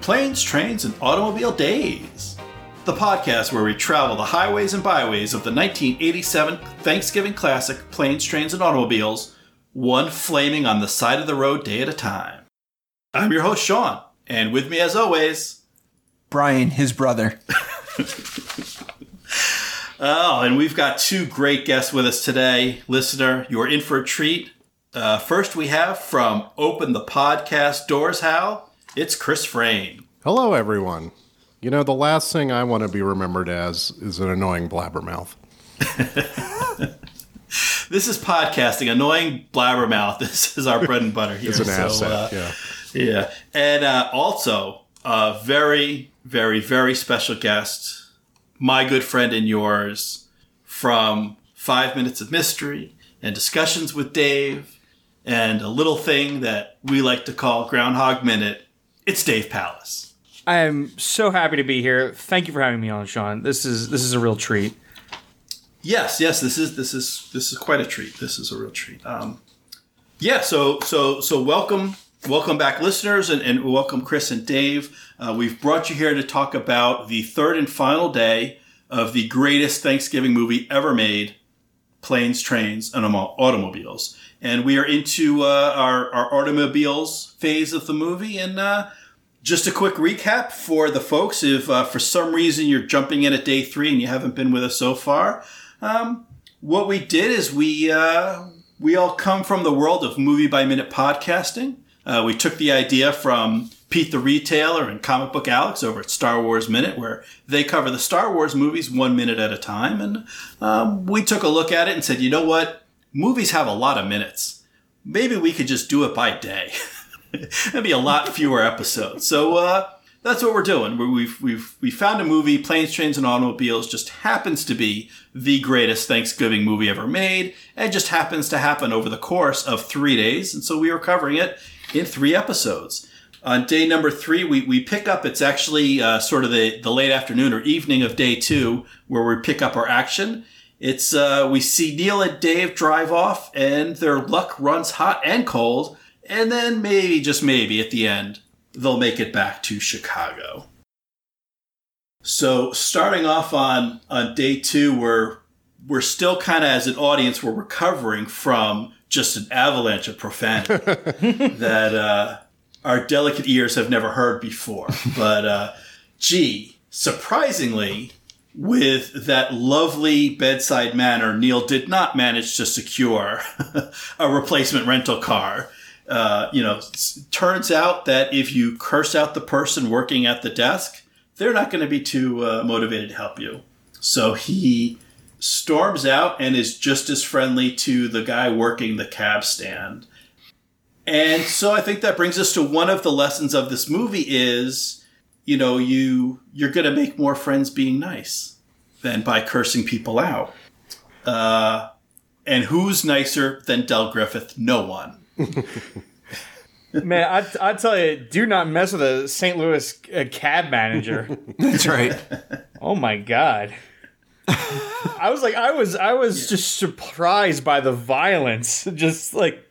Planes, Trains, and Automobile Days, the podcast where we travel the highways and byways of the 1987 Thanksgiving classic Planes, Trains, and Automobiles, one flaming on the side of the road day at a time. I'm your host, Sean, and with me, as always, Brian, his brother. Oh, and we've got two great guests with us today. Listener, you're in for a treat. Uh, first, we have from Open the Podcast Doors, Hal. It's Chris Frain. Hello, everyone. You know, the last thing I want to be remembered as is an annoying blabbermouth. This is podcasting, annoying blabbermouth. This is our bread and butter here. It's an So, asset. uh, yeah. Yeah. And uh, also, a very, very, very special guest, my good friend and yours from Five Minutes of Mystery and Discussions with Dave and a little thing that we like to call Groundhog Minute. It's Dave Pallas. I am so happy to be here. Thank you for having me on, Sean. This is this is a real treat. Yes, yes, this is this is this is quite a treat. This is a real treat. Um, yeah, so so so welcome welcome back, listeners, and, and welcome Chris and Dave. Uh, we've brought you here to talk about the third and final day of the greatest Thanksgiving movie ever made, Planes, Trains, and Auto- Automobiles. And we are into uh, our our automobiles phase of the movie, and uh, just a quick recap for the folks. If uh, for some reason you're jumping in at day three and you haven't been with us so far, um, what we did is we uh, we all come from the world of movie by minute podcasting. Uh, we took the idea from Pete the Retailer and Comic Book Alex over at Star Wars Minute, where they cover the Star Wars movies one minute at a time, and um, we took a look at it and said, you know what, movies have a lot of minutes. Maybe we could just do it by day. That'd be a lot fewer episodes. So uh, that's what we're doing. We- We've we've we found a movie, Planes, Trains, and Automobiles, just happens to be the greatest Thanksgiving movie ever made, and just happens to happen over the course of three days. And so we are covering it in three episodes. On day number three, we, we pick up. It's actually uh, sort of the, the late afternoon or evening of day two, where we pick up our action. It's uh, we see Neil and Dave drive off, and their luck runs hot and cold, and then maybe just maybe at the end they'll make it back to Chicago. So starting off on on day two, we're we're still kind of as an audience we're recovering from just an avalanche of profanity that uh, our delicate ears have never heard before. But uh, gee, surprisingly, with that lovely bedside manner, Neil did not manage to secure a replacement rental car. Uh, you know, turns out that if you curse out the person working at the desk, they're not going to be too uh, motivated to help you. So he storms out and is just as friendly to the guy working the cab stand. And so I think that brings us to one of the lessons of this movie is, you know, you you're going to make more friends being nice than by cursing people out. Uh, and who's nicer than Del Griffith? No one. Man, I I tell you, do not mess with a St. Louis uh, cab manager. That's right. oh my god. I was like, I was, I was just surprised by the violence, just like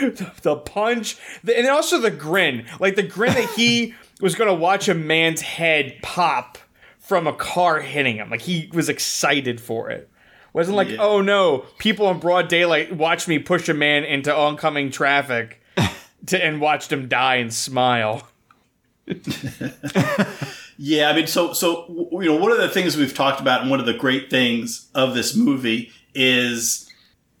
the, the punch, the, and also the grin, like the grin that he was going to watch a man's head pop from a car hitting him. Like he was excited for it. Wasn't like, Yeah. oh no, people in broad daylight watched me push a man into oncoming traffic, to and watched him die and smile. Yeah, I mean, so so you know, one of the things we've talked about, and one of the great things of this movie is,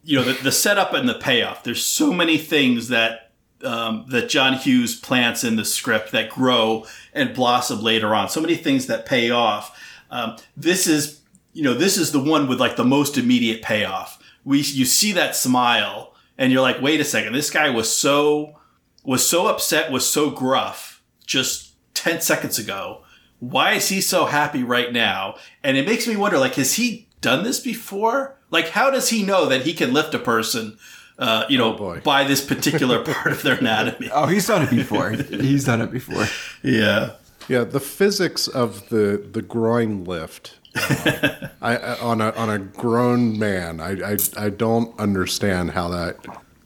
you know, the, the setup and the payoff. There's so many things that um, that John Hughes plants in the script that grow and blossom later on. So many things that pay off. Um, this is, you know, this is the one with like the most immediate payoff. We you see that smile, and you're like, wait a second, this guy was so was so upset, was so gruff just 10 seconds ago. Why is he so happy right now? And it makes me wonder, like, has he done this before? Like, how does he know that he can lift a person, uh, you know, boy. by this particular part of their anatomy? Oh, he's done it before. He's done it before. Yeah. Yeah, the physics of the the groin lift uh, I, I on a on a grown man, I, I I don't understand how that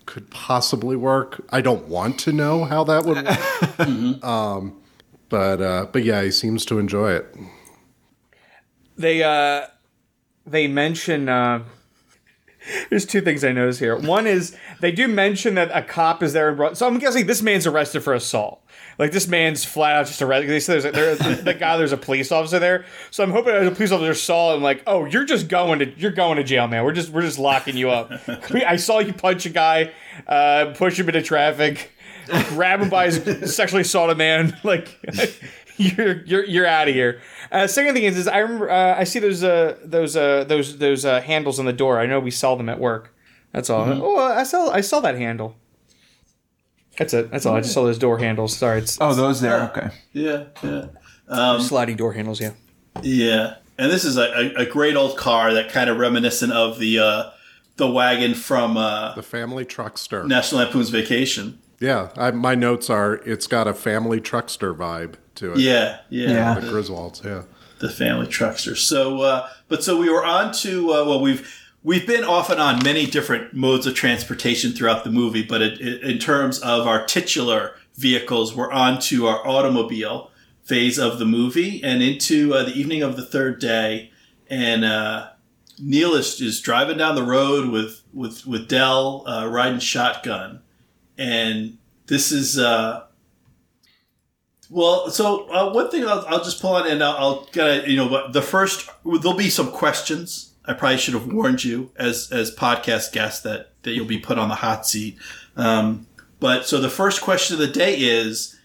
could possibly work. I don't want to know how that would work. um, but uh, but yeah, he seems to enjoy it. They uh they mention uh there's two things I notice here. One is they do mention that a cop is there and brought so I'm guessing this man's arrested for assault. Like this man's flat out just arrested. They say there's a, there, the guy there's a police officer there. So I'm hoping a police officer saw him like, oh, you're just going to you're going to jail, man. We're just we're just locking you up. I saw you punch a guy, uh, push him into traffic, grab him by his sexually assault a man. Like you're you're you're out of here. Uh, second thing is, is I remember uh, I see those uh, those uh, those those uh, handles on the door. I know we saw them at work. That's all. Oh, I saw I saw that handle. That's it. That's all. I just saw those door handles. Sorry, it's Oh, those there. Okay. Yeah, yeah. sliding door handles. Yeah. Yeah, and this is a, a, a great old car that kind of reminiscent of the uh, the wagon from uh, The family truckster. National Lampoon's Vacation. Yeah, I, my notes are it's got a family truckster vibe to it. Yeah, yeah, Yeah. the Griswolds. Yeah. the family truckster. So, uh, but so we were on to uh, well, we've we've been off and on many different modes of transportation throughout the movie, but it, it, in terms of our titular vehicles, we're on to our automobile phase of the movie and into uh, the evening of the third day, and uh, Neil is, is driving down the road with with with Del uh, riding shotgun, and this is. Uh, well, so uh, one thing I'll, I'll just pull on, and I'll, I'll you know, the first there'll be some questions. I probably should have warned you as as podcast guests that that you'll be put on the hot seat. Um, but so the first question of the day is: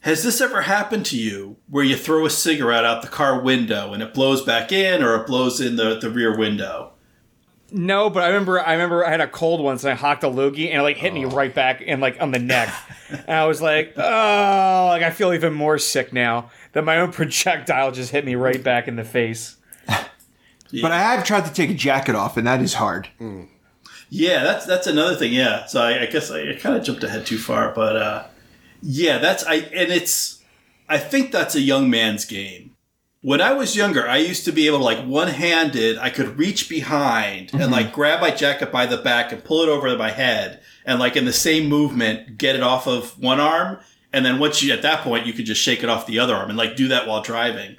Has this ever happened to you where you throw a cigarette out the car window and it blows back in, or it blows in the the rear window? No, but I remember I remember I had a cold once and I hocked a loogie and it like hit me right back and like on the neck. and I was like, oh, like I feel even more sick now that my own projectile just hit me right back in the face. But I have tried to take a jacket off, and that is hard. Yeah, that's that's another thing. Yeah, so I, I guess I, I kind of jumped ahead too far, but uh, yeah, that's I and it's I think that's a young man's game. When I was younger, I used to be able to like one handed, I could reach behind and mm-hmm. like grab my jacket by the back and pull it over my head, and like in the same movement, get it off of one arm, and then once you at that point, you could just shake it off the other arm and like do that while driving.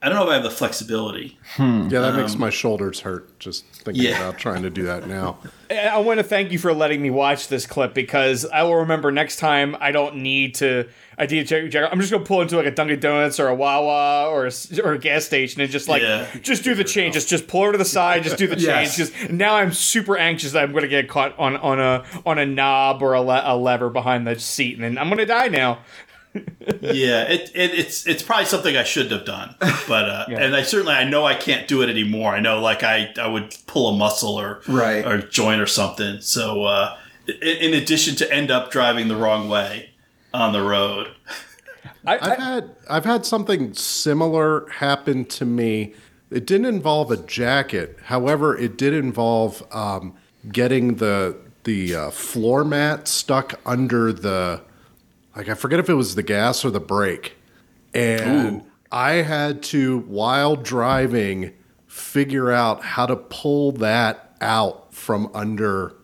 I don't know if I have the flexibility. Hmm. Yeah, that makes um, my shoulders hurt just thinking yeah. about trying to do that now. I I want to thank you for letting me watch this clip because I will remember next time I don't need to. I need to check. check- I'm just gonna pull into like a Dunkin' Donuts or a Wawa or a, s- or a gas station and just like Yeah. just do the change. Just just pull over to the side. Just do the Yes. change. Just now I'm super anxious that I'm gonna get caught on on a on a knob or a, le- a lever behind the seat and then I'm gonna die now. Yeah, it, it it's it's probably something I shouldn't have done, but uh, and I certainly I know I can't do it anymore. I know like I I would pull a muscle or Right. or joint or something. So uh, in, in addition to end up driving the wrong way on the road, I, I've had I've had something similar happen to me. It didn't involve a jacket, however, it did involve um, getting the the uh, floor mat stuck under the like I forget if it was the gas or the brake, and I had to while driving figure out how to pull that out from under,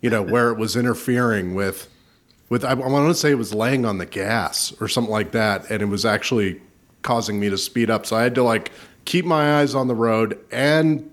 you know, where it was interfering with with I, want to say it was laying on the gas or something like that, and it was actually causing me to speed up. So I had to like keep my eyes on the road and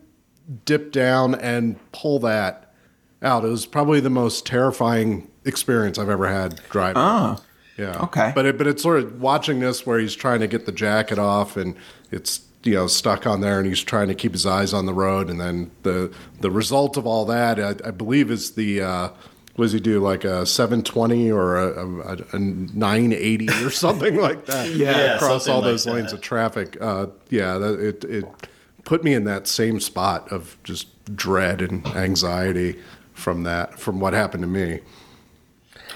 dip down and pull that out. It was probably the most terrifying experience I've ever had driving. Oh, Yeah. Okay. But it, but it's sort of watching this where he's trying to get the jacket off and it's you know stuck on there and he's trying to keep his eyes on the road and then the the result of all that I, I believe is the uh, what does he do like a 720 or a, a, a 980 or something like that Yeah, across something all like those lanes that. of traffic uh, yeah that, it it put me in that same spot of just dread and anxiety from that from what happened to me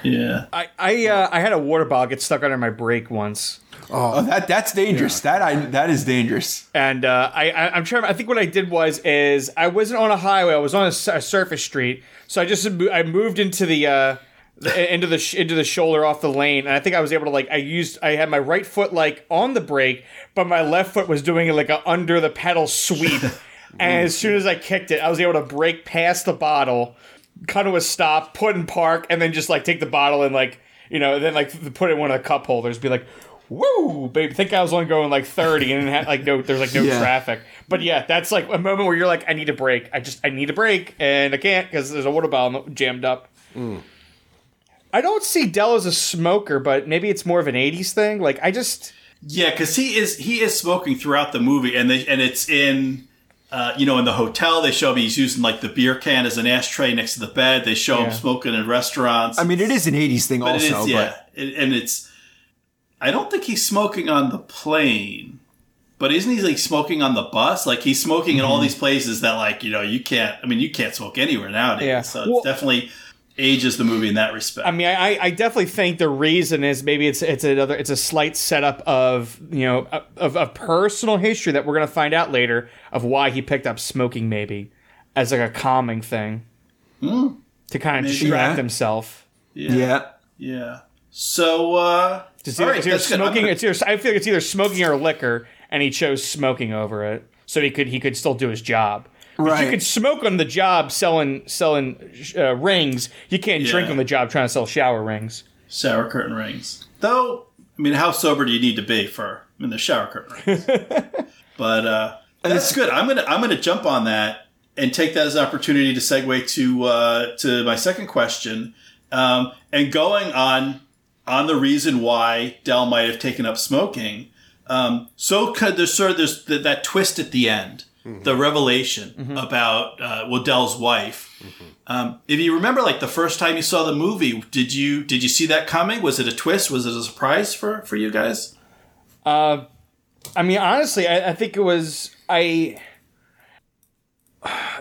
yeah, I I, uh, I had a water bottle get stuck under my brake once. oh, that that's dangerous. That I that is dangerous. and uh, I, I I'm trying. I think what I did was is I wasn't on a highway. I was on a surface street. So I just I moved into the uh, the- into the sh- into the shoulder off the lane, and I think I was able to like I used I had my right foot like on the brake, but my left foot was doing like a under the pedal sweep. and as soon as I kicked it, I was able to break past the bottle, cut to a stop, put in park, and then just like take the bottle and like you know then like put it in one of the cup holders. Be like. woo, baby. Think I was only going like 30 and had, like no, there's like no Yeah. traffic. But yeah, that's like a moment where you're like, I need a break. I just I need a break, and I can't because there's a water bottle jammed up. Mm. I don't see Del as a smoker, but maybe it's more of an '80s thing. Like I just. Yeah, because he is he is smoking throughout the movie, and they and it's in. Uh, you know, in the hotel, they show him he's using like the beer can as an ashtray next to the bed. They show Yeah. him smoking in restaurants. I mean, it is an '80s thing, but also. it is, but yeah, It- and it's. I don't think he's smoking on the plane, but isn't he like smoking on the bus? Like he's smoking in all Mm-hmm. these places that, like you know, you can't. I mean, you can't smoke anywhere nowadays. Yeah. So Well- it's definitely ages the movie in that respect. I mean, I, I definitely think the reason is maybe it's it's another it's a slight setup of you know of a personal history that we're gonna find out later of why he picked up smoking maybe as like a calming thing to kind of distract Yeah. himself. yeah. yeah. So. uh It's all either, right, it's either. I'm smoking. gonna- It's either, I feel like it's either smoking or liquor, and he chose smoking over it, so he could he could still do his job. 'Cause You Right. could smoke on the job selling selling uh, rings. You can't drink on the job trying to sell shower rings. shower curtain rings. Though, I mean, how sober do you need to be for I mean, the shower curtain rings? but uh, that's good. I'm gonna I'm gonna jump on that and take that as an opportunity to segue to uh, to my second question um, and going on on the reason why Del might have taken up smoking. Um, so could there's sort of there's th- that twist at the end, the revelation about uh, well Del's wife. Um, if you remember, like the first time you saw the movie, did you did you see that coming? Was it a twist? Was it a surprise for for you guys? I mean, honestly, I, I think it was I.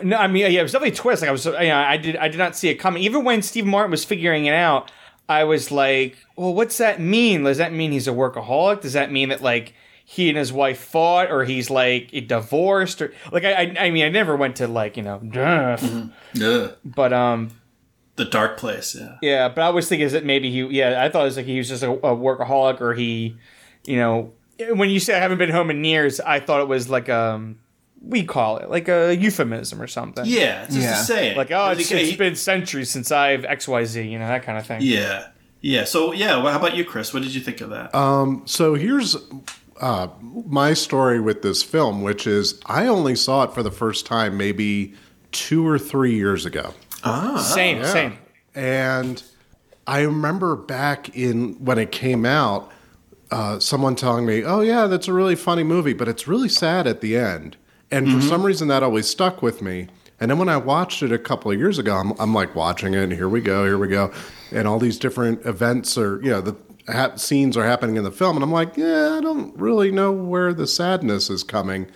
No, I mean, yeah, it was definitely a twist. Like I was, you know, I did, I did not see it coming. Even when Steve Martin was figuring it out, I was like, "Well, what's that mean? Does that mean he's a workaholic? Does that mean that like he and his wife fought, or he's like divorced, or like I, I, I mean, I never went to like you know, duh. Yeah, but um, the dark place. Yeah, yeah, but I was thinking is that maybe he, yeah, I thought it was like he was just a, a workaholic, or he, you know, when you say I haven't been home in years, I thought it was like um, we call it like a euphemism or something. yeah. It's just Yeah. a saying. Like oh, I it's, think it's he- been centuries since I've X Y Z, you know that kind of thing. yeah, yeah. So yeah, well, how about you, Chris? What did you think of that? Um so here's uh, my story with this film, which is I only saw it for the first time maybe two or three years ago. Same, same. And I remember back in when it came out, uh, someone telling me, "Oh yeah, that's a really funny movie, but it's really sad at the end." And for some reason, that always stuck with me. And then when I watched it a couple of years ago, I'm, I'm like watching it, and here we go, here we go, and all these different events are, you know, the ha- scenes are happening in the film, and I'm like, yeah, I don't really know where the sadness is coming.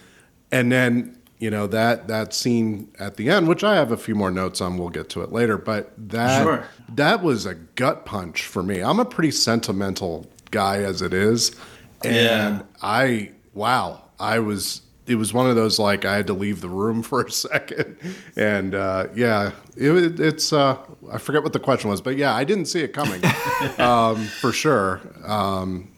And then you know that that scene at the end, which I have a few more notes on, we'll get to it later. But that Sure. that was a gut punch for me. I'm a pretty sentimental guy as it is, and Yeah. I wow, I was. It was one of those like I had to leave the room for a second, and uh, yeah, it, it's uh, I forget what the question was, but yeah, I didn't see it coming um, for sure. Um,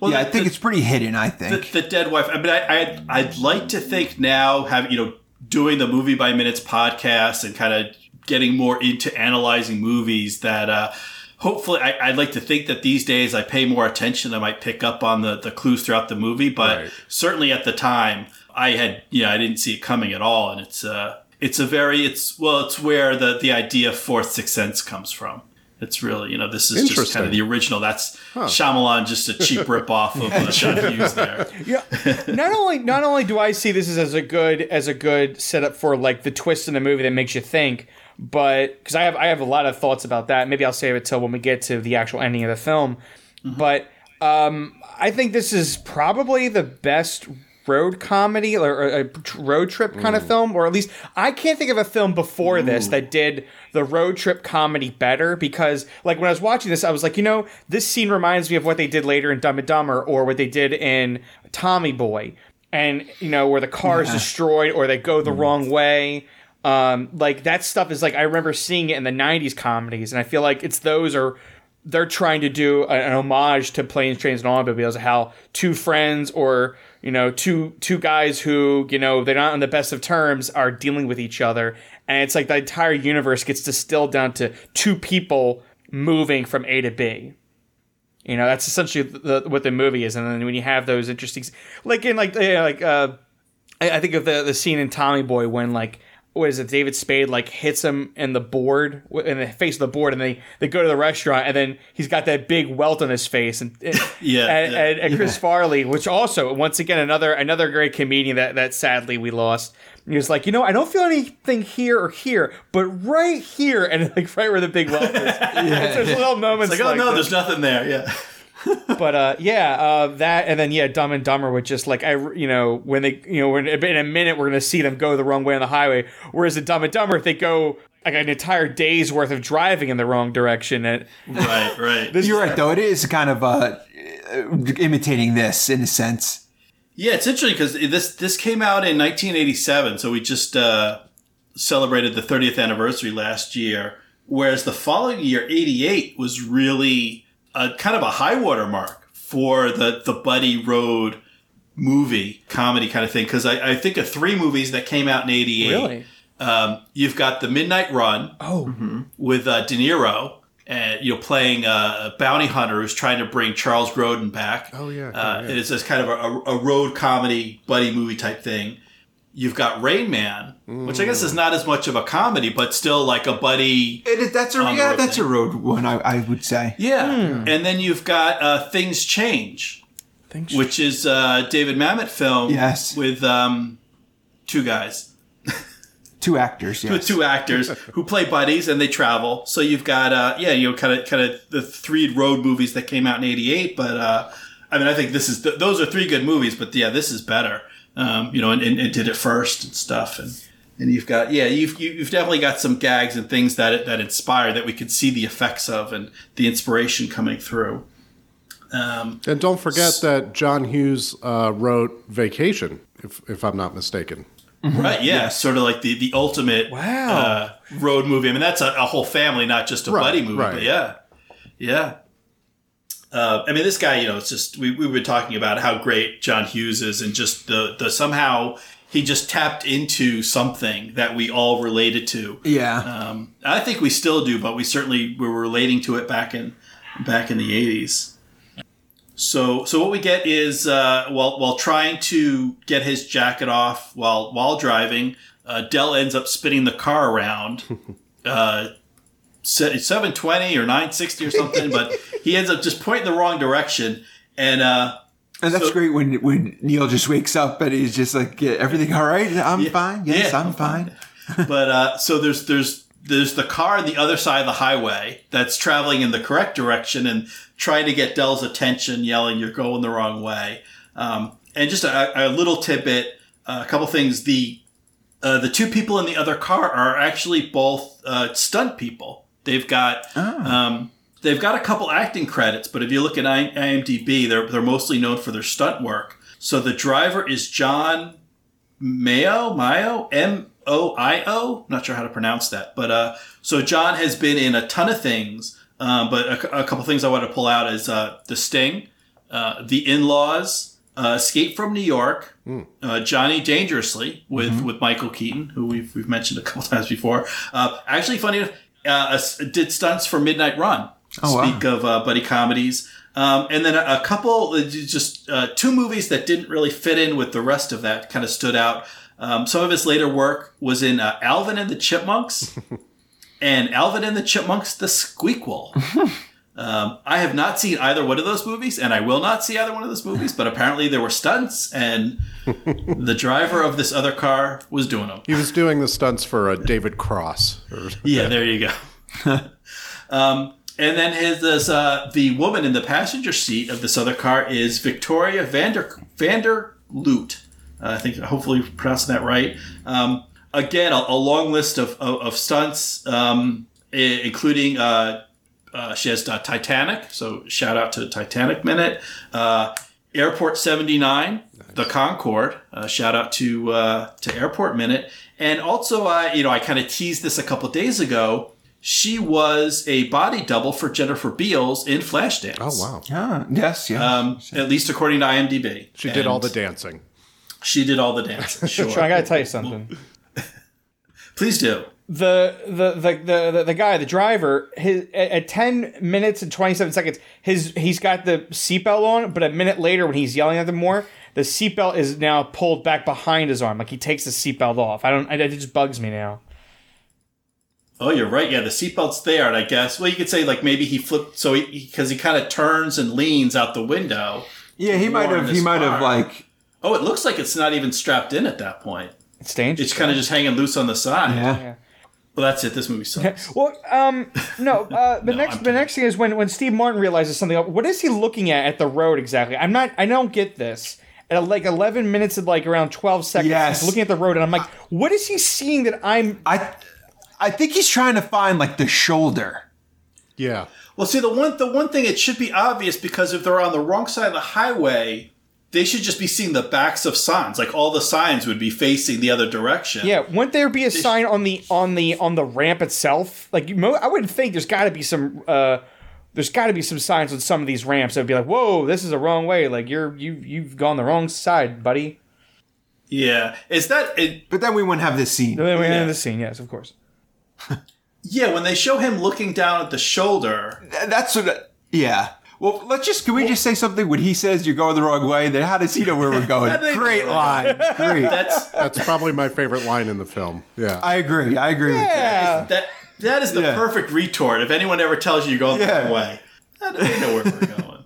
Well, yeah, I think the- it's pretty hidden. I think. the, the dead wife. I mean, I, I I'd like to think now, have you know, doing the movie by minutes podcast and kind of getting more into analyzing movies. That uh, hopefully, I, I'd like to think that these days I pay more attention. I might pick up on the the clues throughout the movie, but Right. certainly at the time, I had you know I didn't see it coming at all, and it's uh it's a very it's well it's where the the idea of fourth sixth sense comes from. It's really, you know, this is just kind of the original. That's Shyamalan, just a cheap rip off of John Hughes there. Yeah. not only not only do I see this as a good as a good setup for like the twist in the movie that makes you think, but because I have I have a lot of thoughts about that. Maybe I'll save it till when we get to the actual ending of the film. But um, I think this is probably the best road comedy or, or a road trip kind of film, or at least I can't think of a film before this that did the road trip comedy better. Because like when I was watching this, I was like, you know, this scene reminds me of what they did later in Dumb and Dumber, or what they did in Tommy Boy, and you know where the car is destroyed or they go the wrong way. Um, like that stuff is like I remember seeing it in the '90s comedies, and I feel like it's those are they're trying to do an homage to planes, trains, and automobiles. How two friends or you know two two guys who you know they're not on the best of terms are dealing with each other, and it's like the entire universe gets distilled down to two people moving from A to B. You know, that's essentially the, what the movie is. And then when you have those interesting, like in like uh, like uh, I, I think of the the scene in Tommy Boy when like what is it? David Spade like hits him in the board in the face of the board, and they they go to the restaurant, and then he's got that big welt on his face, and and, Yeah, and, yeah. and, and Chris Farley, which also once again another another great comedian that that sadly we lost. He was like, you know, I don't feel anything here or here, but right here, and like right where the big welt is. It's those little moments Like, oh no, that. there's nothing there. Yeah. But uh, yeah, uh, that and then yeah, Dumb and Dumber would just like I, you know, when they, you know, when in a minute we're gonna see them go the wrong way on the highway. Whereas in Dumb and Dumber, if they go like an entire day's worth of driving in the wrong direction, and Right, right. You're right, though. It is kind of uh, imitating this in a sense. Yeah, it's interesting because this this came out in 1987, so we just uh, celebrated the 30th anniversary last year. Whereas the following year, 88, was really a kind of a high water mark for the the buddy road movie comedy kind of thing. Because I, I think of three movies that came out in 88. really, Um, you've got the Midnight Run oh, with uh, De Niro. And you know, playing uh, a bounty hunter who's trying to bring Charles Grodin back. Oh, yeah, uh, yeah, yeah. It is this kind of a, a road comedy buddy movie type thing. You've got Rain Man, which I guess is not as much of a comedy, but still like a buddy. It is, that's a yeah, road that's thing. a road one. I, I would say. Yeah, and then you've got uh, Things Change, thanks. which is a David Mamet film. Yes. with um, two guys. Two actors. Yes. with two actors who play buddies and they travel. So you've got uh yeah, you know kind of kind of the three road movies that came out in 88, but uh I mean I think this is th- those are three good movies, but yeah, this is better. Um you know and, and, and did it first and stuff and and you've got yeah, you've you- you've definitely got some gags and things that that inspire that we could see the effects of and the inspiration coming through. Um And don't forget that John Hughes uh, wrote Vacation, if, if I'm not mistaken. Right, yeah, sort of like the the ultimate Wow. uh, road movie. I mean, that's a, a whole family, not just a Right, buddy movie. right. But yeah, yeah. Uh, I mean, this guy, you know, it's just we we were talking about how great John Hughes is, and just the the somehow he just tapped into something that we all related to. Yeah. Um, I think we still do, but we certainly were relating to it back in back in the eighties. So, so what we get is uh, while while trying to get his jacket off while while driving, uh, Del ends up spinning the car around. Uh, seven twenty or nine sixty or something, but he ends up just pointing the wrong direction, and uh, and that's so- great when when Neil just wakes up and he's just like, yeah, everything all right? I'm Yeah. fine. Yes, Yeah, I'm I'm fine. but uh, so there's there's there's the car on the other side of the highway that's traveling in the correct direction and trying to get Del's attention, yelling, "You're going the wrong way." Um, and just a, a little tidbit, uh, a couple things. The uh, the two people in the other car are actually both uh, stunt people. They've got um, they've got a couple acting credits, but if you look at IMDb, they're they're mostly known for their stunt work. So the driver is John Mayo, Mayo, M O I O. Not sure how to pronounce that, but uh, so John has been in a ton of things. Um, but a, a couple things I want to pull out is uh, the Sting, uh, the In Laws, uh, Escape from New York, uh, Johnny Dangerously with with Michael Keaton, who we've we've mentioned a couple times before. Uh, actually, funny enough, uh, did stunts for Midnight Run. Oh, wow. Speak of uh, buddy comedies. Um, and then a, a couple, uh, just uh, two movies that didn't really fit in with the rest of that kind of stood out. Um, some of his later work was in uh, Alvin and the Chipmunks and Alvin and the Chipmunks, The Squeakquel. um, I have not seen either one of those movies, and I will not see either one of those movies, but apparently there were stunts, and the driver of this other car was doing them. He was doing the stunts for uh, David Cross. Yeah, there you go. um, and then his this, uh, the woman in the passenger seat of this other car is Victoria Vander Vanderkloot. Uh, I think hopefully pronouncing that right. Um, again, a, a long list of, of, of stunts, um, including uh, uh, she has uh, Titanic. So shout out to Titanic Minute. Uh, Airport 79, the Concorde. Uh, shout out to uh, to Airport Minute. And also, uh, you know, I kind of teased this a couple days ago. She was a body double for Jennifer Beals in Flashdance. Oh wow, Ah, yes, yes. Um, at least according to IMDb. she did all the dancing. She did all the dancing. Sure. Sean, I gotta tell you something. Please do. The the the the, the, the guy, the driver, his at, at ten minutes and twenty seven seconds, his he's got the seatbelt on, but a minute later when he's yelling at them more, the seatbelt is now pulled back behind his arm, like he takes the seatbelt off. I don't. It just bugs me now. Oh, you're right. Yeah, the seatbelt's there, and I guess well, you could say like maybe he flipped so he because he, kind of turns and leans out the window. Yeah, he might have. He this might have like. Oh, it looks like it's not even strapped in at that point. It's dangerous. It's kind of just hanging loose on the side. Yeah. Well, that's it. This movie sucks. Well, um, no. Uh, the No, next, I'm the next thing is when when Steve Martin realizes something. What is he looking at at the road exactly? I'm not. I don't get this. At like 11 minutes and like around 12 seconds, Yes. he's looking at the road, and I'm like, what is he seeing that I'm? I. I think he's trying to find like the shoulder. Yeah. Well, see, the one the one thing it should be obvious because if they're on the wrong side of the highway, they should just be seeing the backs of signs. Like all the signs would be facing the other direction. Yeah, wouldn't there be a sign on the on the on the ramp itself? Like, mo- I would think there's got to be some. uh there's got to be some signs on some of these ramps that would be like, "Whoa, this is a wrong way. Like you're you you've gone the wrong side, buddy." Yeah. Is that it? But then we wouldn't have this scene. Then we Yeah. end the scene. Yes, of course. Yeah. When they show him looking down at the shoulder. Th- That's what. Yeah. Well, let's just. Can we just say something when he says you're going the wrong way? Then how does he know where we're going? do Great line. Great. That's That's probably my favorite line in the film. Yeah. I agree. I agree with Yeah. that. That is the Yeah. perfect retort. If anyone ever tells you you're going the wrong way, how do they know where we're going?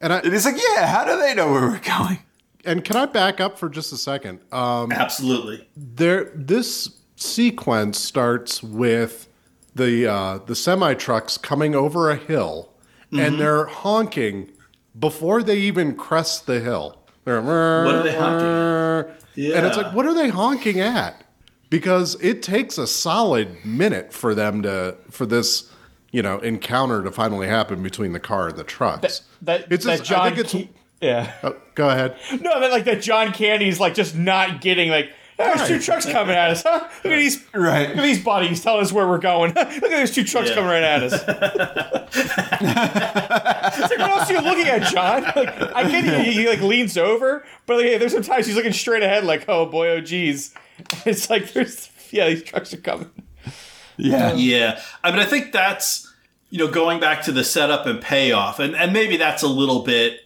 and I that. It's like, yeah. How do they know where we're going? and can I back up for just a second? Um, Absolutely. there this sequence starts with the uh, the semi trucks coming over a hill and mm-hmm. they're honking before they even crest the hill. They're, What are they honking Yeah. And it's like, what are they honking at? Because it takes a solid minute for them to for this you know encounter to finally happen between the car and the trucks. That It's that just- I think it's- Ke- yeah. Oh, go ahead. No, that like that John Candy's like just not getting like. "Oh, There's two trucks coming at us, huh? Look at these, Right. look at these bodies telling us where we're going. look at these two trucks Yeah. coming right at us. it's like, what else are you looking at, John? Like, I get he, he like leans over, but like, there's sometimes he's looking straight ahead, like, oh boy, oh geez. It's like there's yeah, these trucks are coming. Yeah. Um, yeah. I mean, I think that's, you know, going back to the setup and payoff, and, and maybe that's a little bit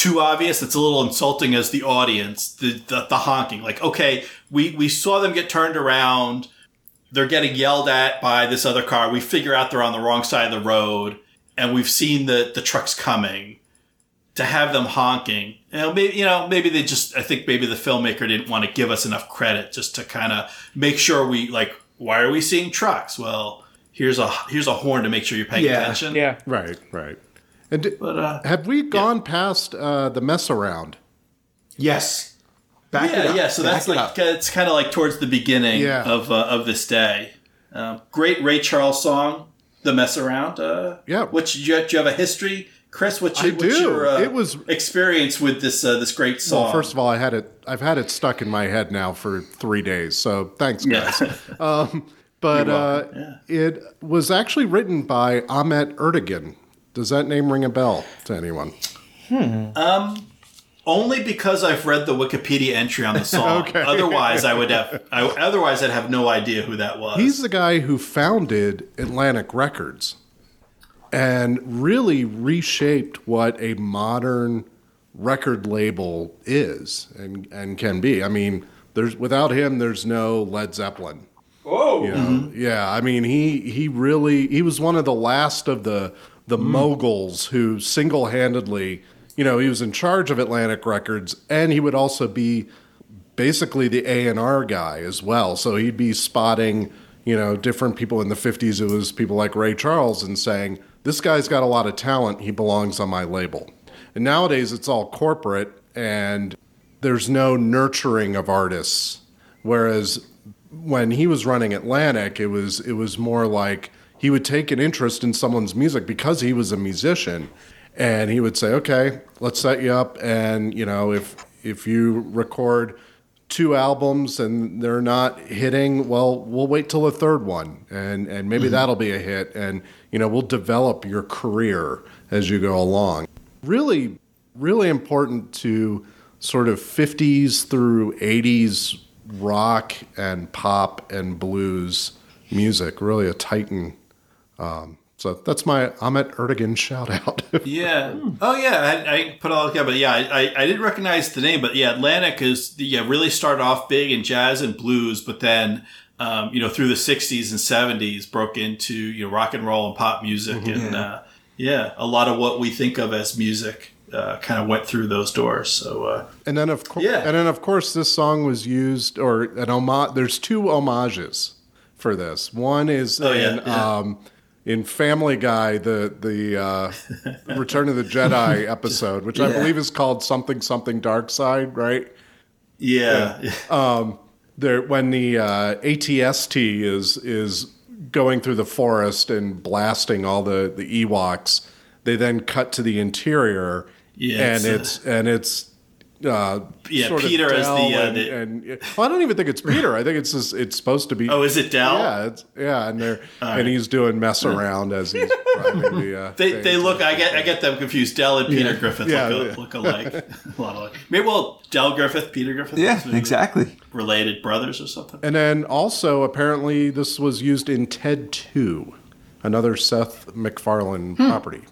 too obvious. It's a little insulting as the audience, the, the, the honking. Like, okay, we, we saw them get turned around. They're getting yelled at by this other car. We figure out they're on the wrong side of the road, and we've seen the, the trucks coming. To have them honking, you know, maybe you know, maybe they just. I think maybe the filmmaker didn't want to give us enough credit just to kind of make sure we like. Why are we seeing trucks? Well, here's a here's a horn to make sure you're paying Yeah. attention. Yeah. Right, right. And di- But uh, have we gone past uh, the mess around? Yes. Back it yeah, up. yeah. So Back that's it like up. it's kind of like towards the beginning Yeah. of uh, of this day. Um, great Ray Charles song, "The Mess Around." Uh, Yeah. Which do you, do you have a history, Chris? What's I your, what's do. your uh, It was- experience with this uh, this great song? Well, first of all, I had it. I've had it stuck in my head now for three days. So thanks, yeah. guys. But You're uh, welcome, it was actually written by Ahmet Ertegun. Does that name ring a bell to anyone? Hmm. Um, only because I've read the Wikipedia entry on the song. Okay. Otherwise, I would have. I, otherwise, I'd have no idea who that was. He's the guy who founded Atlantic Records and really reshaped what a modern record label is and, and can be. I mean, there's without him, there's no Led Zeppelin. Whoa. You know? Mm-hmm. Yeah, I mean, he he really he was one of the last of the the mm. moguls who single handedly, you know, he was in charge of Atlantic Records, and he would also be basically the A and R guy as well. So he'd be spotting, you know, different people in the '50s. It was people like Ray Charles and saying, "This guy's got a lot of talent. He belongs on my label." And nowadays, it's all corporate, and there's no nurturing of artists. Whereas when he was running Atlantic, it was it was more like he would take an interest in someone's music because he was a musician, and he would say, "Okay, let's set you up, and you know, if if you record two albums and they're not hitting, well, we'll wait till the third one, and and maybe mm-hmm. that'll be a hit, and you know, we'll develop your career as you go along." Really, really important to sort of 50s through 80s rock and pop and blues music, really a titan. Um, so that's my Ahmet Ertegun shout out. Yeah. Oh, yeah. I, I put it all together, but yeah, I, I, I didn't recognize the name, but yeah, Atlantic is yeah really started off big in jazz and blues, but then um, you know through the '60s and '70s broke into you know rock and roll and pop music, and uh, yeah, a lot of what we think of as music uh, kind of went through those doors. So uh, and then of course, Yeah. and then of course, this song was used or an homage. There's two homages for this. One is Oh, yeah, in yeah. um, in Family Guy, the the uh, Return of the Jedi episode, which I believe is called something something Dark Side, right? yeah, Um. there when the uh, ATST is is going through the forest and blasting all the the Ewoks, they then cut to the interior, Yeah, and it's, it's and it's. Uh, Yeah, sort Peter as Del the, uh, and, the- and well, I don't even think it's Peter. I think it's just, it's supposed to be. Oh, is it Del? Yeah, it's, yeah, and they're and he's doing mess around as he's driving the. Uh, They, they look. I get I get them confused. Del and Peter Griffith Yeah, look, yeah. look alike. a lot alike. Maybe well, Del Griffith, Peter Griffith. Yeah, exactly. Related brothers or something. And then also, apparently, this was used in Ted 2, another Seth MacFarlane property.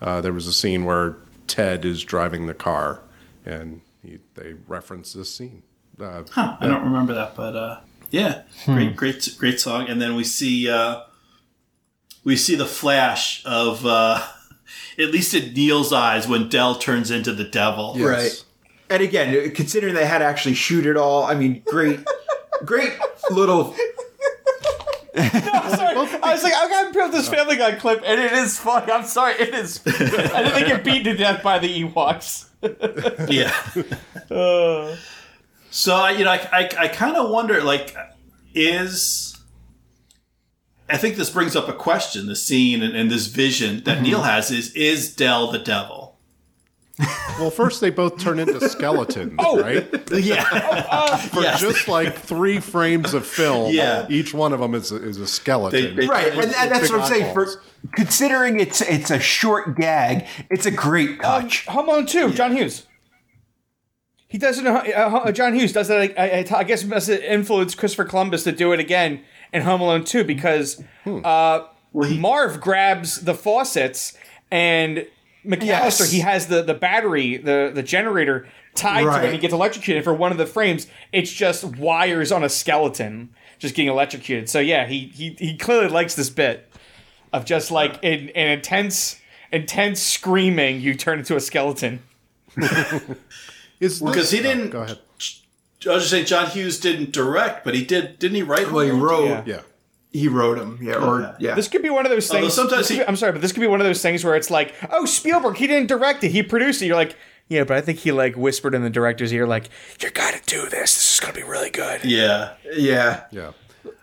Uh, there was a scene where Ted is driving the car, and he, they reference this scene. Uh, Huh, I don't remember that, but uh, yeah, great, great, great song. And then we see uh, we see the flash of uh, at least in Neil's eyes when Del turns into the devil. yes. Right. And again, considering they had to actually shoot it all, I mean, great, great little. Sorry, I was like, I gotta put this Family Guy clip, and it is funny. I'm sorry, it is. I didn't think get beaten to death by the Ewoks. Yeah. Uh. so I, you know, I, I, I kind of wonder, like, is I think this brings up a question: the scene and, and this vision that mm-hmm. Neil has is is Del the devil? Well, first, they both turn into skeletons, right? Yeah. For Yes. just like three frames of film, Yeah. each one of them is a, is a skeleton. They- they- Right, and, and that's what I'm saying. eyeballs. For considering it's it's a short gag, it's a great touch. Home Alone 2, John Hughes. He does it. Uh, uh, John Hughes does it. I, I, I guess must have influenced Christopher Columbus to do it again in Home Alone 2 because uh, Marv grabs the faucets and McAllister Yes. he has the, the battery the the generator tied to him. he gets electrocuted. For one of the frames, it's just wires on a skeleton just getting electrocuted. So yeah, he he, he clearly likes this bit of just like in an intense intense screaming, you turn into a skeleton. Is this, because he oh, didn't- go ahead. I was just saying, John Hughes didn't direct, but he did. Didn't he write? Well, he wrote. Yeah. Yeah. He wrote them. Yeah. Or yeah. This could be one of those Although things. sometimes he- be- I'm sorry, but this could be one of those things where it's like, oh, Spielberg, he didn't direct it, he produced it. You're like, yeah, but I think he like whispered in the director's ear, like, you got to do this. This is gonna be really good. Yeah. yeah. Yeah.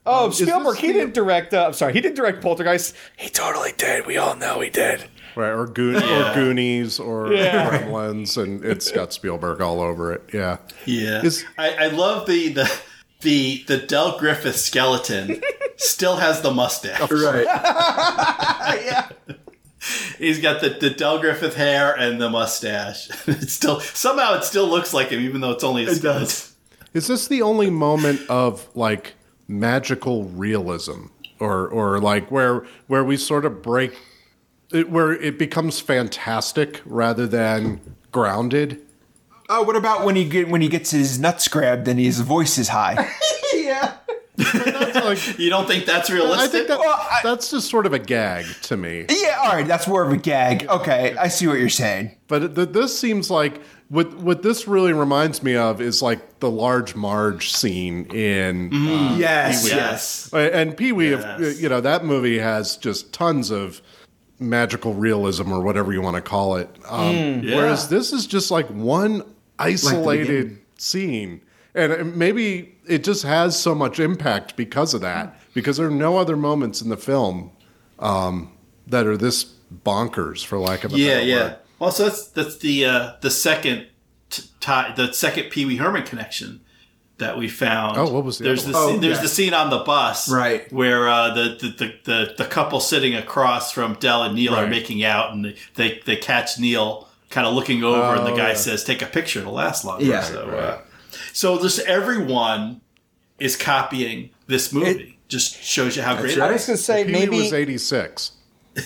Oh, Spielberg, he the- didn't direct. Uh, I'm sorry, he didn't direct Poltergeist. He totally did. We all know he did. Right, or, Goon- Yeah. or Goonies or Yeah. Gremlins, and it's got Spielberg all over it. Yeah. Yeah. Is- I, I love the the the the Del Griffith skeleton still has the mustache. Right. yeah. He's got the, the Del Griffith hair and the mustache. It still somehow it still looks like him, even though it's only a It does. Is this the only moment of like magical realism, or or like where where we sort of break, it, where it becomes fantastic rather than grounded? Oh, what about when he get when he gets his nuts grabbed and his voice is high? That's like, You don't think that's realistic? I think that Well, I- that's just sort of a gag to me. yeah. All right. That's more of a gag. Okay, I see what you're saying. But th- this seems like what what this really reminds me of is like the large Marge scene in uh, Yes. Pee-wee. Yes. And Pee Wee, Yes. you know, that movie has just tons of magical realism or whatever you want to call it. Um, Yeah. Whereas this is just like one isolated scene. And maybe it just has so much impact because of that, because there are no other moments in the film um, that are this bonkers, for lack of a yeah, better yeah. word. Well, so that's that's the uh, the second t- tie, the second Pee Wee Herman connection that we found. Oh, what was the there's other the one? scene, Oh, there's yeah. the scene on the bus, Right. where uh, the, the, the the the couple sitting across from Del and Neil are making out, and they they, they catch Neil kind of looking over, and the Oh, guy yeah. says, "Take a picture; it'll last longer." Yeah. so, uh, so just everyone is copying this movie. just shows you how great right. it I was gonna say Pee-wee maybe was 86.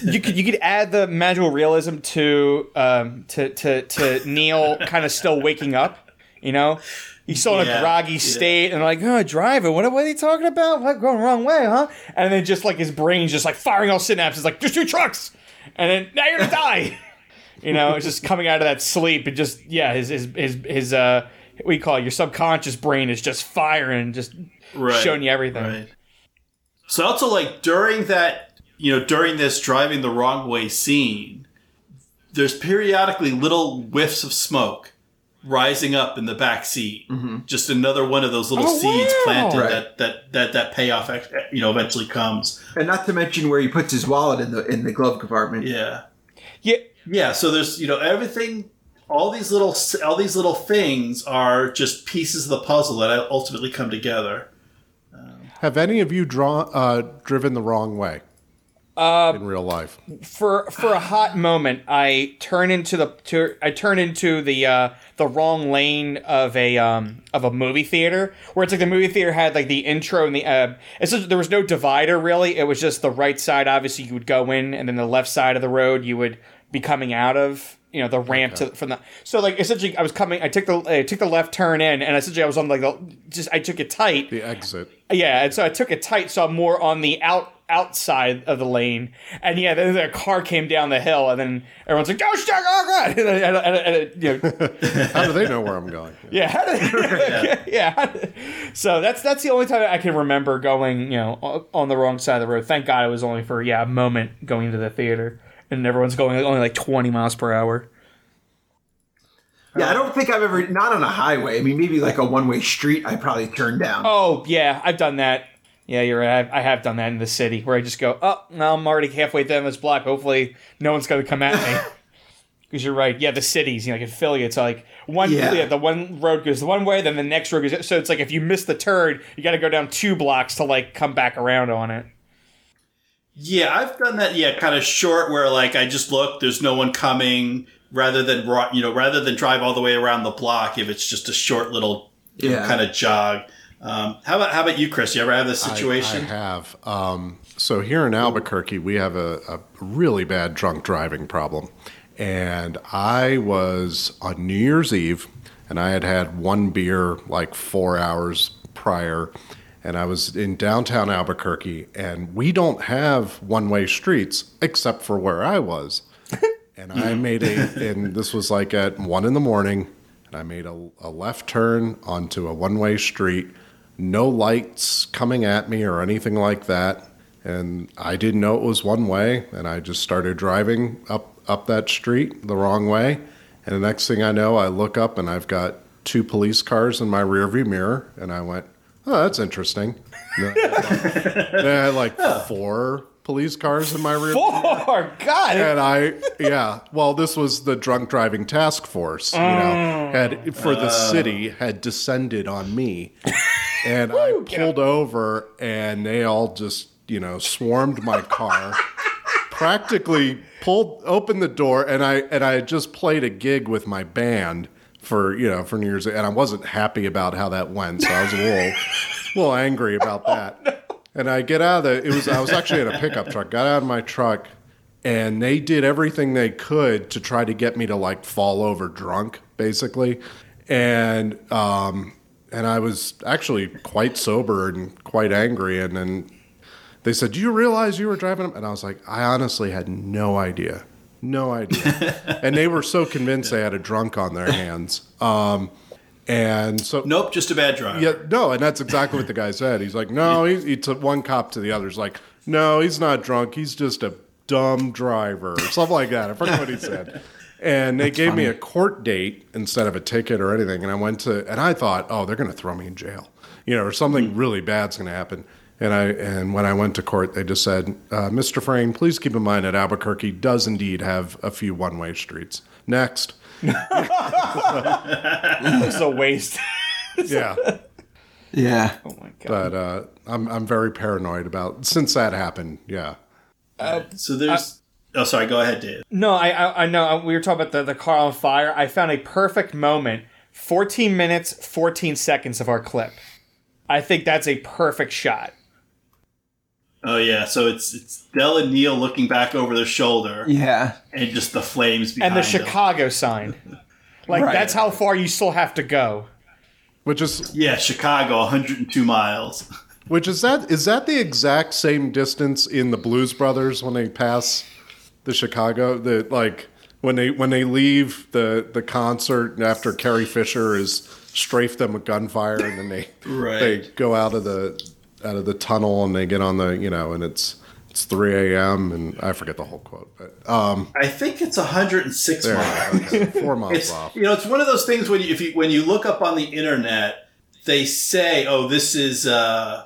you could you could add the magical realism to um to to to Neil kind of still waking up. You know, he's still in Yeah, a groggy yeah. state and like, oh, driving. What, what are you talking about? What going the wrong way, huh? And then just like his brain's just like firing all synapses, like there's two trucks, and then now you're gonna die. you know, it's just coming out of that sleep and just yeah, his his his his uh. What do call it? Your subconscious brain is just firing, just Right, showing you everything. Right. So also like during that, you know, during this driving the wrong way scene, there's periodically little whiffs of smoke rising up in the back seat. Just another one of those little Oh, seeds wow. planted Right. that, that that that payoff, you know, eventually comes. And not to mention where he puts his wallet in the in the glove compartment. Yeah. Yeah, Yeah, so there's you know everything, all these little all these little things are just pieces of the puzzle that ultimately come together. Have any of you drawn uh, driven the wrong way Uh, in real life? for for a hot moment, I turn into the to, I turn into the uh, the wrong lane of a um, of a movie theater where it's like the movie theater had like the intro and the uh, it's just, there was no divider really. It was just the right side. Obviously, you would go in, and then the left side of the road you would be coming out of. You know the ramp to from the so like essentially I was coming I took the I took the left turn in and essentially I was on like the just I took it tight The exit. yeah, and so I took it tight, so I'm more on the out outside of the lane. And yeah, then the car came down the hill, and then everyone's like, "Oh shit! Oh god!" And, and, and, and, you know, How do they know where I'm going? yeah, how did- yeah. how did- So that's that's the only time I can remember going, you know, on the wrong side of the road. Thank God it was only for yeah a moment going to the theater, and everyone's going only like 20 miles per hour. Yeah, I don't think I've ever not on a highway. I mean, maybe like a one way street. I probably turned down. Oh yeah, I've done that. Yeah, you're right. I I have done that in the city where I just go, oh, now I'm already halfway down this block. Hopefully, no one's going to come at me. Because you're right. Yeah, the cities, you know, like in Philly, it's like one, Yeah. yeah. the one road goes the one way, then the next road goes. So it's like if you miss the turn, you got to go down two blocks to like come back around on it. Yeah, I've done that. Yeah, kind of short where like I just look, there's no one coming. Rather than you know, rather than drive all the way around the block, if it's just a short little Yeah. kind of jog. Um, how about how about you, Chris? You ever have this I- situation? I, have. Um, so here in Albuquerque, we have a, a really bad drunk driving problem. And I was on New Year's Eve, and I had had one beer like four hours prior. And I was in downtown Albuquerque, and we don't have one way streets except for where I was. And I made a, and this was like at one in the morning, and I made a, a left turn onto a one way street, no lights coming at me or anything like that. And I didn't know it was one way, and I just started driving up up that street the wrong way. And the next thing I know, I look up and I've got two police cars in my rearview mirror, and I went, "Oh, that's interesting." Then I had like- four police cars in my rear. Four, God, And I, yeah, well, this was the drunk driving task force, you know, mm. had for the uh. city had descended on me, and I pulled over, and they all just, you know, swarmed my car, practically pulled open the door, and I and I had just played a gig with my band for you know for New Year's, and I wasn't happy about how that went, so I was a little, little angry about that. And I get out of the. It was I was actually in a pickup truck. Got out of my truck, and they did everything they could to try to get me to like fall over drunk, basically. And um, and I was actually quite sober and quite angry. And then they said, "Do you realize you were driving?" And I was like, "I honestly had no idea, no idea." and they were so convinced they had a drunk on their hands. Um, and so Nope, just a bad driver. yeah, no, and that's exactly what the guy said. He's like, no, he, he took one cop to the other. He's like, no, he's not drunk. He's just a dumb driver or something like that. I forget what he said. And they gave me a court date instead of a ticket or anything. And I went to, and I thought, oh, they're going to throw me in jail, you know, or something really bad's going to happen. And I, and when I went to court, they just said, uh, Mr. Frain, please keep in mind that Albuquerque does indeed have a few one-way streets. Next, it was a waste. yeah. Yeah. oh my God. but uh, I'm I'm very paranoid about since that happened. Yeah, So there's. oh, sorry. Go ahead, Dave. No, I, I I know we were talking about the, the car on fire. I found a perfect moment. 14 minutes, 14 seconds of our clip. I think that's a perfect shot. Oh yeah, so it's it's Del and Neil looking back over their shoulder, Yeah. and just the flames behind, and behind the them. Chicago sign. Like Right. that's how far you still have to go. Which is Yeah, Chicago, 102 miles. which is that is that the exact same distance in the Blues Brothers when they pass the Chicago the like when they when they leave the the concert after Carrie Fisher is strafed them with gunfire and then they Right. they go out of the out of the tunnel and they get on the you know and it's it's 3 a.m. and I forget the whole quote but um I think it's 106 there miles. four miles It's off you know it's one of those things when you, if you when you look up on the internet, they say, "Oh, this is uh,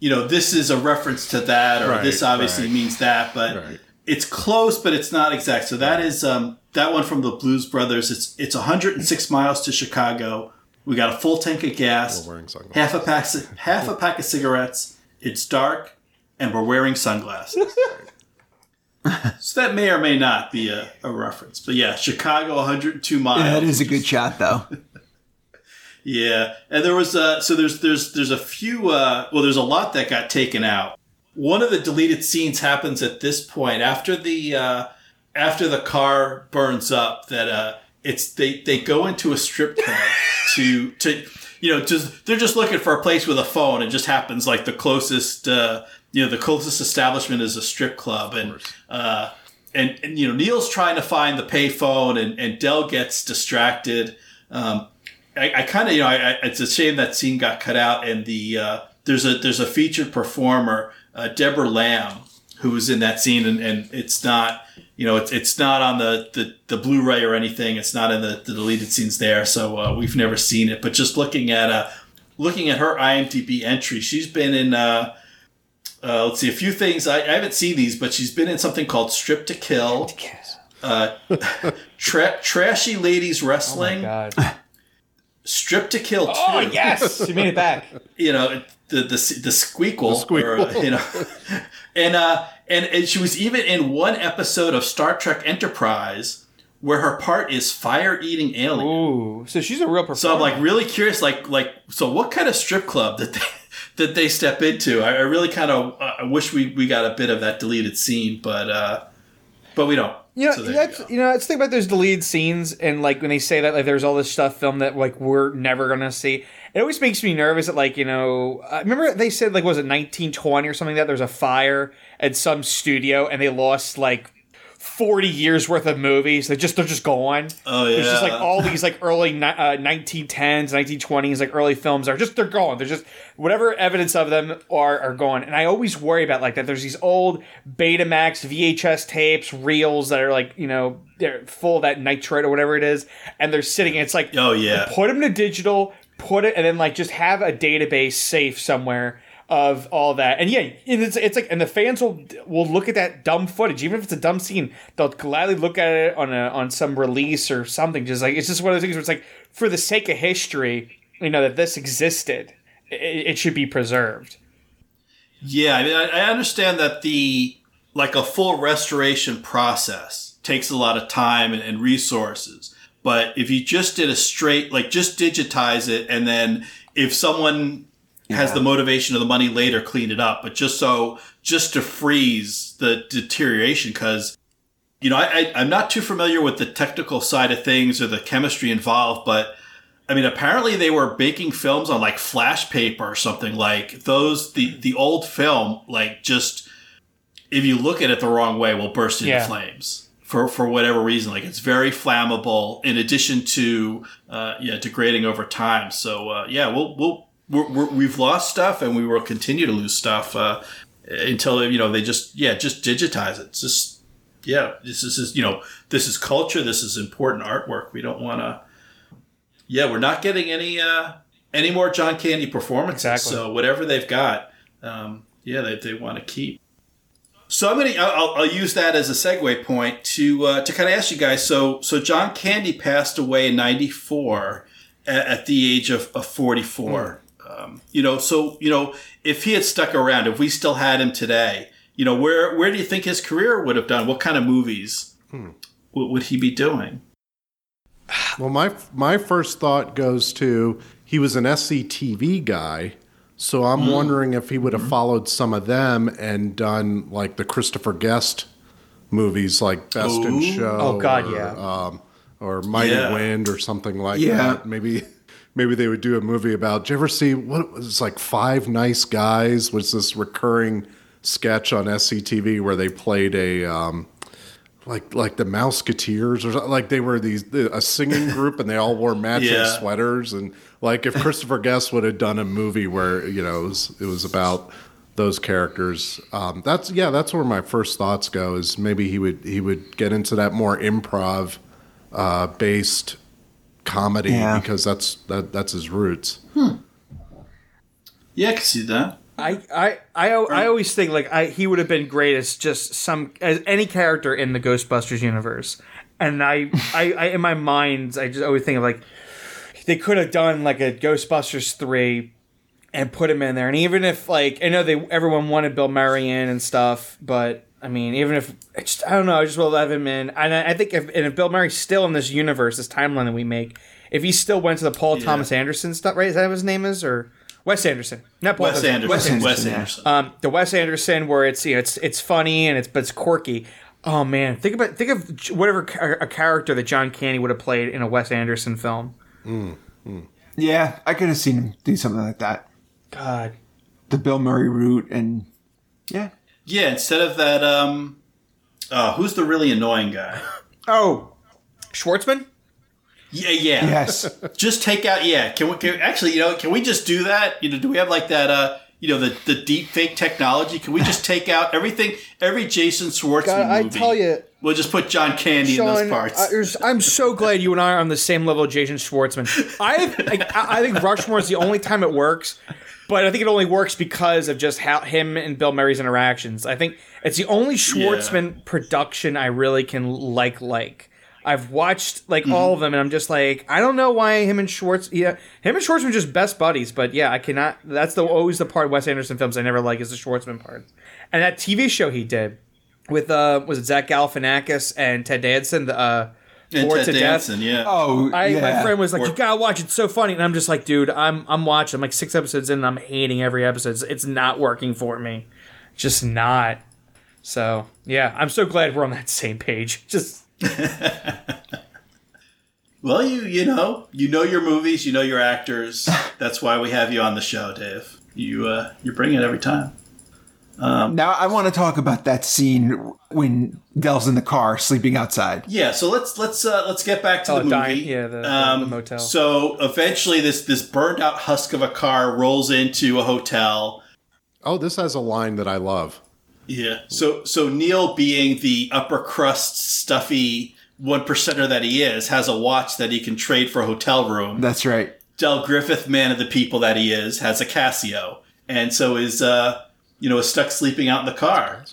you know this is a reference to that," or Right, "This obviously right. means that," but Right. it's close, but it's not exact. So that is um, that one from the Blues Brothers. It's it's 106 miles to Chicago. We got a full tank of gas, wearing sunglasses. half a pack half a pack of cigarettes. It's dark, and we're wearing sunglasses. so that may or may not be a, a reference, but yeah, Chicago, 102 miles. Yeah, that is a good shot, though. Yeah, and there was uh, so there's there's there's a few uh, well there's a lot that got taken out. One of the deleted scenes happens at this point after the uh, after the car burns up. That uh, it's they they go into a strip club to to you know just they're just looking for a place with a phone. It just happens like the closest uh, you know the closest establishment is a strip club and. Uh, and, and you know Neil's trying to find the payphone, and, and Del gets distracted. Um, I, I kind of you know I, I, it's a shame that scene got cut out, and the uh, there's a there's a featured performer, uh, Deborah Lamb, who was in that scene, and, and it's not you know it's it's not on the, the, the Blu-ray or anything. It's not in the, the deleted scenes there, so uh, we've never seen it. But just looking at uh, looking at her IMDb entry, she's been in. Uh, uh, let's see a few things. I, I haven't seen these, but she's been in something called Strip to Kill, uh, tra- Trashy Ladies Oh my Wrestling, god. Strip to Kill Two. Oh yes, she made it back. You know the the the squeakle, The squeakle. or, you know, and uh and, and she was even in one episode of Star Trek Enterprise where her part is fire eating alien. Ooh, so she's a real performer. So I'm like really curious, like like so what kind of strip club did they that they step into? I, I really kind of uh, I wish we we got a bit of that deleted scene, but uh but we don't. You know, So that's you you know, let's think about those deleted scenes and like when they say that like there's all this stuff filmed that like we're never gonna see. It always makes me nervous that like you know, uh, remember they said like was it 1920 or something that there was a fire at some studio and they lost like 40 years worth of movies. They just they're just gone. Oh There's just like all these like early ni- uh, 1910s, 1920s, like early films are just they're gone. They're just whatever evidence of them are are gone. And I always worry about like that. There's these old Betamax VHS tapes, reels that are like you know they're full of that nitrate or whatever it is, and they're sitting. And it's like Oh yeah. put them to digital, put it, and then like just have a database safe somewhere of all that. And yeah, it's it's like, and the fans will will look at that dumb footage, even if it's a dumb scene, they'll gladly look at it on a on some release or something. Just like it's just one of those things where it's like for the sake of history, you know that this existed, it, it should be preserved. Yeah, I mean, I, understand that the like a full restoration process takes a lot of time and, and resources. But if you just did a straight, like just digitize it, and then if someone has the motivation or the money later, clean it up. But just so, just to freeze the deterioration, because you know, I, I, I'm not too familiar with the technical side of things or the chemistry involved, but I mean, apparently they were baking films on like flash paper or something like those. The the old film, like just if you look at it the wrong way, will burst into Yeah. flames for for whatever reason. Like it's very flammable. In addition to uh, yeah, degrading over time. So uh, yeah, we'll we'll we're, we've lost stuff, and we will continue to lose stuff uh, until you know they just yeah just digitize it. It's just yeah, this is you know this is culture. This is important artwork. We don't want to. Yeah, we're not getting any uh, any more John Candy performances. Exactly. So whatever they've got, um, yeah, they, they want to keep. So I'm gonna I'll, I'll use that as a segue point to uh, to kind of ask you guys. So so John Candy passed away in '94 at, at the age of, of 44. Um, you know, so you know if he had stuck around, if we still had him today, you know, where where do you think his career would have done? What kind of movies would, would he be doing? Well, my my first thought goes to he was an SCTV guy, So I'm wondering if he would have followed some of them and done like the Christopher Guest movies, like Best in Show. Oh, God, or, yeah. Um, or Mighty Yeah. Wind or something like Yeah. that. Maybe. Maybe they would do a movie about. Did you ever see what was like Five Neat Guys? Was this recurring sketch on SCTV where they played a um, like like the Mouseketeers or something. like they were these a singing group and they all wore matching Yeah. sweaters and like if Christopher Guest would have done a movie where you know it was it was about those characters um, that's yeah that's where my first thoughts go is maybe he would he would get into that more improv uh, based comedy Yeah. because that's that that's his roots. Hmm. Yeah, I can see that. I, I, I, I always think like I, he would have been great as just some as any character in the Ghostbusters universe, and I, I, I in my mind I just always think of like they could have done like a Ghostbusters three and put him in there, and even if like I know they everyone wanted Bill Murray in and stuff, but I mean even if I just I don't know I just will have him in, and I, I think if and if Bill Murray's still in this universe, this timeline that we make, if he still went to the Paul Thomas Anderson stuff, right? Is that what his name is or? Wes Anderson, not Paul Wes Thomas- Anderson. Wes Anderson, Wes yeah. Anderson. um, the Wes Anderson where it's you know it's it's funny and it's but it's quirky. Oh man, think about think of whatever a character that John Candy would have played in a Wes Anderson film. Yeah, I could have seen him do something like that. God, The Bill Murray route, and yeah, yeah, instead of that, um, uh, who's the really annoying guy? oh, Schwartzman. Yeah, yeah. yes, Just take out. Yeah, can we? Can, actually, you know, can we just do that? You know, do we have like that? Uh, you know, the the deep fake technology. Can we just take out everything? Every Jason Schwartzman God, I movie. tell you, we'll just put John Candy in those parts. I, am so glad you and I are on the same level of Jason Schwartzman. I like, I I think Rushmore is the only time it works, but I think it only works because of just how him and Bill Murray's interactions. I think it's the only Schwartzman production I really can like. Like I've watched like mm-hmm. all of them, and I'm just like, I don't know why him and Schwartz, yeah, him and Schwartzman are just best buddies. But yeah, I cannot. That's the always the part of Wes Anderson films I never like is the Schwartzman part, and that TV show he did with uh was it Zach Galifianakis and Ted Danson the uh and Bored Ted to Death. Danson, yeah. oh I, yeah. my friend was like, Or- "You gotta watch. It's so funny." And I'm just like, "Dude, I'm I'm watching. I'm like six episodes in, and I'm hating every episode. It's, it's not working for me. Just not." So yeah, I'm so glad we're on that same page. Just Well, you you know you know your movies, you know your actors. That's why we have you on the show, Dave. You uh, you bring it every time. Now I want to talk about that scene when Del's in the car sleeping outside. Yeah, so let's let's uh, let's get back to Oh, the movie. Um, dying- yeah, the- the- the motel. So eventually, this this burned out husk of a car rolls into a hotel. oh this has a line that I love Yeah. So so Neil, being the upper crust, stuffy one percenter that he is, has a watch that he can trade for a hotel room. That's right. Del Griffith, man of the people that he is, has a Casio, and so is uh you know is stuck sleeping out in the car.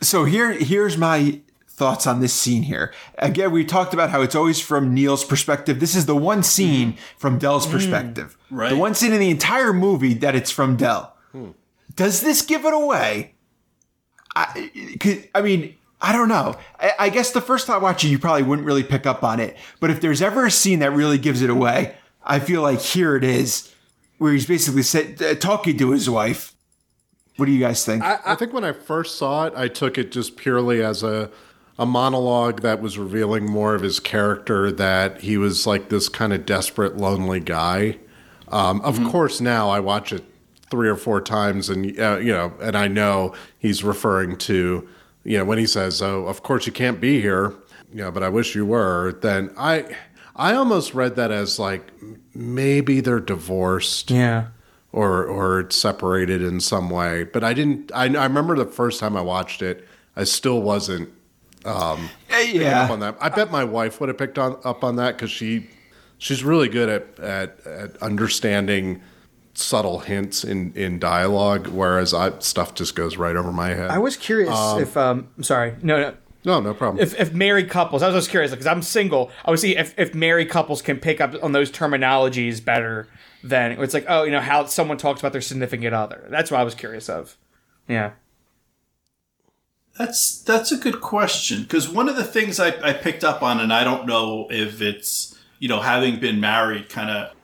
So here, here's my thoughts on this scene here. Again, we talked about how it's always from Neil's perspective. This is the one scene from Del's perspective. Right. The one scene in the entire movie that it's from Del. Does this give it away? I, 'cause- I mean, I don't know. I, I guess the first time watching, you probably wouldn't really pick up on it. But if there's ever a scene that really gives it away, I feel like here it is, where he's basically said, uh, talking to his wife. What do you guys think? I think when I first saw it, I took it just purely as a a monologue that was revealing more of his character. That he was like this kind of desperate, lonely guy. Um, of course, now I watch it three or four times, and uh, you know, and I know he's referring to you know when he says, "Oh, of course you can't be here," you know, but I wish you were. Then I I almost read that as like maybe they're divorced yeah. Or or separated in some way. But I didn't. I, I remember the first time I watched it, I still wasn't picking yeah. up on that. I bet my wife would have picked on, up on that because she she's really good at, at at understanding subtle hints in in dialogue, whereas I stuff just goes right over my head. I was curious if um. I'm sorry. No, no. no, no problem. If, if married couples, I was just curious because I'm single. I would see if, if married couples can pick up on those terminologies better than it's like, oh, you know, how someone talks about their significant other. That's what I was curious of. Yeah. That's that's a good question because one of the things I, I picked up on, and I don't know if it's you know having been married, kind of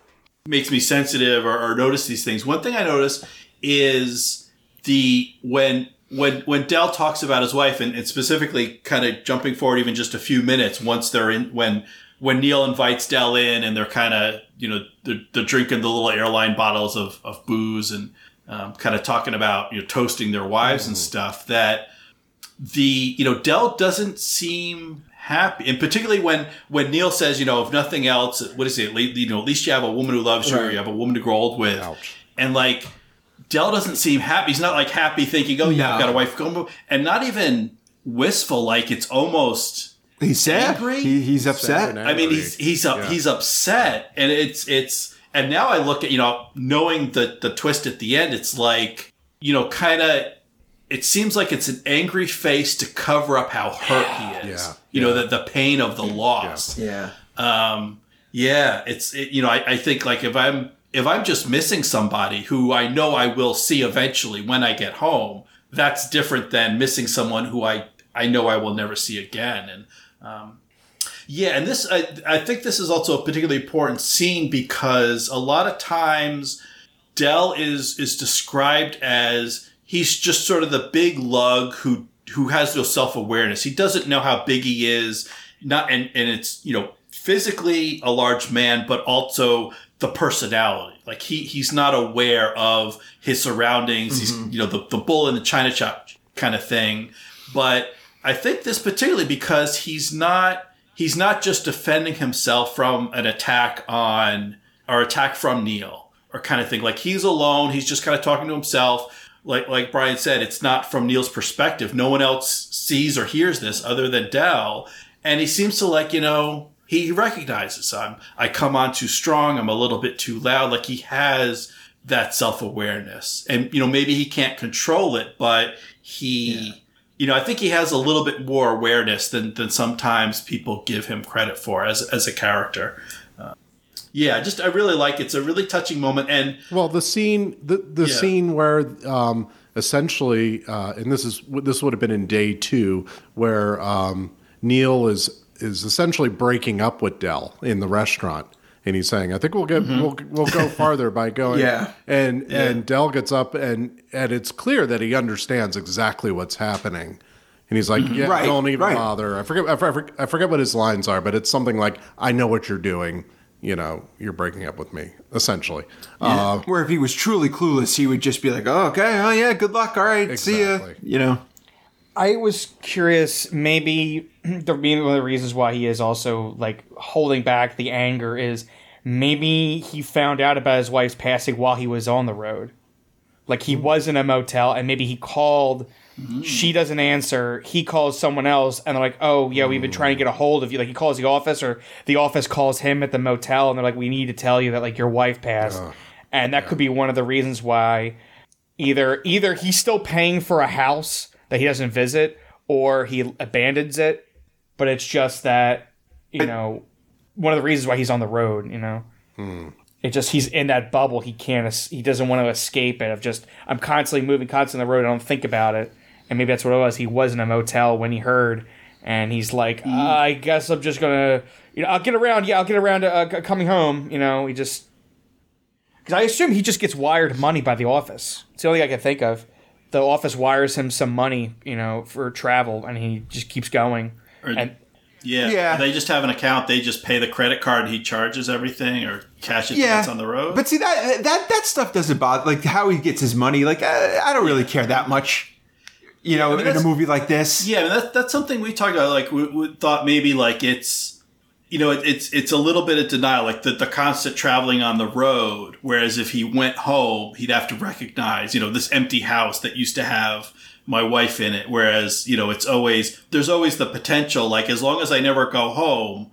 makes me sensitive or, or notice these things. One thing I notice is the when when when Del talks about his wife and, and specifically kind of jumping forward even just a few minutes once they're in when when Neil invites Del in and they're kind of you know they're, they're drinking the little airline bottles of, of booze and um, kind of talking about you know toasting their wives and stuff that the you know Del doesn't seem happy and particularly when when Neil says you know if nothing else what is it you know at least you have a woman who loves you or you have a woman to grow old with. Ouch. and like Del doesn't seem happy. He's not like happy thinking oh yeah I've got a wife and not even wistful like it's almost He's sad. Angry? He, he's upset. I mean, he's he's up, Yeah. he's upset, and it's it's. And now I look at you know, knowing the the twist at the end, it's like you know, kind of. It seems like it's an angry face to cover up how hurt he is. Yeah. You know, the the pain of the loss. Yeah. Um, yeah, it's it, you know, I, I think like if I'm if I'm just missing somebody who I know I will see eventually when I get home, that's different than missing someone who I I know I will never see again. And um, yeah, and this I I think this is also a particularly important scene because a lot of times Del is is described as he's just sort of the big lug who who has no self awareness. He doesn't know how big he is. Not and and it's you know physically a large man, but also the personality. Like he he's not aware of his surroundings. He's you know the the bull in the china shop kind of thing. But I think this particularly because he's not he's not just defending himself from an attack on or attack from Neil or kind of thing. Like he's alone. He's just kind of talking to himself. Like like Brian said, it's not from Neil's perspective. No one else sees or hears this other than Del. And he seems to like you know he recognizes I'm I come on too strong. I'm a little bit too loud. Like he has that self awareness, and you know maybe he can't control it, but he. You know, I think he has a little bit more awareness than, than sometimes people give him credit for as, as a character. Uh, yeah, just I really like it. It's a really touching moment, and Well, the scene, the the Yeah. scene where um, essentially, uh, and this is this would have been in day two, where um, Neil is is essentially breaking up with Del in the restaurant, and he's saying, "I think we'll get we'll we'll go farther by going." Yeah. and and Del gets up, and and it's clear that he understands exactly what's happening. And he's like, "Yeah, Right, don't even right. bother." I forget, I forget, I forget what his lines are, but it's something like, "I know what you're doing. You know, you're breaking up with me." Essentially, uh, Where if he was truly clueless, he would just be like, "Oh, okay, oh yeah, good luck. All right, see ya." You know. I was curious, maybe the being one of the reasons why he is also like holding back the anger is maybe he found out about his wife's passing while he was on the road. Like he hmm. was in a motel and maybe he called hmm. she doesn't answer, he calls someone else and they're like, "Oh, yeah, we've been trying to get a hold of you." Like he calls the office or the office calls him at the motel and they're like, "We need to tell you that like your wife passed." and that could be one of the reasons why either either he's still paying for a house that he doesn't visit or he abandons it but it's just that you know one of the reasons why he's on the road you know? It just he's in that bubble. He can't he doesn't want to escape it of just i'm constantly moving constantly on the road. I don't think about it. And maybe that's what it was. He was in a motel when he heard. And he's like i guess i'm just gonna you know i'll get around yeah i'll get around to uh, coming home you know? He just because I assume he just gets wired money by the office. It's the only thing I can think of. The office wires him some money, you know, for travel, and he just keeps going. Or- And yeah, Yeah. they just have an account. They just pay the credit card. He charges everything or cash Yeah, advance on the road. But see that that that stuff doesn't bother. Like how he gets his money. Like I, I don't really care that much. You know, mean, in a movie like this. Yeah, I mean, that's that's something we talked about. Like we, we thought maybe like it's you know it, it's it's a little bit of denial, like the the constant traveling on the road. Whereas if he went home, he'd have to recognize you know this empty house that used to have my wife in it. Whereas you know it's always there's always the potential like as long as I never go home,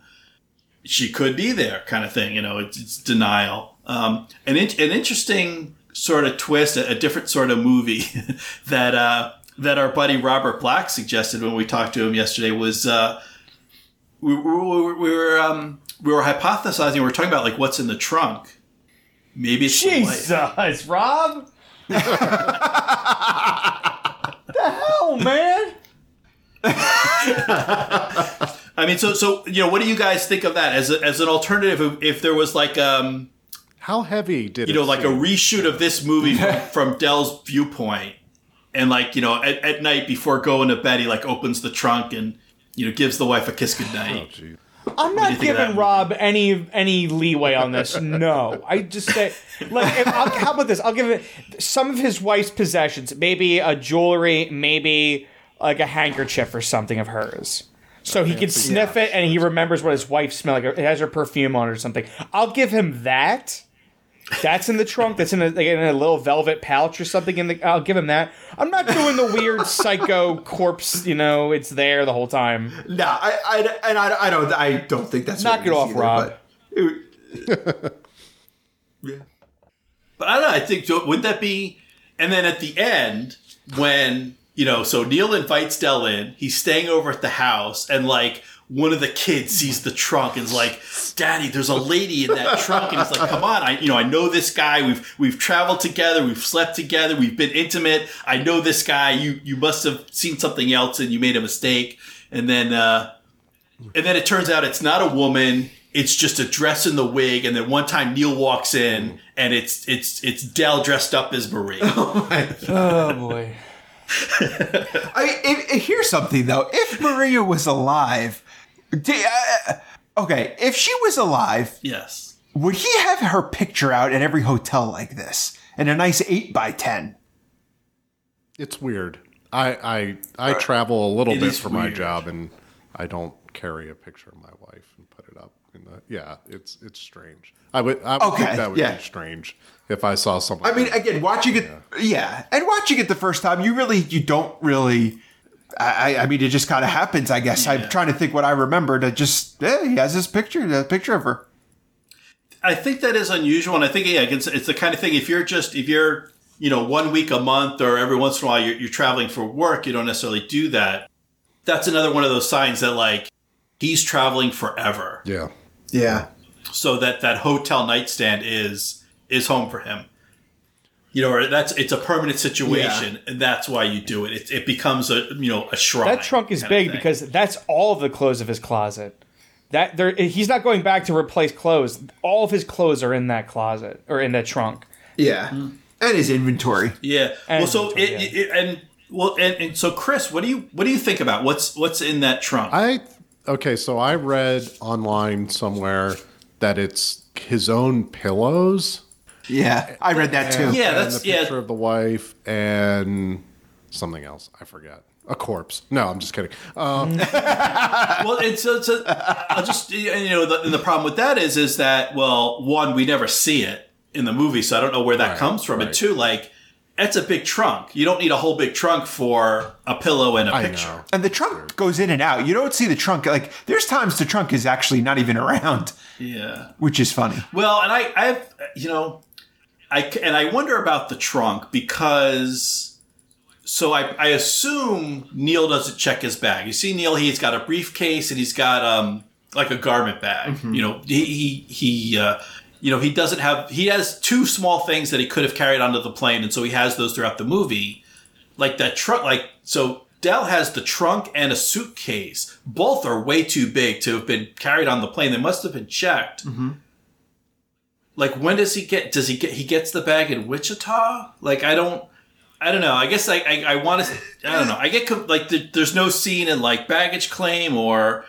she could be there, kind of thing. You know, it's, it's denial. Um, an in, an interesting sort of twist, a, a different sort of movie that uh, that our buddy Robert Black suggested when we talked to him yesterday was uh, we, we, were- we were um, we were hypothesizing. We were talking about like what's in the trunk. Maybe it's the. Jesus, Rob. the hell, man? I mean, so so you know, what do you guys think of that as a, as an alternative? If, if there was like um, How heavy did you it know, like a reshoot of this movie from, from Del's viewpoint, and like you know, at, at night before going to bed, he like opens the trunk and you know gives the wife a kiss goodnight. Gee. I'm not you think of that giving? Rob any any leeway on this. No, I just say like if I'll, how about this? I'll give it some of his wife's possessions, maybe a jewelry, maybe like a handkerchief or something of hers. So he can sniff it and he remembers what his wife smelled like. It has her perfume on or something. I'll give him that. That's in the trunk. That's in a, like in a little velvet pouch or something. In the, I'll give him that. I'm not doing the weird psycho corpse. You know, it's there the whole time. No, I, I and I, I don't I don't think that's Knock what it is off, either, Rob. but it- yeah. But I don't know. I think would that be? And then at the end, when you know, so Neil invites Del in. He's staying over at the house, and like one of the kids sees the trunk and is like, "Daddy, there's a lady in that trunk." And he's like, "Come on, I you know I know this guy. We've we've traveled together. We've slept together. We've been intimate. I know this guy. You you must have seen something else and you made a mistake." And then uh, and then it turns out it's not a woman. It's just a dress in the wig. And then one time Neil walks in and it's it's it's Del dressed up as Marie. Oh boy. I if, if- here's something though. If Maria was alive, di- Uh, uh, okay, if she was alive, yes. would he have her picture out at every hotel like this in a nice eight by ten? It's weird. I I, I travel a little It bit is for my job, and I don't carry a picture of my wife and put it up in the. Yeah, it's it's strange. I would I would Okay, think that would yeah. be strange if I saw someone. I mean, again, watching it, yeah, and watching it the first time, you really, you don't really. I, I- I mean, it just kind of happens. I guess Yeah. I'm trying to think what I remember. To just, yeah, he has this picture, a picture of her. I think that is unusual, and I think yeah, it's, it's the kind of thing. If you're just if you're you know one week a month or every once in a while you're, you're traveling for work, you don't necessarily do that. That's another one of those signs that like he's traveling forever, yeah, Yeah, so that that hotel nightstand is is home for him. You know, or that's it's a permanent situation, and that's why you do it. It, it becomes a you know a shrine. That trunk is big because that's all of the clothes of his closet. That there, he's not going back to replace clothes. All of his clothes are in that closet or in that trunk. yeah, and his inventory. Yeah. well, so it, yeah. it- and well, and, and so Chris, what do you what do you think about what's what's in that trunk? I okay. So I read online somewhere that it's his own pillows. Yeah, I read that too. Yeah, and that's- the yeah. picture of the wife and something else. I forget. A corpse. No, I'm just kidding. Um, well, it's, it's a, I'll just you know the, and the problem with that is is that well, one we never see it in the movie, so I don't know where that Right, comes from, and right. two, like it's a big trunk. You don't need a whole big trunk for a pillow and a I picture. know. And the trunk goes in and out. You don't see the trunk. Like, there's times the trunk is actually not even around, Yeah. which is funny. Well, and I, I have, you know, I and I wonder about the trunk because, so I, I assume Neil doesn't check his bag. You see, Neil, he's got a briefcase and he's got um like a garment bag. You know, he he, he uh, you know, he doesn't have. He has two small things that he could have carried onto the plane, and so he has those throughout the movie. Like that trunk, like so. Del has the trunk and a suitcase. Both are way too big to have been carried on the plane. They must have been checked like when does he get does he get he gets the bag in wichita like i don't i don't know i guess i i, I want to i don't know i get like the, there's no scene in like baggage claim or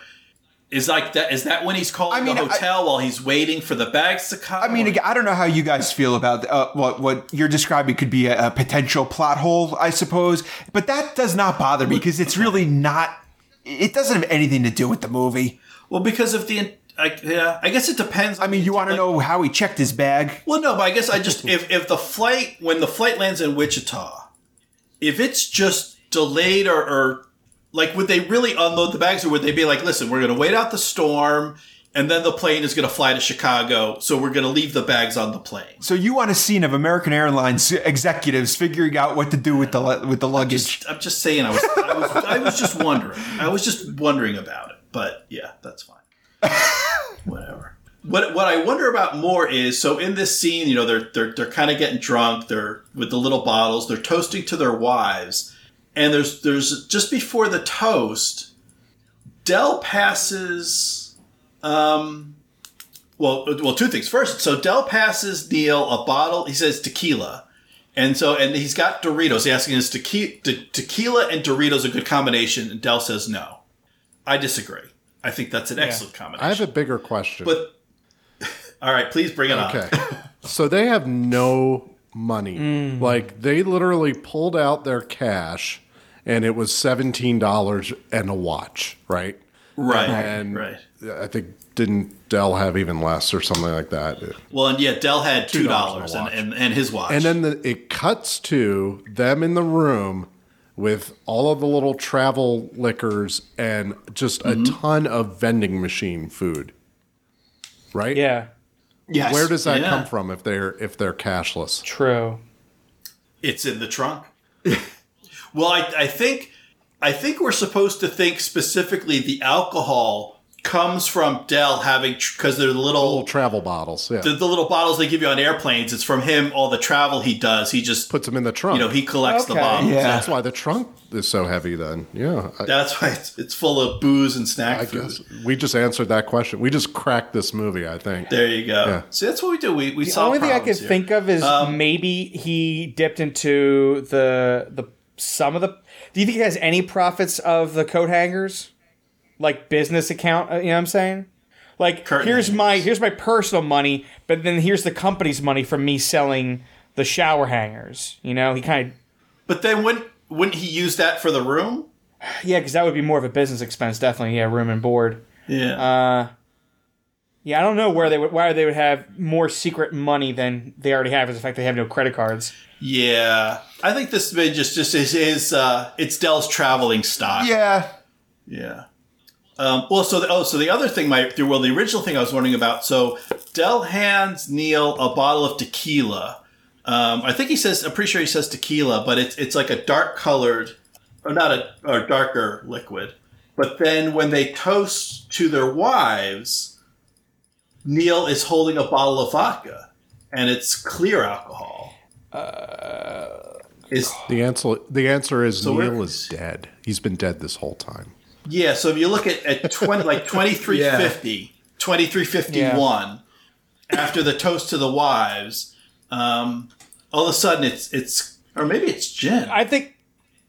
is like that is that when he's calling I mean, the I- hotel while he's waiting for the bags to come I mean, Or- I don't know how you guys feel about uh, what what you're describing could be a, a potential plot hole, I suppose. But that does not bother me because it's really not. It doesn't have anything to do with the movie. well because of the I, yeah i guess it depends I mean, you want to Like- know how he checked his bag? Well, no, but I guess I just if if the flight when the flight lands in Wichita, if it's just delayed or, or like would they really unload the bags or would they be like, listen, we're going to wait out the storm and then the plane is going to fly to Chicago, so we're going to leave the bags on the plane. So you want a scene of American Airlines executives figuring out what to do with the with the luggage? I'm just saying, I was I was, I was just wondering. I was just wondering about it, but yeah, that's fine. Whatever. What what I wonder about more is so in this scene, you know, they're they're they're kind of getting drunk. They're with the little bottles. They're toasting to their wives, and there's there's just before the toast, Del passes um, well, well, two things. First, so Del passes Neil a bottle. He says tequila, and so and he's got Doritos. He's asking is tequila, tequila and Doritos a good combination? And Del says no. I disagree. I think that's an excellent combination. I have a bigger question. but all right, please bring it on. Okay. so they have no money. Mm. Like they literally pulled out their cash and it was $17 and a watch, right? Right, And right. I think didn't Del have even less or something like that. Well, and yeah, Del had two dollars $2 and, and, and his watch. And then the, it cuts to them in the room with all of the little travel liquors and just a mm-hmm. ton of vending machine food. Right? Yeah, Yes. Where does that Yeah. come from if they're if they're cashless? true. It's in the trunk. well, I, I think I think we're supposed to think specifically the alcohol comes from Del having because they're the little Little travel bottles. Yeah. the, the little bottles they give you on airplanes. It's from him. All the travel he does, he just Puts them in the trunk. you know he collects the bottles. Yeah. That's why the trunk is so heavy then. Yeah. I, That's why it's, it's full of booze and snack I food. guess we just answered that question. We just cracked this movie, I think. There you go. Yeah. See, that's what we do. We we The only thing I problems could here. think of is Um, maybe he dipped into the the some of the. Do you think he has any profits of the coat hangers, like business account? uh, You know what I'm saying? Like Curtain here's hangers. my here's my personal money, but then here's the company's money from me selling the shower hangers. You know, he kind of But then wouldn't wouldn't he use that for the room? yeah, because that would be more of a business expense, definitely. Yeah, room and board. Yeah. Uh, yeah, I don't know where they would why they would have more secret money than they already have, is the fact they have no credit cards. yeah. I think this may just just is is uh it's Del's traveling stock. Yeah. Yeah. Um, well, so the, oh, so the other thing, my well, the original thing I was wondering about. So Del hands Neil a bottle of tequila. Um, I think he says, I'm pretty sure he says tequila, but it's it's like a dark colored, or not a or darker liquid. But then when they toast to their wives, Neil is holding a bottle of vodka, and it's clear alcohol. is The answer the answer is So Neil is dead. He's been dead this whole time. Yeah, so if you look at, at 20, like 2350, 2351, after the toast to the wives, um, all of a sudden it's, it's, or maybe it's gin, I think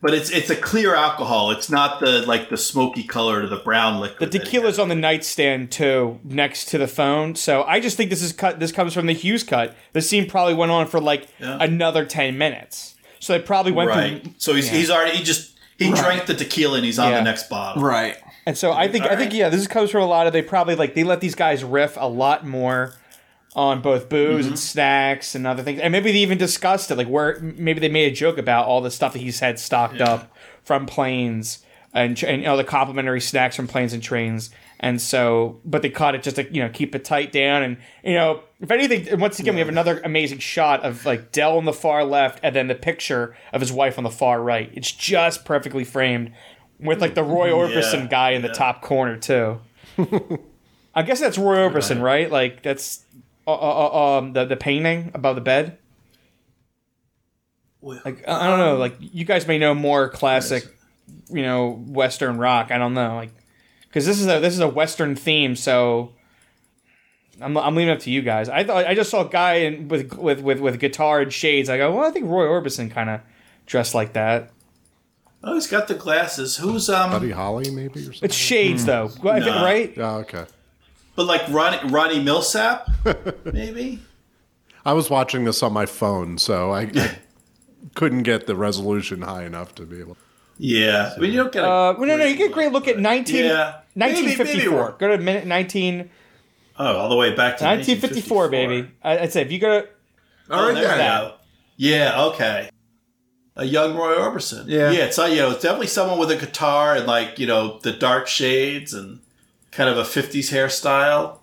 but it's, it's a clear alcohol. It's not the, like the smoky color or the brown the liquid. that he tequila's on the nightstand too, next to the phone. So I just think this is cut. This comes from the Hughes cut. The scene probably went on for like Yeah. another ten minutes. So they probably went Right. through. So he's, yeah. he's already, he just, he drank the tequila and he's on Yeah. the next bottle. Right. And so I think I think Alright. yeah, this comes from a lot of they probably like they let these guys riff a lot more on both booze Mm-hmm. and snacks and other things, and maybe they even discussed it like where maybe they made a joke about all the stuff that he's had stocked up from planes and tr- and you know, the complimentary snacks from planes and trains. And so, but they caught it just to you know keep it tight down, and you know if anything, once again we have another amazing shot of like Del on the far left, and then the picture of his wife on the far right. It's just perfectly framed with like the Roy Orbison Yeah, guy in the top corner too. I guess that's Roy Orbison, right? Like that's uh, uh, uh, um the the painting above the bed. Well, Like I I don't know. Like you guys may know more classic, you know, Western rock. I don't know. Like because this is a this is a Western theme, so. I'm, I'm leaving it up to you guys. I thought I just saw a guy in, with with with with guitar and shades. I go, well, I think Roy Orbison kind of dressed like that. Oh, he's got the glasses. Who's, um, Buddy Holly, maybe or something. It's shades though, Well, I think- Nah. right? Oh, okay. but like Ronnie, Ronnie Milsap, maybe? I was watching this on my phone, so I, I couldn't get the resolution high enough to be able. To. Yeah. I mean, you don't get a Uh, well, no, no, you great get a great look at 19, Yeah. Maybe- maybe 1954. Go to minute 19, Oh, all the way back to 1954, baby. I, I'd say if you go to Oh, right there you go. Yeah, okay. A young Roy Orbison. Yeah. Yeah, it's, uh, you know, it's definitely someone with a guitar and, like, you know, the dark shades and kind of a 50s hairstyle.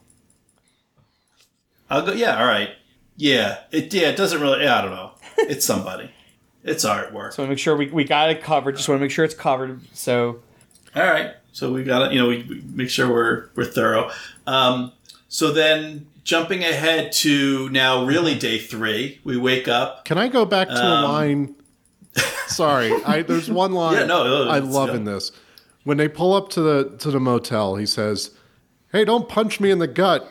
I'll go, yeah, all right. Yeah, it, yeah, it doesn't really, yeah, I don't know. It's somebody. it's artwork. So we make sure we, we got it covered. Just want to make sure it's covered. So All right. So we got to, you know, we, we make sure we're we're thorough. Um, so then jumping ahead to now really day three, we wake up. Can I go back to a Um, line? Sorry, I, there's one line Yeah, no, no, I love yeah. in this. When they pull up to the to the motel, he says, "Hey, don't punch me in the gut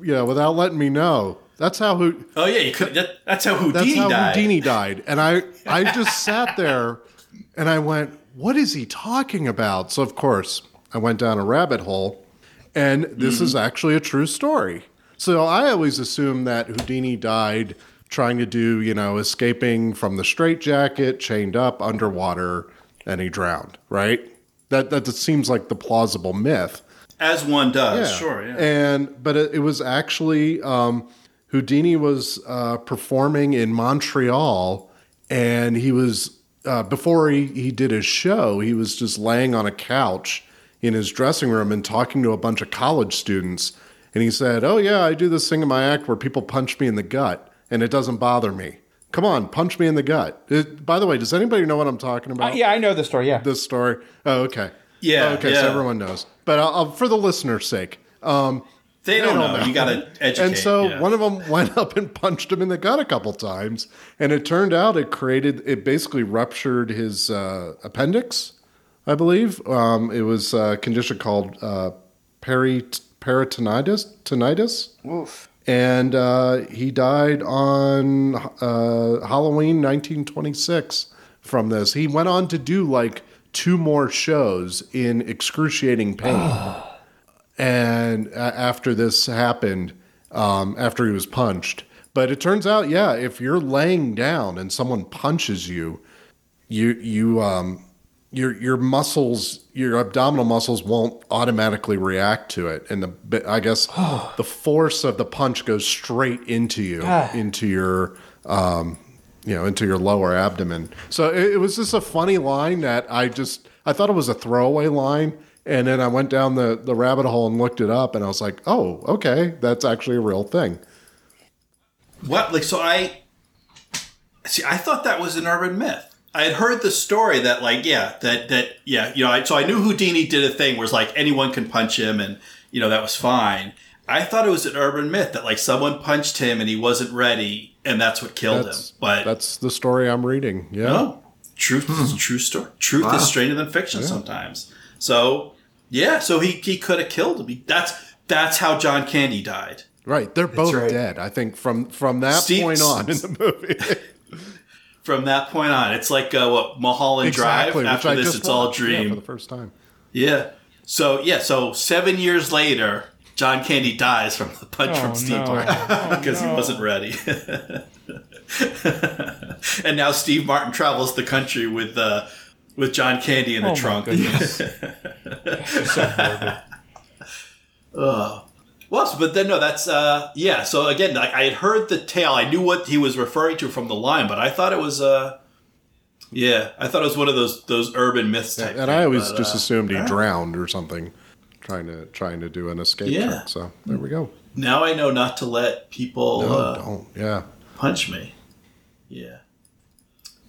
you know, without letting me know. That's how who. Oh yeah, you could. That, that's how Houdini That's how died. Houdini died. And I, I just sat there, and I went, "What is he talking about?" So of course, I went down a rabbit hole, and this Mm-hmm. is actually a true story. So I always assume that Houdini died trying to do, you know, escaping from the straitjacket, chained up underwater, and he drowned. Right? That that seems like the plausible myth. As one does, Yeah. sure. Yeah. And but it, it was actually um, Houdini was uh, performing in Montreal, and he was uh, before he, he did his show, he was just laying on a couch in his dressing room and talking to a bunch of college students. And he said, "Oh yeah, I do this thing in my act where people punch me in the gut, and it doesn't bother me. Come on, punch me in the gut." It- by the way, does anybody know what I'm talking about? Uh, yeah, I know the story. Yeah. This story. Oh, okay. Yeah, Okay, so everyone knows. But I'll, I'll, for the listener's sake, um, they don't, don't know. know. You got to educate. and so yeah. one of them went up and punched him in the gut a couple times, and it turned out it created it basically ruptured his uh, appendix, I believe. Um, it was a condition called uh, peri- peritonitis. Tinnitus. Oof. And uh, he died on uh, Halloween 1926 from this. He went on to do like two more shows in excruciating pain. and after this happened, um, after he was punched. But it turns out, yeah, if you're laying down and someone punches you, you you um your your muscles, your abdominal muscles won't automatically react to it, and the bi- I guess the force of the punch goes straight into you, into your um you know into your lower abdomen. So it, it was just a funny line that I just I thought it was a throwaway line. And then I went down the, the rabbit hole and looked it up, and I was like, "Oh, okay, that's actually a real thing." What? Like, so I see. I thought that was an urban myth. I had heard the story that, like, yeah, that that yeah, you know. I, so I knew Houdini did a thing where it's like anyone can punch him, and you know that was fine. I thought it was an urban myth that like someone punched him and he wasn't ready, and that's what killed That's him. But that's the story I'm reading. Yeah, no, truth is hmm. true story. Truth is stranger than fiction sometimes. So yeah, so he he could have killed him. He, that's that's how John Candy died. right. They're both right. dead. I think from from that Steve- point on in the movie. From that point on, it's like uh, what Mulholland Drive. After this, it's all watched, yeah, dream. for the first time. Yeah. So yeah. So seven years later, John Candy dies from the punch Oh, from Steve no. Martin because he wasn't ready. and now Steve Martin travels the country with uh, with John Candy in the Oh, trunk. goodness. Well, so- but then no, that's uh, yeah. So again, I, I had heard the tale. I knew what he was referring to from the line, but I thought it was uh, yeah, I thought it was one of those those urban myths type. And thing, I always but, just uh, assumed he drowned or something, trying to trying to do an escape Yeah. trick. So there we go. now I know not to let people. No, uh, don't. Yeah. punch me. Yeah.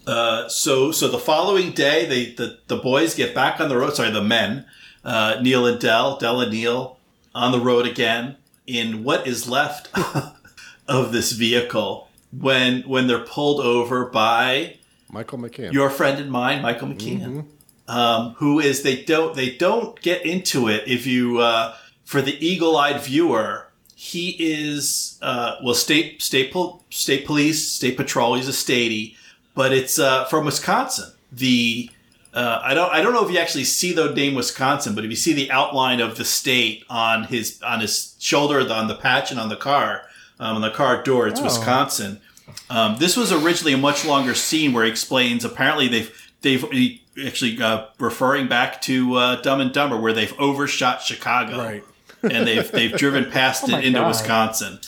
Uh, so so the following day, they the, the boys get back on the road. Sorry, the men, uh, Neil and Del, Del and Neil, on the road again in what is left of this vehicle when when they're pulled over by Michael McKean. your friend and mine, Michael McKean, um, who is they don't they don't get into it if you uh, for the eagle-eyed viewer. He is uh, well state state pol- state police state patrol. He's a statey, but it's uh, from Wisconsin. The uh, I don't I don't know if you actually see the name Wisconsin, but if you see the outline of the state on his on his shoulder, on the patch, and on the car um, on the car door, it's Wisconsin. Um, this was originally a much longer scene where he explains. Apparently, they've they've he actually uh, referring back to uh, Dumb and Dumber, where they've overshot Chicago, Right. and they've they've driven past it into God. Wisconsin.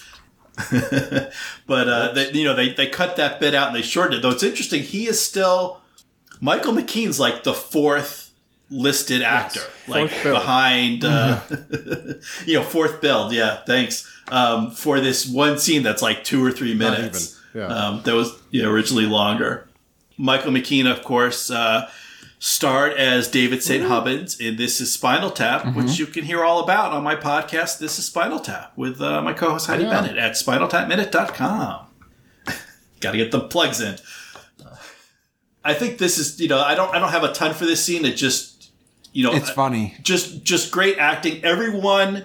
but uh, they, you know they they cut that bit out and they shortened it. Though it's interesting, he is still Michael McKean's like the fourth listed actor, like Fourth bill. behind uh, you know fourth build. Yeah, thanks um, for this one scene that's like two or three minutes. yeah. Um, that was know, originally longer. Michael McKean, of course, uh, starred as David St. Hubbins in This Is Spinal Tap, Mm-hmm. which you can hear all about on my podcast, This Is Spinal Tap, with uh, my co host Heidi Yeah. Bennett at spinaltapminute.com. Got to get the plugs in. I think this is, you know, I don't, I don't have a ton for this scene. It just, you know, It's funny. just just great acting. Everyone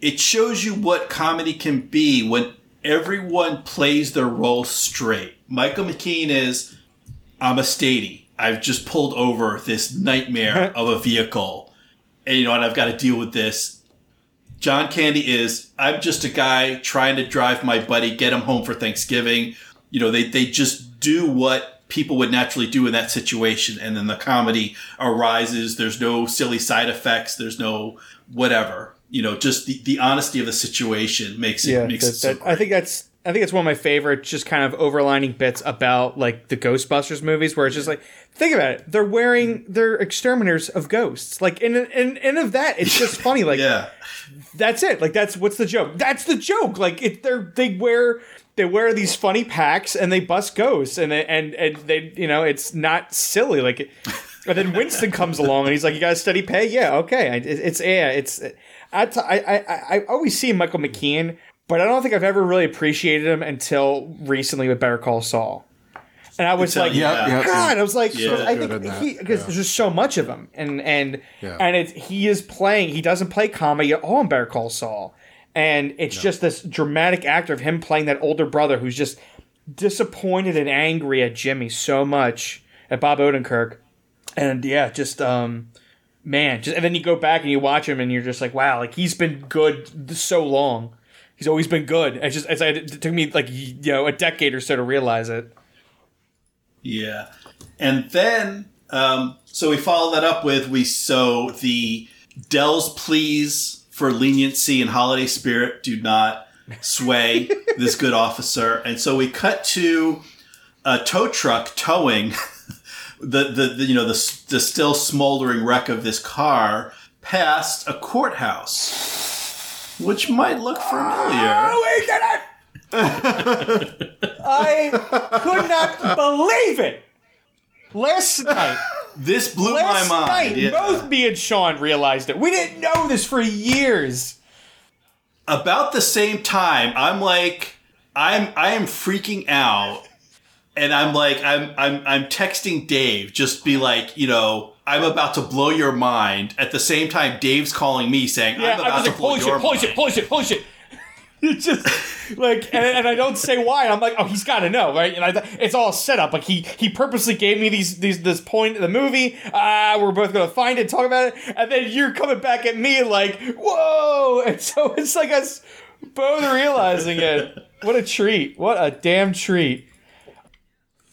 it shows you what comedy can be when everyone plays their role straight. Michael McKean is, I'm a statey. I've just pulled over this nightmare of a vehicle, and you know, and I've got to deal with this. John Candy is, I'm just a guy trying to drive my buddy, get him home for Thanksgiving. You know, they they just do what people would naturally do in that situation, and then the comedy arises. There's no silly side effects. There's no whatever. You know, just the, the honesty of the situation makes it Yeah, makes that- it so that- I think that's I think it's one of my favorite, just kind of overlining bits about like the Ghostbusters movies, where it's just like, think about it, they're wearing they're exterminators of ghosts, like, and and and of that, it's just funny, like, yeah. that's it, like that's what's the joke? That's the joke, like it, they're they wear they wear these funny packs and they bust ghosts, and they- and and they you know it's not silly, like. It, and then Winston comes along and he's like, "You guys steady pay? Yeah, okay. I- It's, it's yeah, it's. I, t- I, I, I always see Michael McKean, but I don't think I've ever really appreciated him until recently with Better Call Saul. And I was Until- like, yeah. Yep, yep. God, I was like, Yeah. I think he because yeah. there's just so much of him, and and Yeah. and it he is playing. He doesn't play comedy at all in Better Call Saul, and it's just this dramatic actor of him playing that older brother who's just disappointed and angry at Jimmy so much at Bob Odenkirk, and yeah, just um, man, just and then you go back and you watch him and you're just like, wow, like he's been good so long. He's always been good. It's just it's, it took me like you know a decade or so to realize it. Yeah. And then, um, so we follow that up with we so the Del's pleas for leniency and holiday spirit do not sway this good officer, and so we cut to a tow truck towing the, the, the you know the, the still smoldering wreck of this car past a courthouse, which might look familiar. Ah, we did it! I could not believe it. Last night, This blew last my mind. night, yeah. both me and Sean realized it. We didn't know this for years. about the same time, I'm like, I'm I am freaking out, and I'm like, I'm I'm I'm texting Dave, just be like, you know, I'm about to blow your mind. At the same time, Dave's calling me saying, Yeah, I'm I about was to like, blow holy your shit, holy mind. shit, holy shit, holy shit. It's just like, and, and I don't say why. I'm like, oh, he's got to know, right? And I, it's all set up. Like he he purposely gave me these these this point in the movie. Ah, we're both gonna find it, talk about it, and then you're coming back at me like, whoa! And so it's like us both realizing it. What a treat! What a damn treat!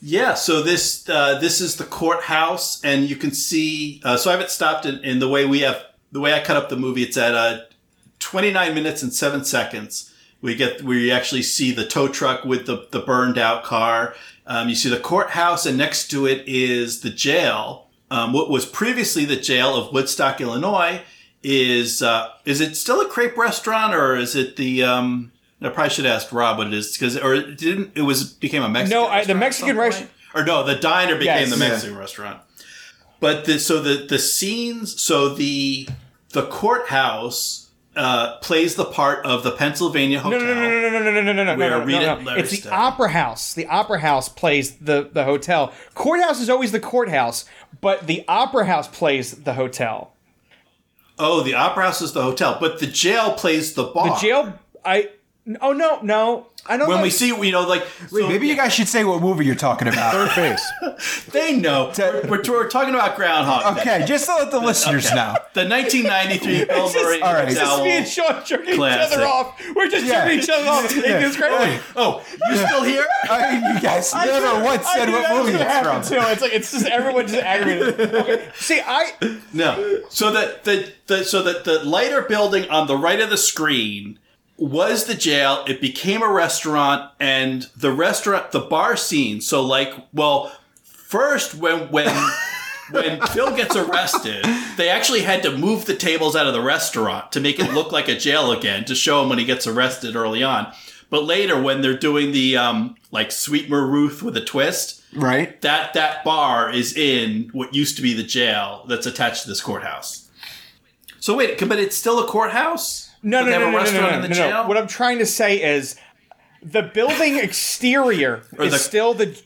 Yeah, so this uh, this is the courthouse, and you can see. Uh, so I have it stopped in, in the way we have the way I cut up the movie. It's at uh, 29 minutes and seven seconds. We get we actually see the tow truck with the the burned out car. Um, you see the courthouse, and next to it is the jail. Um, what was previously the jail of Woodstock, Illinois, is uh, is it still a crepe restaurant or is it the? Um, I probably should ask Rob what it is because or it didn't it was became a Mexican. No, I- the Mexican restaurant or no, the diner became Yes. the Mexican restaurant. But the, so the the scenes, so the the courthouse uh, plays the part of the Pennsylvania hotel. no, no, no, no, no, no, no, no, no, no, no, no. It's the opera house. The opera house plays the the hotel. Courthouse is always the courthouse, but the opera house plays the hotel. Oh, the opera house is the hotel, but the jail plays the bar. The jail. I. Oh no, no. I don't. When know. we see, you know, like so Maybe you guys should say what movie you're talking about. Third base. they know we're, we're, we're talking about Groundhog. Okay, just to let the listeners know. The 1993 Bill It's just- Murray all right. It's just McDowell. me and Sean jerking Classic. each other off. We're just Yeah. jerking each other off. Yeah. It's great. Oh, you still here? I mean, you guys I never knew- once said what movie gonna it's from. Too. It's like it's just everyone just aggravated. Okay. See, I No. So the, the, the so that the lighter building on the right of the screen was the jail. It became a restaurant, and the restaurant, the bar scene. So like, well, first when when when Phil gets arrested, they actually had to move the tables out of the restaurant to make it look like a jail again to show him when he gets arrested early on. But later, when they're doing the um, like Sweet Ruth with a twist, Right? that that bar is in what used to be the jail that's attached to this courthouse. So wait, but it's still a courthouse? No, no, no, no, no, no, no, no, no. What I'm trying to say is, the building exterior is the- still the.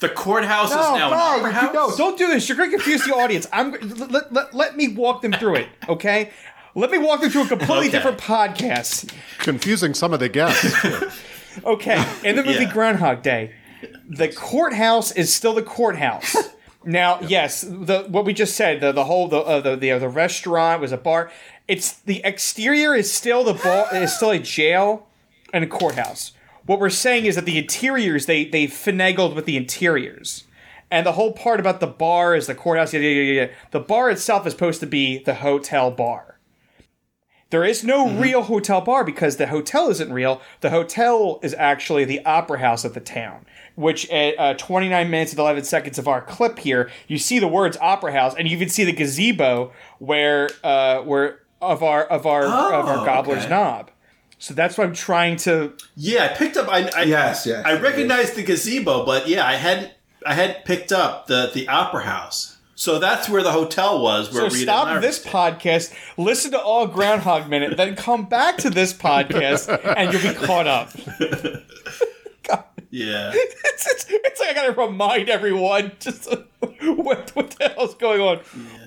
the courthouse is now an no, opera house. no! Don't do this. You're going to confuse the audience. I'm let, let, let me walk them through it, okay? Let me walk them through a completely Okay. different podcast. Confusing some of the guests. Okay, in the movie Yeah. Groundhog Day, the courthouse is still the courthouse. Now, yes, the what we just said, the the whole the uh, the the, uh, the restaurant was a bar. It's the exterior is still the bar is still a jail and a courthouse. What we're saying is that the interiors they they finagled with the interiors. And the whole part about the bar is the courthouse. Yeah, yeah, yeah, yeah. The bar itself is supposed to be the hotel bar. There is no real hotel bar because the hotel isn't real. The hotel is actually the opera house of the town. Which at uh, 29 minutes and 11 seconds of our clip here, you see the words opera house, and you can see the gazebo where uh, where of our of our of our Oh, gobbler's okay. knob. So that's what I'm trying to. Yeah, I picked up. I, I Yes, yes, I recognized the gazebo, but yeah, I hadn't. I had picked up the the opera house. So that's where the hotel was. Where So Rita stop and this stayed. podcast, listen to all Groundhog Minute, then come back to this podcast, and you'll be caught up. Yeah. it's, it's, it's like I gotta remind everyone just what, what the hell's going on.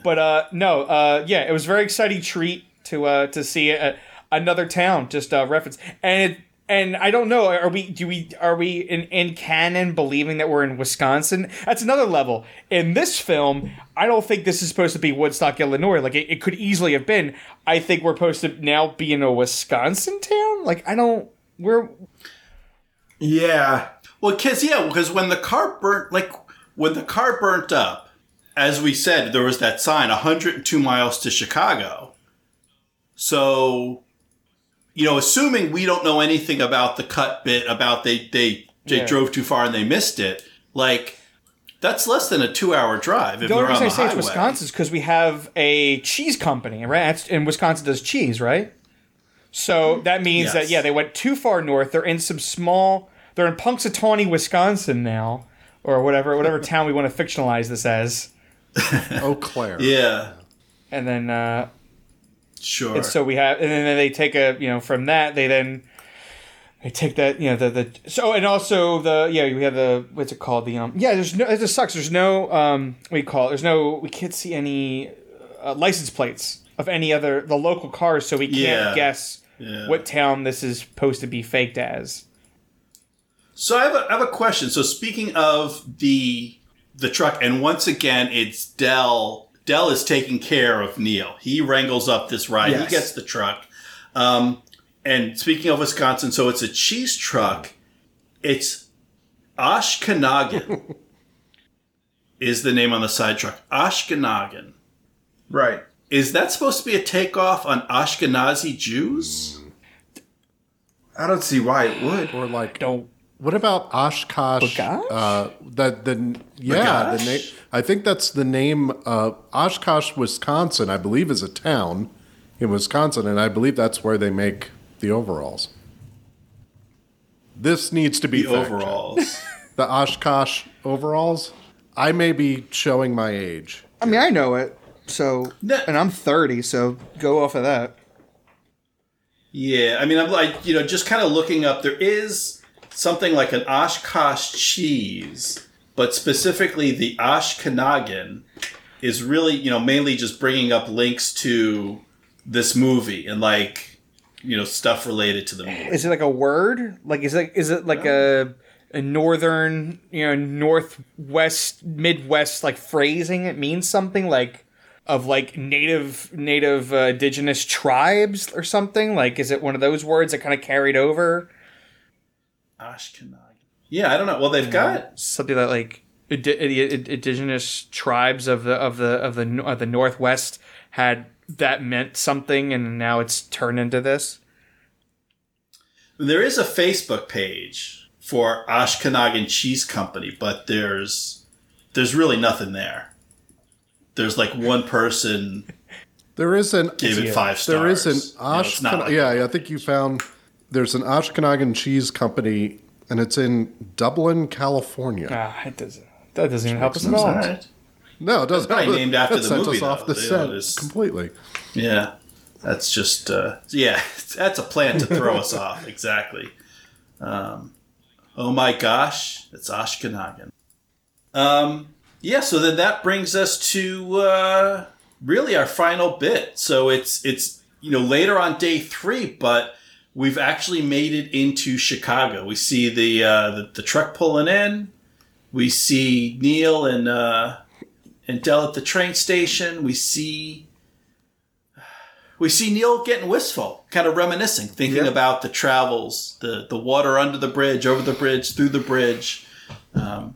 But uh, no, uh, yeah, it was a very exciting treat to uh, to see uh another town just uh, reference and. It, and I don't know. Are we? Do we? Are we in, in canon believing that we're in Wisconsin? That's another level. In this film, I don't think this is supposed to be Woodstock, Illinois. Like it, it could easily have been. I think we're supposed to now be in a Wisconsin town. Like I don't. We're Yeah. Well, because yeah, because when the car burnt, like when the car burnt up, as we said, there was that sign: 102 miles to Chicago. So, you know, assuming we don't know anything about the cut bit about they they they Yeah. drove too far and they missed it, like that's less than a two-hour drive if The only on reason I say it's. Wisconsin is because we have a cheese company, right? And Wisconsin does cheese, right? So that means Yes. that yeah, they went too far north. They're in some small. They're in Punxsutawney, Wisconsin now, or whatever whatever town we want to fictionalize this as. Eau Claire. Yeah, And then uh, sure. and so we have, and then they take a you know from that they then they take that you know the the so and also the yeah we have the what's it called the um yeah there's no it just sucks there's no um what do you call it there's no we can't see any uh, license plates of any other the local cars so we can't Yeah. guess Yeah. what town this is supposed to be faked as So I have a, I have a question. So speaking of the the truck, and once again, it's Del. Del is taking care of Neil. He wrangles up this ride. Yes. He gets the truck. Um, and speaking of Wisconsin, so it's a cheese truck. It's Ashkenagan is the name on the side truck. Ashkenagan. Right. Is that supposed to be a takeoff on Ashkenazi Jews? I don't see why it would. Or like, don't what about Oshkosh? B'gosh? Uh, that the yeah, the B'gosh? name. I think that's the name. Uh, Oshkosh, Wisconsin, I believe, is a town in Wisconsin, and I believe that's where they make the overalls. This needs to be The overalls. The Oshkosh overalls. I may be showing my age. i mean i know it so No. and i'm 30 so go off of that Yeah, I mean, I'm like, you know, just kind of looking up. There is something like an Oshkosh cheese, but specifically the Ashkenagan is really, you know, mainly just bringing up links to this movie and like, you know, stuff related to the movie. is it like a word like is it is it like a a northern you know northwest midwest like phrasing it means something like of like native native uh, indigenous tribes or something like is it one of those words that kind of carried over Ashkenagan. Yeah, I don't know. Well, they've got something that like indi- indi- indigenous tribes of the of the of the of the northwest had that meant something and now it's turned into this there is a Facebook page for Ashkenagan Cheese Company, but there's there's really nothing there. There's like one person There is an gave it five stars. There is an You know, it's not like- yeah, I think you found there's an Ashkenagan cheese company, and it's in Dublin, California. ah it doesn't that doesn't even help us at all all right. No, it doesn't. probably named after that the sent movie, us off the You know, set there's- completely. Yeah, that's just uh, yeah, that's a plan to throw us off. Exactly. Um, oh my gosh, it's Ashkenagan. Um, yeah, so then that brings us to uh, really our final bit. So it's it's you know, later on day three, but we've actually made it into Chicago. We see the uh, the, the truck pulling in. We see Neil and uh, and Del at the train station. We see we see Neil getting wistful, kind of reminiscing, thinking Yeah. about the travels, the the water under the bridge, over the bridge, through the bridge. Um,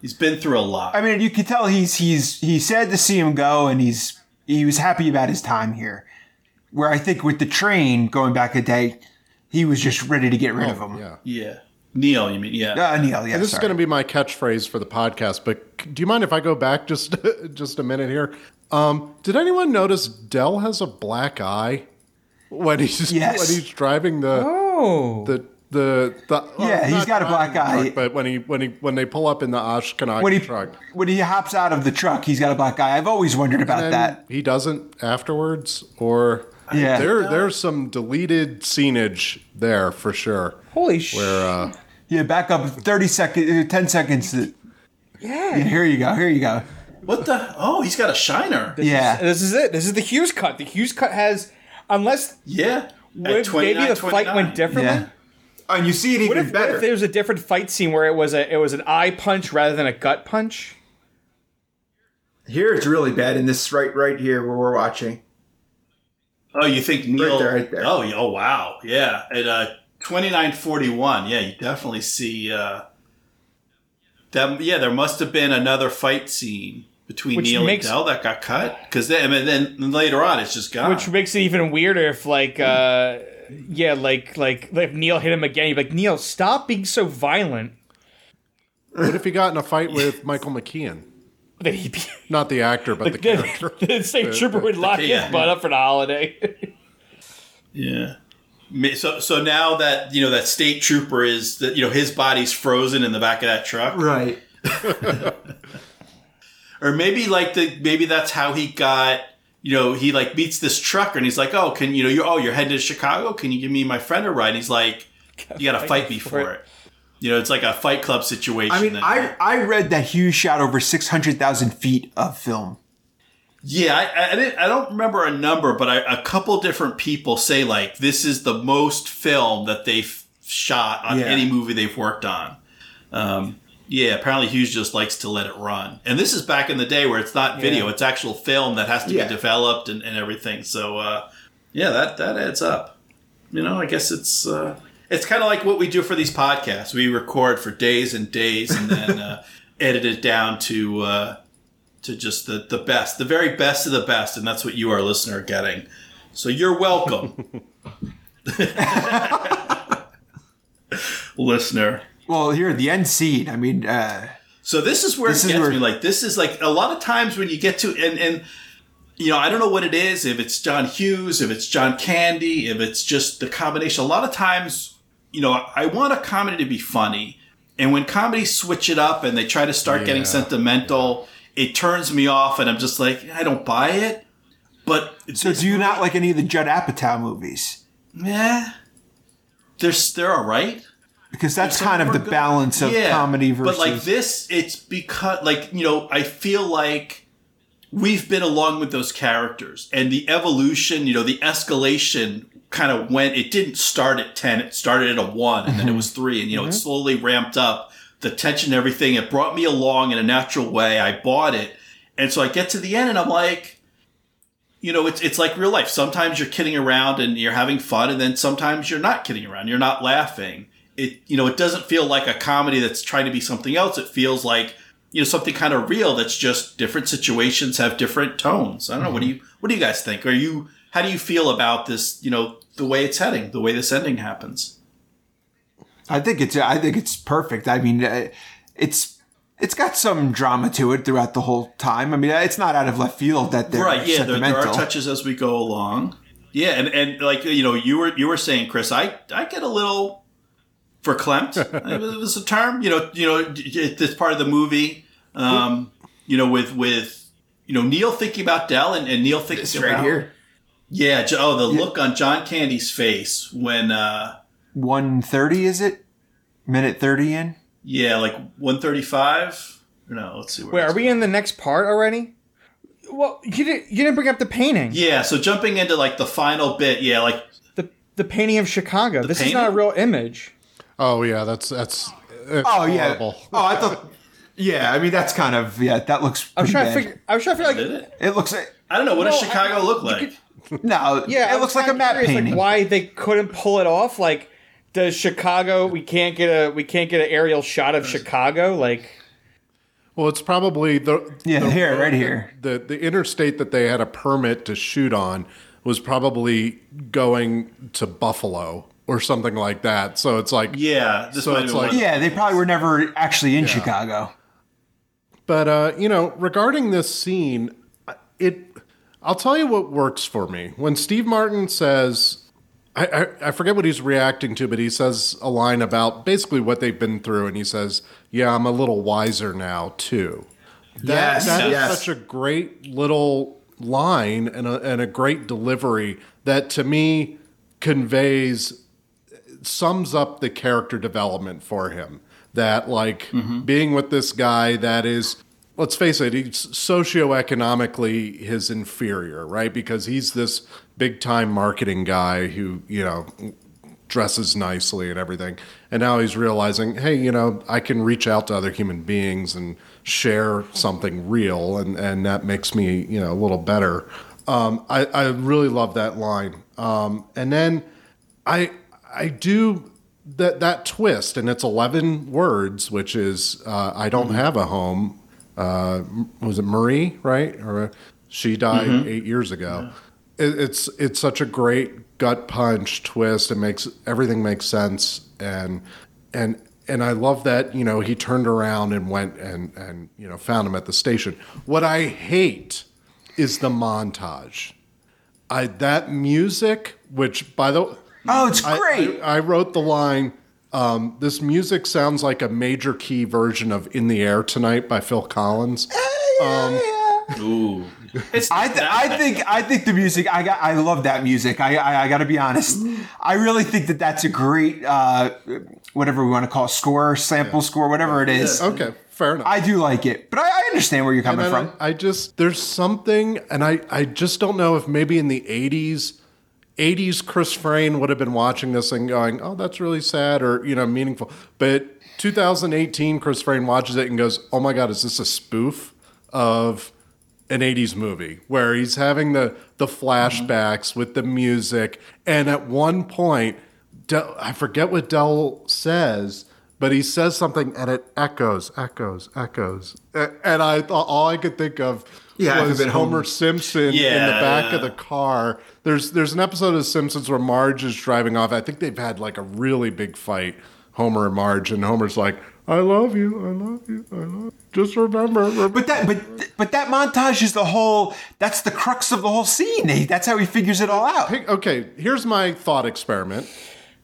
he's been through a lot. I mean, you can tell he's he's he's sad to see him go, and he's he was happy about his time here. Where I think with the train going back a day, he was just ready to get rid of him. Yeah. yeah, Neil, you mean yeah? Uh, Neil, yeah. And this is going to be my catchphrase for the podcast, but do you mind if I go back just just a minute here? Um, did anyone notice Del has a black eye when he's Yes. when he's driving the Oh. the the, the Yeah, he's got a black driving the eye. truck, but when he when he when they pull up in the Ashkenaz when he truck, when he hops out of the truck, he's got a black eye. I've always wondered about that. he doesn't afterwards, or Yeah. there there's some deleted scenage there for sure. Holy shit. Where uh, Yeah, back up thirty seconds, uh, ten seconds. uh, yeah. Yeah, here you go. Here you go. What the? Oh, he's got a shiner. Yeah, This is it. This is the Hughes cut. The Hughes cut has, unless Yeah. what maybe the fight went differently. yeah. Oh, and you see it What even if, what if better. there was a different fight scene where it was a it was an eye punch rather than a gut punch? Here it's really bad, and this right right here where we're watching. Oh, you think Neil? there, right there. Oh, oh, wow. Yeah, at uh, twenty nine forty one. Yeah, you definitely see. Uh, that, yeah, there must have been another fight scene between Which Neil makes- and Del that got cut because then, and then later on it's just gone. Which makes it even weirder if like uh yeah, like like like if Neil hit him again, you'd be like, Neil, stop being so violent. what if he got in a fight with Michael McKean? That he be Not the actor, but the character. the same trooper would lock yeah. his butt up for the holiday. Yeah. So so now that you know that state trooper is that you know his body's frozen in the back of that truck, Right. or maybe like the maybe that's how he got you know he like meets this trucker and he's like oh can you know you're oh you're headed to Chicago can you give me my friend a ride and he's like you gotta fight me for it you know it's like a Fight Club situation. I mean, that- I I read that Hughes shot over six hundred thousand feet of film. Yeah, I, I, didn't, I don't remember a number, but I, a couple different people say like this is the most film that they've shot on Yeah. any movie they've worked on. Um, yeah, apparently Hughes just likes to let it run, and this is back in the day where it's not video; Yeah. it's actual film that has to Yeah. be developed and, and everything. So uh, yeah, that that adds up. You know, I guess it's uh, it's kind of like what we do for these podcasts. We record for days and days, and then uh, edit it down to. Uh, to just the, the best, the very best of the best, and that's what you, our listener, are getting. So you're welcome, listener. Well, here at the end scene. I mean, uh, So this is where This it is gets where- me. Like this is like a lot of times when you get to and and you know I don't know what it is. If it's John Hughes, if it's John Candy, if it's just the combination. A lot of times, you know, I want a comedy to be funny, and when comedies switch it up and they try to start getting Yeah. sentimental, it turns me off, and I'm just like I don't buy it. But so do you not like any of the Judd Apatow movies? yeah, they're they're all right. Because that's kind of the good. balance of Yeah, comedy versus. But like this, it's because like you know, I feel like we've been along with those characters and the evolution. You know, the escalation kind of went. It didn't start at ten. It started at a one, and Mm-hmm. then it was three, and you know, it slowly ramped up the tension, and everything. It brought me along in a natural way. I bought it, and so I get to the end, and I'm like. You know, it's it's like real life. Sometimes you're kidding around and you're having fun, and then sometimes you're not kidding around. You're not laughing it you know it doesn't feel like a comedy that's trying to be something else. It feels like you know something kind of real that's just different situations have different tones. I don't know what do you what do you guys think? Are you how do you feel about this you know the way it's heading the way this ending happens? I think it's I think it's perfect. I mean, uh, it's it's got some drama to it throughout the whole time. I mean, it's not out of left field that they're right yeah there, there are touches as we go along. Yeah and and like you know you were you were saying chris i i get a little verklempt it was a term you know you know it's part of the movie um you know with with you know neil thinking about del and, and neil thinking It's about right here. yeah oh the look on john candy's face when uh One thirty is it? Minute thirty in. yeah like 135 no let's see where Wait, are it's- we in the next part already? Well, you didn't. You didn't bring up the painting. Yeah, so jumping into like the final bit, yeah, like The the painting of Chicago. this is not a real image. Oh yeah, that's that's. it's Oh yeah. horrible. Oh, I thought. Yeah, I mean that's kind of yeah. That looks. I was Pretty trying bad. to figure. I was trying to figure like. it? It looks. I don't know. What does No, I- Chicago look like? No. Yeah, it was looks like a kinda map curious, painting. Like why they couldn't pull it off? Like, does Chicago? We can't get a. We can't get an aerial shot of Chicago. Like, Well, it's probably the Yeah, the here, right that- here. The the interstate that they had a permit to shoot on was probably going to Buffalo or something like that. So it's like Yeah, this So it's like- yeah, they probably were never actually in Chicago. But uh, you know, regarding this scene, it I'll tell you what works for me. When Steve Martin says I, I, I forget what he's reacting to, but he says a line about basically what they've been through, and he says, "Yeah, I'm a little wiser now too." That, Yes, that is yes. such a great little line and a, and a great delivery that to me conveys sums up the character development for him. That like being with this guy that is let's face it, he's socioeconomically his inferior, right? Because he's this big time marketing guy who, you know, dresses nicely and everything. And now he's realizing, hey, you know, I can reach out to other human beings and share something real, and, and that makes me, you know, a little better. Um, I, I really love that line. Um, and then I I do that that twist, and it's eleven words, which is uh, I don't have a home. Uh, was it Marie, right? Or uh, she died eight years ago. It, it's it's such a great gut punch twist. It makes everything makes sense, and and and I love that you know he turned around and went and and you know found him at the station. What I hate is the montage. I that music, which by the Oh, it's great. I, I wrote the line. Um, this music sounds like a major key version of "In the Air Tonight" by Phil Collins. Ooh, it's I, th- I think I think the music I got I love that music I I, I got to be honest I really think that that's a great uh, whatever we want to call it, score sample score whatever it is Okay, fair enough. I do like it but I, I understand where you're coming And from I, I just there's something, and I I just don't know if maybe in the '80s. 80s Chris Frain would have been watching this and going, "Oh, that's really sad," or you know, meaningful. But 2018, Chris Frain watches it and goes, "Oh my God, is this a spoof of an 80s movie where he's having the the flashbacks with the music and at one point Del, I forget what Del says but he says something and it echoes echoes echoes and I thought all I could think of Yeah, was Homer Homer. Simpson in the back yeah. of the car there's there's an episode of Simpsons where Marge is driving off I think they've had like a really big fight Homer and Marge and Homer's like I love you I love you I love you. just remember but that but but that montage is the whole that's the crux of the whole scene that's how he figures it all out okay, here's my thought experiment.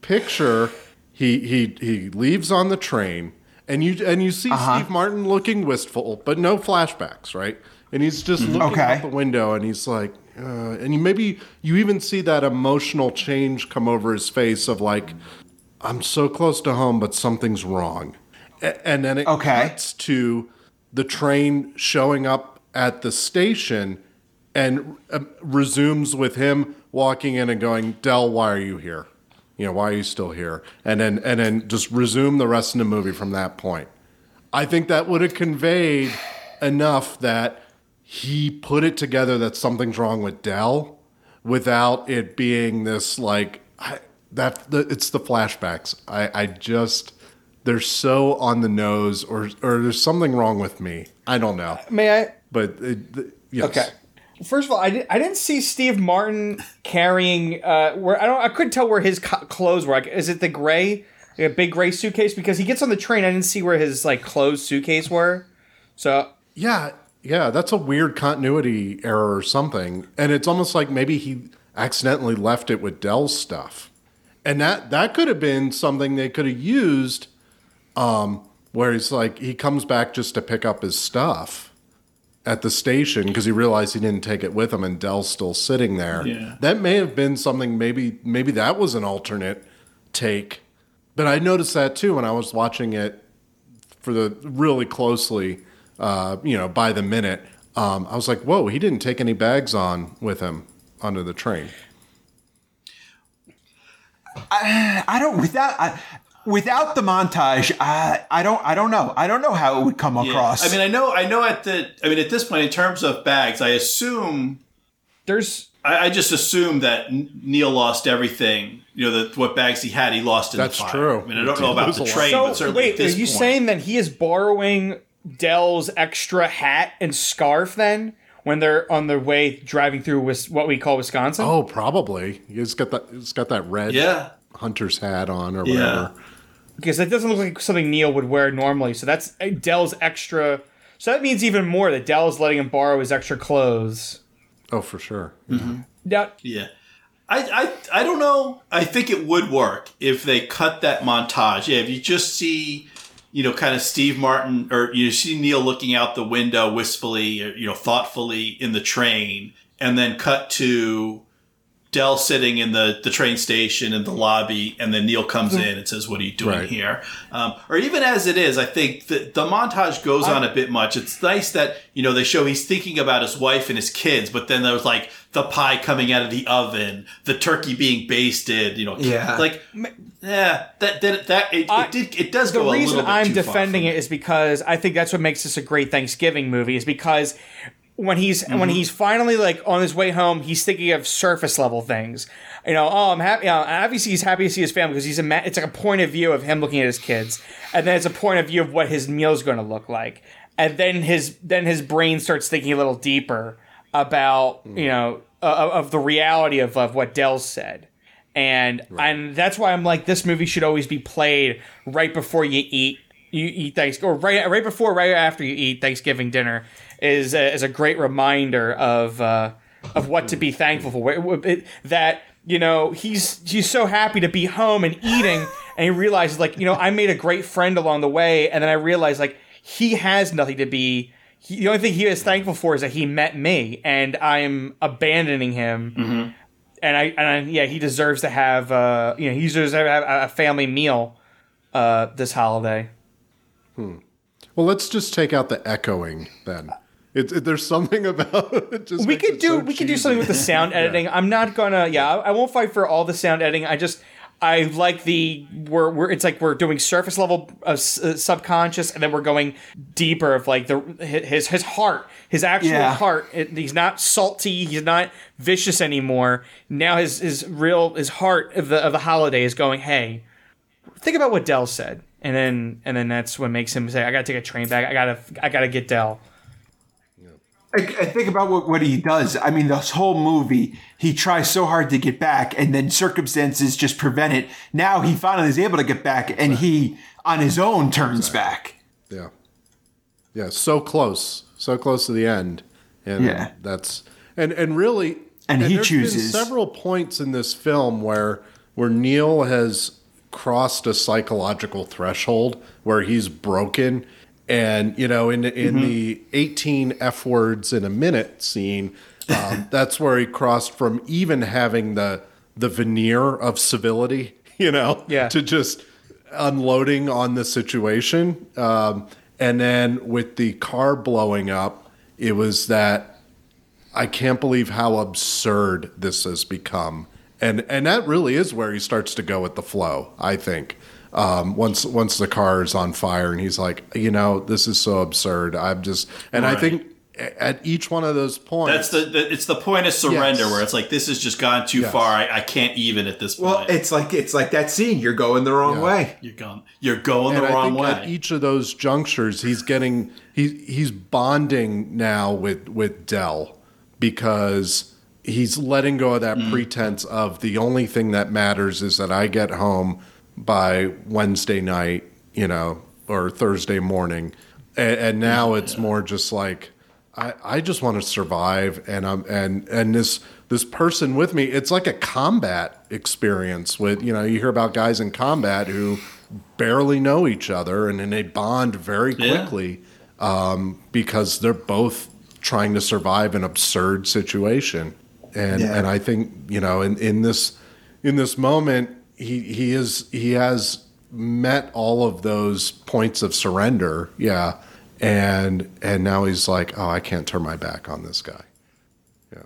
Picture he he he leaves on the train, and you and you see Uh-huh. Steve Martin looking wistful, but no flashbacks, right? And he's just looking. Okay. out the window, and he's like, uh, and you maybe you even see that emotional change come over his face of like, I'm so close to home, but something's wrong, A- and then it Okay. cuts to the train showing up at the station and uh, resumes with him walking in and going, "Del, why are you here? You know, why are you still here?" And then and then just resume the rest of the movie from that point. I think that would have conveyed enough that he put it together that something's wrong with Del without it being this like I, that. The, it's the flashbacks. I, I just they're so on the nose, or or there's something wrong with me. I don't know, may I? but it, the, yes. Okay. First of all, I, did, I didn't see Steve Martin carrying uh where I don't I couldn't tell where his co- clothes were. Like, is it the gray, like a big gray suitcase? Because he gets on the train, I didn't see where his like clothes suitcase were. So Yeah, yeah, that's a weird continuity error or something. And it's almost like maybe he accidentally left it with Del's stuff. And that that could have been something they could have used um where he's like he comes back just to pick up his stuff at the station because he realized he didn't take it with him and Del's still sitting there. Yeah. That may have been something maybe maybe that was an alternate take. But I noticed that too when I was watching it for the really closely, uh, you know, by the minute. um, I was like, whoa, he didn't take any bags on with him onto the train. I don't without I, without the montage. I I don't I don't know. I don't know how it would come Yeah. across. I mean, I know, I know. At the, I mean, at this point, in terms of bags, I assume, There's I, I just assume that Neil lost everything. You know, that what bags he had, he lost in That's the fire. true. I mean, I don't know about the a lot. train, but so certainly wait. at Are you point, saying that he is borrowing Del's extra hat and scarf then when they're on their way driving through what we call Wisconsin? Oh, probably. He's got that. He's got that red yeah, hunter's hat on or whatever. Yeah. whatever. because that doesn't look like something Neil would wear normally. So that's uh, Del's extra. So that means even more that Del's letting him borrow his extra clothes. Oh, for sure. Now, yeah. I, I, I don't know. I think it would work if they cut that montage. Yeah, if you just see, you know, kind of Steve Martin or you see Neil looking out the window wistfully, or, you know, thoughtfully in the train, and then cut to Del sitting in the, the train station in the lobby, and then Neil comes in and says, "What are you doing Right. here?" Um, or even as it is, I think the, the montage goes on a bit much. It's nice that you know they show he's thinking about his wife and his kids, but then there's like the pie coming out of the oven, the turkey being basted. You know, Yeah. like yeah, that that, that it, I- it did it does the go a reason little bit I'm too far defending for it me. is because I think that's what makes this a great Thanksgiving movie. Is because when he's Mm-hmm. when he's finally like on his way home, he's thinking of surface level things. You know, oh, I'm happy. You know, obviously, he's happy to see his family because he's a. Ma- it's like a point of view of him looking at his kids, and then it's a point of view of what his meal's going to look like, and then his then his brain starts thinking a little deeper about you know uh, of the reality of, of what Del said. And and that's why I'm like this movie should always be played right before you eat you eat thanks or right right before right after you eat Thanksgiving dinner is a, is a great reminder of uh, of what to be thankful for. That you know he's he's so happy to be home and eating and he realizes like you know I made a great friend along the way and then I realized like he has nothing to be he, the only thing he is thankful for is that he met me and I'm abandoning him and I and I, yeah, he deserves to have uh, you know he deserves to have a, a family meal uh, this holiday. Hmm. Well, let's just take out the echoing then. It, it- there's something about it. Just We could it do so we could do something with the sound editing. I'm not gonna yeah I, I won't fight for all the sound editing. I just I like the we're, we're it's like we're doing surface level of uh, subconscious and then we're going deeper of like the his his heart his actual Yeah. heart. It, he's not salty. He's not vicious anymore. Now his his real his heart of the of the holiday is going hey think about what Del said, and then and then that's what makes him say, "I gotta take a train back. I gotta I gotta get Del." I, I think about what, what he does. I mean, this whole movie, he tries so hard to get back, and then circumstances just prevent it. Now he finally is able to get back, and he, on his own, turns back. Yeah. Yeah, so close. So close to the end. And Yeah. that's and and really And he there's been chooses- several points in this film where where Neil has crossed a psychological threshold where he's broken and you know in in the 18 f words in a minute scene um, that's where he crossed from even having the the veneer of civility you know Yeah. to just unloading on the situation. Um, and then with the car blowing up, it was that I can't believe how absurd this has become. And and that really is where he starts to go with the flow, I think. Um, once once the car is on fire and he's like, you know, this is so absurd. I'm just and I think at each one of those points That's the, the it's the point of surrender Yes. where it's like this has just gone too Yes. far. I, I can't even at this point. Well, it's like it's like that scene. You're going the wrong Yeah. way. you're going you're going and the I wrong think way. at each of those junctures, he's getting he he's bonding now with with Del because he's letting go of that Mm. pretense of the only thing that matters is that I get home by Wednesday night, you know, or Thursday morning, and, and now it's more just like I, I just want to survive, and I'm and and this this person with me, it's like a combat experience with you know you hear about guys in combat who barely know each other and then they bond very Yeah. quickly um, because they're both trying to survive an absurd situation and Yeah. and I think you know in, in this in this moment he he is he has met all of those points of surrender yeah and and now he's like, oh, I can't turn my back on this guy. Yeah.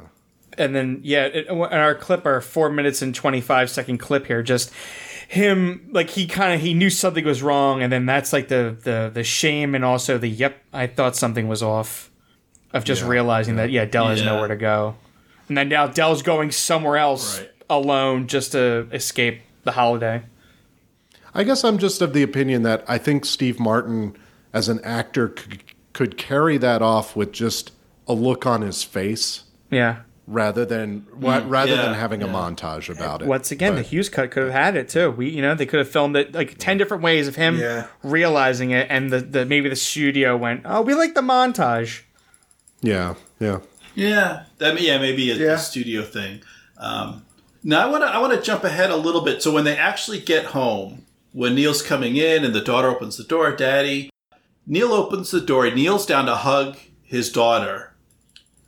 and then yeah, it, in our clip, our four minutes and twenty five second clip here, just him like he kind of he knew something was wrong, and then that's like the the the shame and also the yep, I thought something was off, of just realizing that yeah, Del has Yeah. nowhere to go, and then now Del's going somewhere else Right. alone just to escape the holiday. I guess I'm just of the opinion that I think Steve Martin, as an actor, could, could carry that off with just a look on his face Yeah. rather than wa- rather yeah, than having a montage about it. Once again, the Hughes cut could have had it too. We, you know, they could have filmed it like ten different ways of him Yeah. realizing it, and the, the maybe the studio went, "Oh, we like the montage." yeah, yeah. Yeah, that yeah maybe a, Yeah. a studio thing. Um, now I want to I want to jump ahead a little bit. So when they actually get home, when Neil's coming in and the daughter opens the door, Daddy, Neil opens the door. He kneels down to hug his daughter,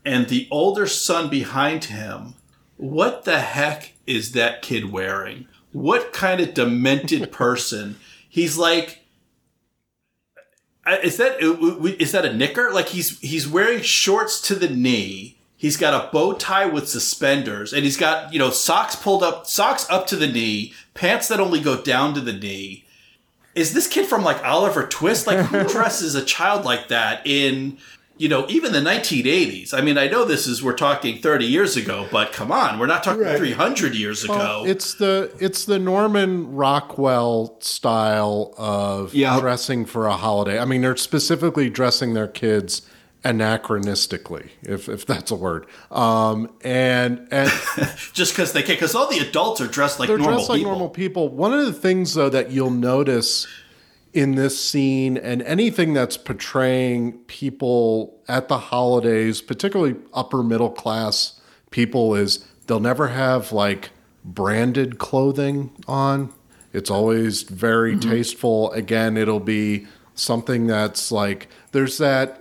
and the older son behind him. What the heck is that kid wearing? What kind of demented person? He's like uh, is that uh, is that a knicker? Like he's he's wearing shorts to the knee. He's got a bow tie with suspenders, and he's got you know socks pulled up, socks up to the knee, pants that only go down to the knee. Is this kid from like Oliver Twist? Like who dresses a child like that in you know even the 1980s? I mean, I know this is we're talking 30 years ago, but come on, we're not talking 300 years ago. It's the it's the Norman Rockwell style of Yeah. dressing for a holiday. I mean, they're specifically dressing their kids anachronistically, if if that's a word. Um, and and just because they can, because all the adults are dressed like they're normal dressed like people. normal people. One of the things though that you'll notice in this scene and anything that's portraying people at the holidays, particularly upper middle class people, is they'll never have like branded clothing on. It's always very tasteful. Again, it'll be something that's like there's that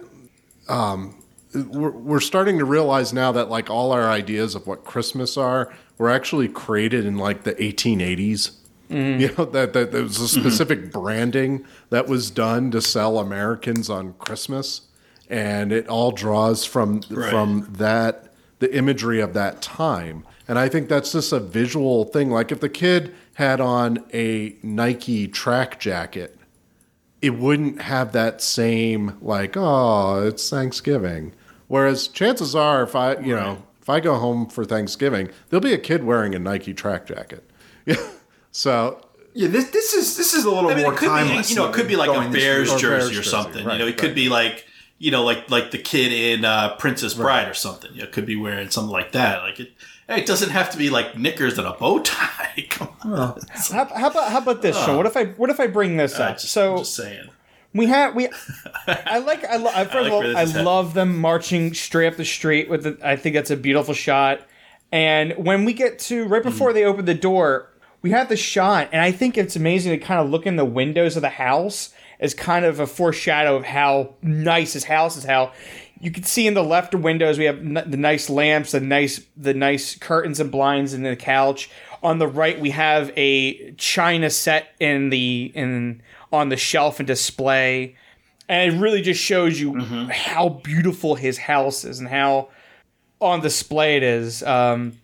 Um, we're, we're starting to realize now that like all our ideas of what Christmas are were actually created in like the 1880s. Mm-hmm. You know that, that there was a specific mm-hmm. branding that was done to sell Americans on Christmas, and it all draws from from that the imagery of that time. And I think that's just a visual thing. Like if the kid had on a Nike track jacket, it wouldn't have that same like oh it's thanksgiving whereas chances are if i you know if i go home for thanksgiving there'll be a kid wearing a nike track jacket so Yeah, this this is this is a little I mean, more it could timeless. be, you know, it could be like a going Bears route. Or Bears jersey or something. right, you know, it could right. be like, you know, like like the kid in uh, Princess Bride or something. You know, it could be wearing something like that. Like it, it doesn't have to be like knickers and a bow tie. Come on, How, how about how about this, Sean? What if I what if I bring this I up? just, so I'm just saying. we have we. I like I, lo- first like of all I love them marching straight up the street with the. I think that's a beautiful shot. And when we get to right hmm. before they open the door, we have the shot, and I think it's amazing to kind of look in the windows of the house as kind of a foreshadow of how nice his house is. How you can see in the left windows we have n- the nice lamps, the nice the nice curtains and blinds in the couch. On the right we have a china set in the in on the shelf and display, and it really just shows you how beautiful his house is and how on display it is. Um,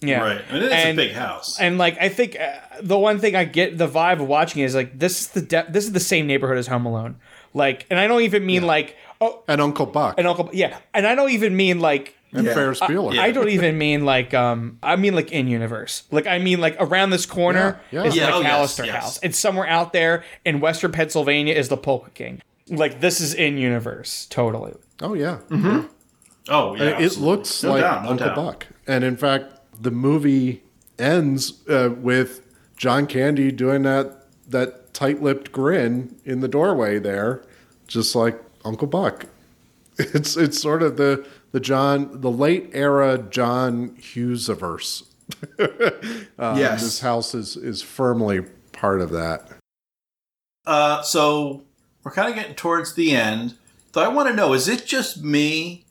yeah, Right. I mean, it's And- a big house. and like I think uh, the one thing I get the vibe of watching is like this is the de- this is the same neighborhood as Home Alone. Like, and I don't even mean like oh and uncle buck And uncle yeah, and I don't even mean like and Yeah. ferris bueller I don't even mean like um I mean like in universe. Like I mean like around this corner Yeah, yeah. is Yeah, the oh, yes, McAllister yes. house. It's somewhere out there in Western Pennsylvania is the Polka King. Like this is in universe totally. oh yeah oh, yeah. it absolutely. looks No like doubt, no uncle doubt. buck and in fact the movie ends uh, with john candy doing that that tight-lipped grin in the doorway there just like uncle buck it's it's sort of the the john the late era john hughes-averse Um, Yes. this house is is firmly part of that Uh, so we're kind of getting towards the end. So I want to know: is it just me,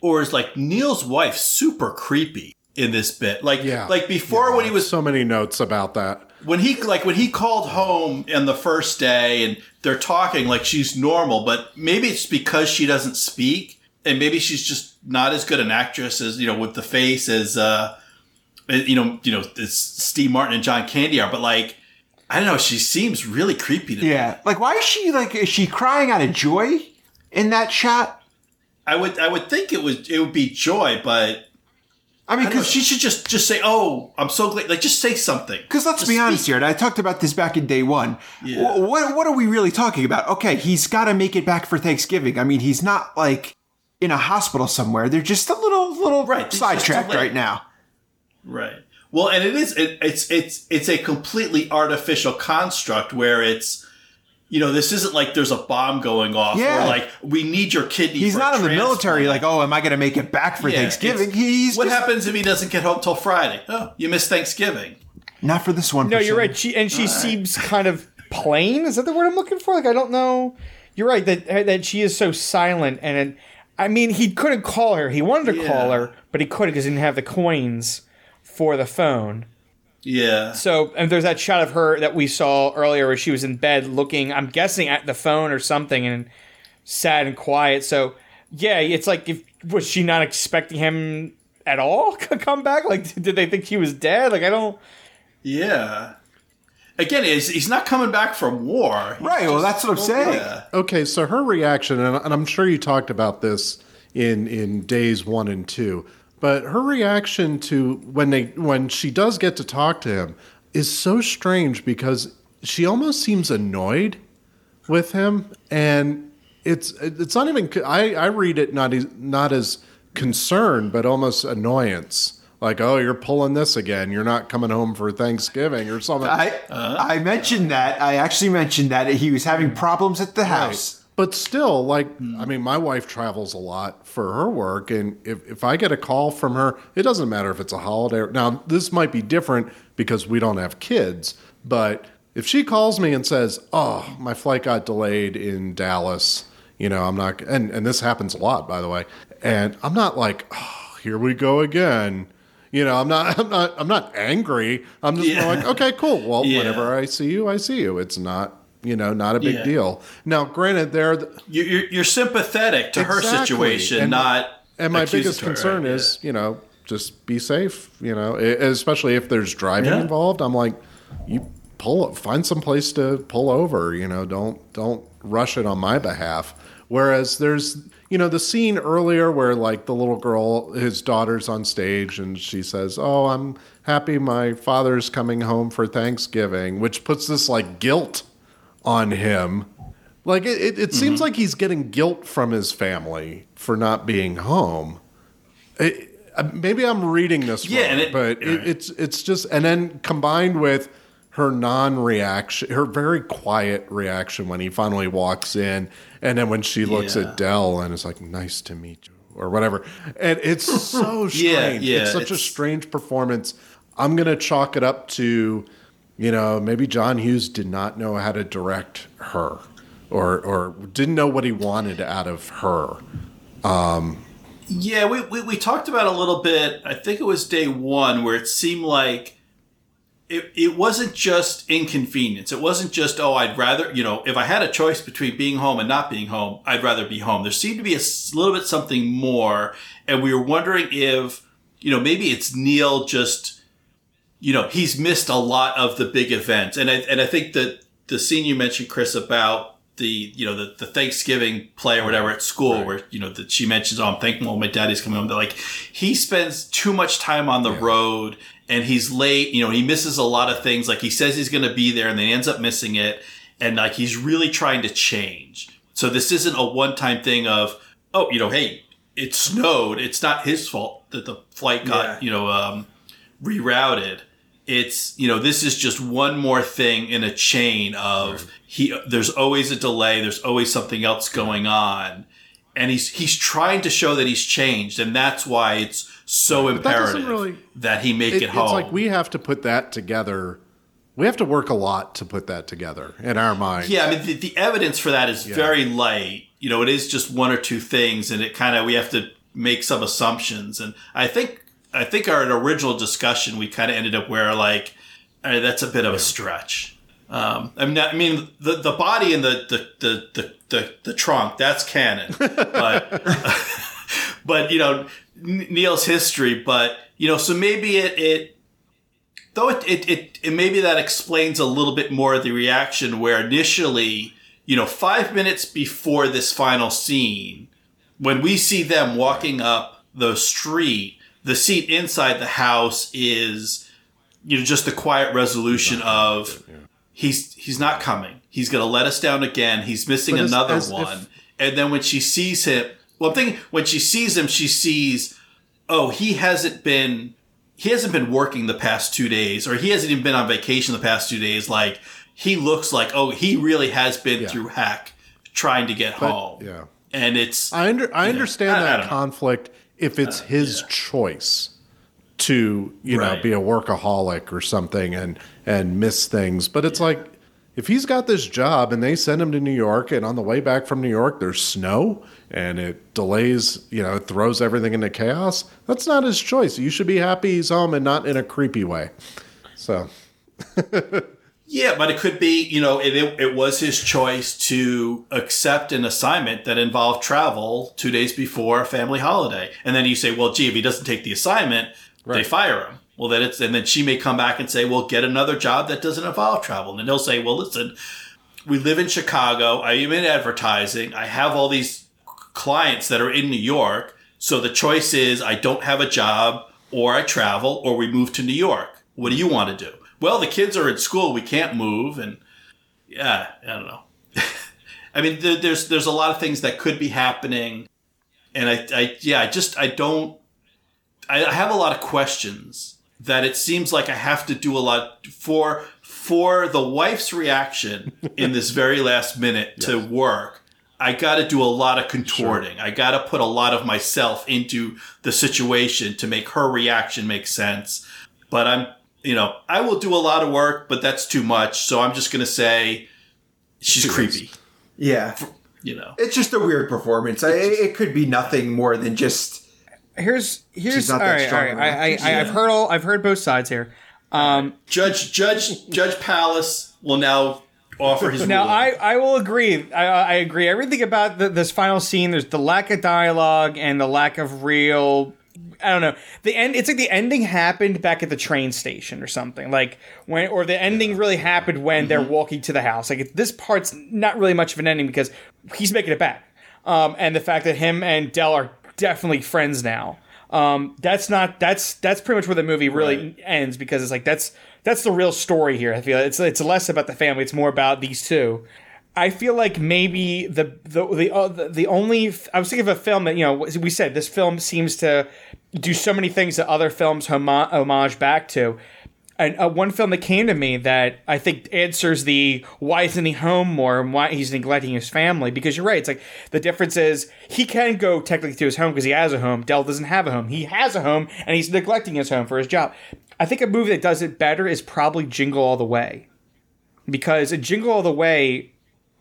or is like Neil's wife super creepy in this bit? Like, Yeah. like before when he was so many notes about that when he like when he called home in the first day and they're talking like she's normal, but maybe it's because she doesn't speak and maybe she's just not as good an actress as you know with the face as uh you know you know as Steve Martin and John Candy are, but like I don't know, she seems really creepy to me. Yeah. Like, why is she like? Is she crying out of joy in that shot? I would I would think it would it would be joy, but I mean, I don't know, because she should just just say, "Oh, I'm so glad." Like, just say something. Because let's Just be honest speak. here, and I talked about this back in day one. Yeah. Wh- What what are we really talking about? Okay, he's got to make it back for Thanksgiving. I mean, he's not like in a hospital somewhere. They're just a little little Right, sidetracked right now. Right. Well, and it is it, it's it's it's a completely artificial construct where it's you know this isn't like there's a bomb going off Yeah. or like we need your kidney. He's for a not in the military. Like, oh, am I going to make it back for Yeah, Thanksgiving? He's what just- happens if he doesn't get home till Friday? Oh, you miss Thanksgiving. Not for this one. No, you're right. She and she seems kind of plain. Is that the word I'm looking for? Like I don't know. You're right that that she is so silent, and it, I mean he couldn't call her. He wanted to call her, but he couldn't because he didn't have the coins for the phone. Yeah. So and there's that shot of her that we saw earlier where she was in bed looking. I'm guessing at the phone or something, and sad and quiet. So yeah, it's like if was she not expecting him at all to come back? Like did they think he was dead? Like I don't. Yeah. Again, he's, he's not coming back from war. He's Right. Well, that's what I'm saying. Yeah. Okay, so her reaction, and, and I'm sure you talked about this in in days one and two, but her reaction to when they when she does get to talk to him is so strange because she almost seems annoyed with him, and it's it's not even. I I read it not as not as concern, but almost annoyance. Like, oh, you're pulling this again. You're not coming home for Thanksgiving or something. I I mentioned that. I actually mentioned that he was having problems at the house. But still, like, hmm. I mean, my wife travels a lot for her work, and if, if I get a call from her, it doesn't matter if it's a holiday. Or, now, this might be different because we don't have kids, but if she calls me and says, "Oh, my flight got delayed in Dallas," you know, I'm not, and and this happens a lot, by the way, and I'm not like, "Oh, here we go again." You know, I'm not, I'm not, I'm not angry. I'm just Yeah. like, okay, cool. Well, Yeah. whenever I see you, I see you. It's not, you know, not a big Yeah. deal. Now, granted, there, You- You're, you're sympathetic to her situation, And- not. and my biggest concern yeah. is, you know, just be safe. You know, especially if there's driving Yeah. involved. I'm like, you pull, find some place to pull over. You know, don't don't rush it on my behalf. Whereas there's, you know, the scene earlier where like the little girl, his daughter's on stage, and she says, "Oh, I'm happy my father's coming home for Thanksgiving," which puts this like guilt on him. Like it, it, it seems Mm-hmm. like he's getting guilt from his family for not being home. It, maybe I'm reading this Yeah, wrong, but it, it's it's just and then combined with her non-reaction, her very quiet reaction when he finally walks in, and then when she looks Yeah. at Del and is like, "Nice to meet you," or whatever, and it's so strange. Yeah, yeah, it's such a strange performance. I'm gonna chalk it up to, you know, maybe John Hughes did not know how to direct her, or or didn't know what he wanted out of her. Um, yeah, we, we, we talked about a little bit. I think it was day one where it seemed like it, it wasn't just inconvenience. It wasn't just, oh, I'd rather, you know, if I had a choice between being home and not being home, I'd rather be home. There seemed to be a little bit something more. And we were wondering if, you know, maybe it's Neil just, you know, he's missed a lot of the big events. And I, and I think that the scene you mentioned, Chris, about the, you know, the, the Thanksgiving play or whatever at school where, you know, that she mentions, oh, I'm thankful my daddy's coming home. They're like, he spends too much time on the road and he's late, you know, he misses a lot of things. Like he says he's going to be there and then he ends up missing it. And like he's really trying to change. So this isn't a one time thing of, oh, you know, hey, it snowed. It's not his fault that the flight got, Yeah. you know, um, rerouted. It's you know this is just one more thing in a chain of he. There's always a delay. There's always something else going on, and he's he's trying to show that he's changed, and that's why it's so that doesn't imperative really- that he make It- it, home. It's like we have to put that together. We have to work a lot to put that together in our minds. Yeah, I mean, the, the evidence for that is very light. You know, it is just one or two things, and it kind of we have to make some assumptions. And I think I think our original discussion we kind of ended up where like I that's a bit of a stretch. Um, I mean, I mean the the body and the the the the, the, the trunk that's canon, but but you know Neil's history. But you know, so maybe it it though it it, it it maybe that explains a little bit more of the reaction where initially you know five minutes before this final scene when we see them walking up the street the seat inside the house is you know just the quiet resolution of he's he's not coming. He's going to let us down again. He's missing But another as if- one. And then when she sees him well i'm thinking when she sees him she sees oh he hasn't been he hasn't been working the past two days or he hasn't even been on vacation the past two days. Like he looks like oh he really has been Yeah. through hack trying to get home. yeah. and it's I under I understand I- I that don't know. If it's uh, his choice to you know be a workaholic or something and and miss things, but it's like if he's got this job and they send him to New York and on the way back from New York there's snow and it delays, you know, it throws everything into chaos. That's not his choice. You should be happy he's home and not in a creepy way. So Yeah, but it could be, you know, it, it, it was his choice to accept an assignment that involved travel two days before a family holiday. And then you say, well, gee, if he doesn't take the assignment, they fire him. Well, then it's, and then she may come back and say, well, get another job that doesn't involve travel. And then he'll say, well, listen, we live in Chicago. I am in advertising. I have all these clients that are in New York. So the choice is I don't have a job or I travel or we move to New York. What do you want to do? Well, the kids are in school. We can't move. And yeah, I don't know. I mean, there, there's, there's a lot of things that could be happening. And I, I, yeah, I just, I don't, I, I have a lot of questions that it seems like I have to do a lot for, for the wife's reaction in this very last minute to work. I got to do a lot of contorting. I got to put a lot of myself into the situation to make her reaction make sense. But I'm, you know, I will do a lot of work, but that's too much. So I'm just going to say she's creepy, Yeah. you know. It's just a weird performance. I, it could be nothing more than just Here's here's She's all that right. strong All right. I, I, of an I I've heard all I've heard both sides here. Um, Judge, Judge, Judge Pallas will now offer his Now, ruling. I, I will agree. I, I agree. Everything about the, this final scene, there's the lack of dialogue and the lack of real. I don't know. The end. It's like the ending happened back at the train station or something. Like when, or the ending really happened when they're walking to the house. Like this part's not really much of an ending because he's making it back. Um, and the fact that him and Del are definitely friends now. Um, that's not. That's that's pretty much where the movie really Right. ends because it's like that's that's the real story here. I feel it's it's less about the family. It's more about these two. I feel like maybe the the the uh, the, only I was thinking of a film that you know we said this film seems to do so many things that other films homage back to. And uh, one film that came to me that I think answers the why isn't he home more and why he's neglecting his family because you're right. It's like the difference is he can go technically to his home because he has a home. Del doesn't have a home. He has a home and he's neglecting his home for his job. I think a movie that does it better is probably Jingle All the Way because in Jingle All the Way,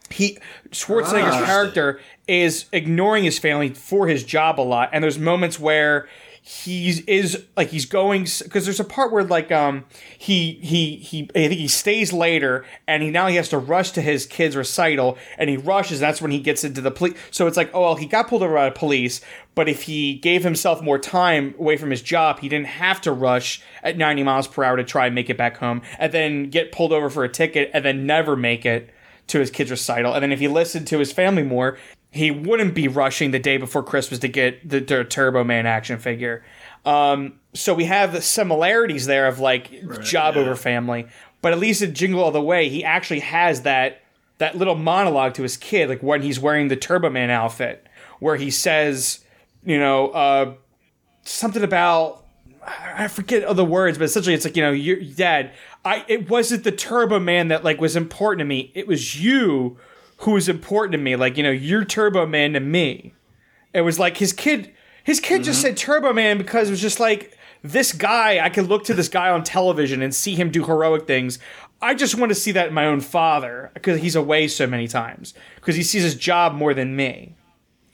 he Schwarzenegger's Ah. character is ignoring his family for his job a lot, and there's moments where he's is like he's going because there's a part where like um he he he I think he stays later and he now he has to rush to his kid's recital and he rushes and that's when he gets into the police so it's like oh well he got pulled over by the police but if he gave himself more time away from his job he didn't have to rush at 90 miles per hour to try and make it back home and then get pulled over for a ticket and then never make it to his kid's recital. And then if he listened to his family more, he wouldn't be rushing the day before Christmas to get the, the Turbo Man action figure. Um, so we have the similarities there of like job yeah. over family. But at least in Jingle All the Way, he actually has that that little monologue to his kid, like when he's wearing the Turbo Man outfit, where he says, you know, uh, something about I forget all the words, but essentially it's like, you know, your dad, I it wasn't the Turbo Man that like was important to me. It was you who was important to me. Like, you know, you're Turbo Man to me. It was like his kid his kid just said Turbo Man because it was just like this guy, I could look to this guy on television and see him do heroic things. I just want to see that in my own father because he's away so many times because he sees his job more than me.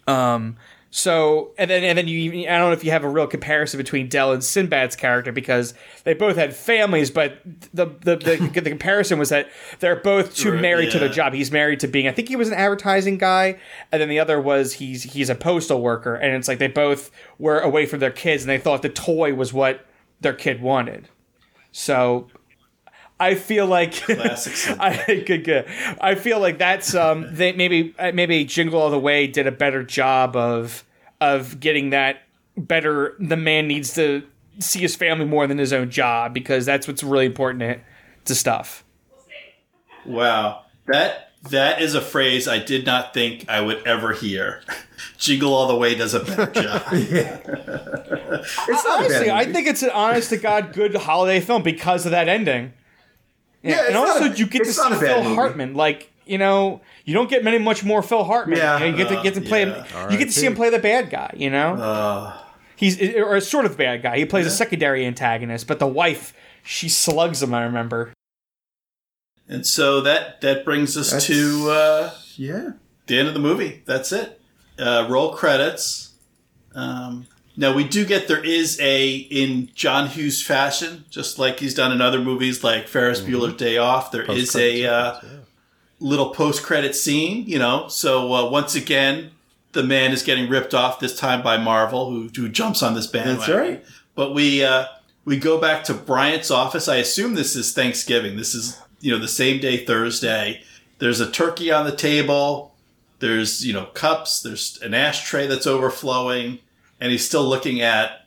Um, So and then and then you I don't know if you have a real comparison between Del and Sinbad's character because they both had families, but the the the, the comparison was that they're both too Right, married to their job. He's married to being I think he was an advertising guy, and then the other was he's he's a postal worker, and it's like they both were away from their kids, and they thought the toy was what their kid wanted. So I feel like Classic Sinbad. I good good. I feel like that's um they maybe uh, maybe Jingle All the Way did a better job of of getting that better. The man needs to see his family more than his own job because that's what's really important to, to stuff. Wow, that that is a phrase I did not think I would ever hear. Jingle all the way does a better job. It's not a Honestly, bad I think it's an honest to god good holiday film because of that ending. Yeah, it's and also a- you get to see not a bad Phil. Hartman. Like you know, you don't get many much more Phil Hartman. Yeah. you, know, you get to get to play him. yeah. You get to see him play the bad guy. You know, Uh, he's or a sort of bad guy. He plays a secondary antagonist, but the wife she slugs him. I remember. and so that that brings us That's- to uh, yeah. the end of the movie. That's it. Uh, roll credits. Um, now we do get there is a in John Hughes fashion, just like he's done in other movies like Ferris Bueller's Day Off. There is a uh, little post credit scene, you know. So uh, once again, the man is getting ripped off this time by Marvel, who who jumps on this bandwagon. That's right. But we uh, we go back to Bryant's office. I assume this is Thanksgiving. This is you know the same day Thursday. There's a turkey on the table. There's you know cups. There's an ashtray that's overflowing, and he's still looking at.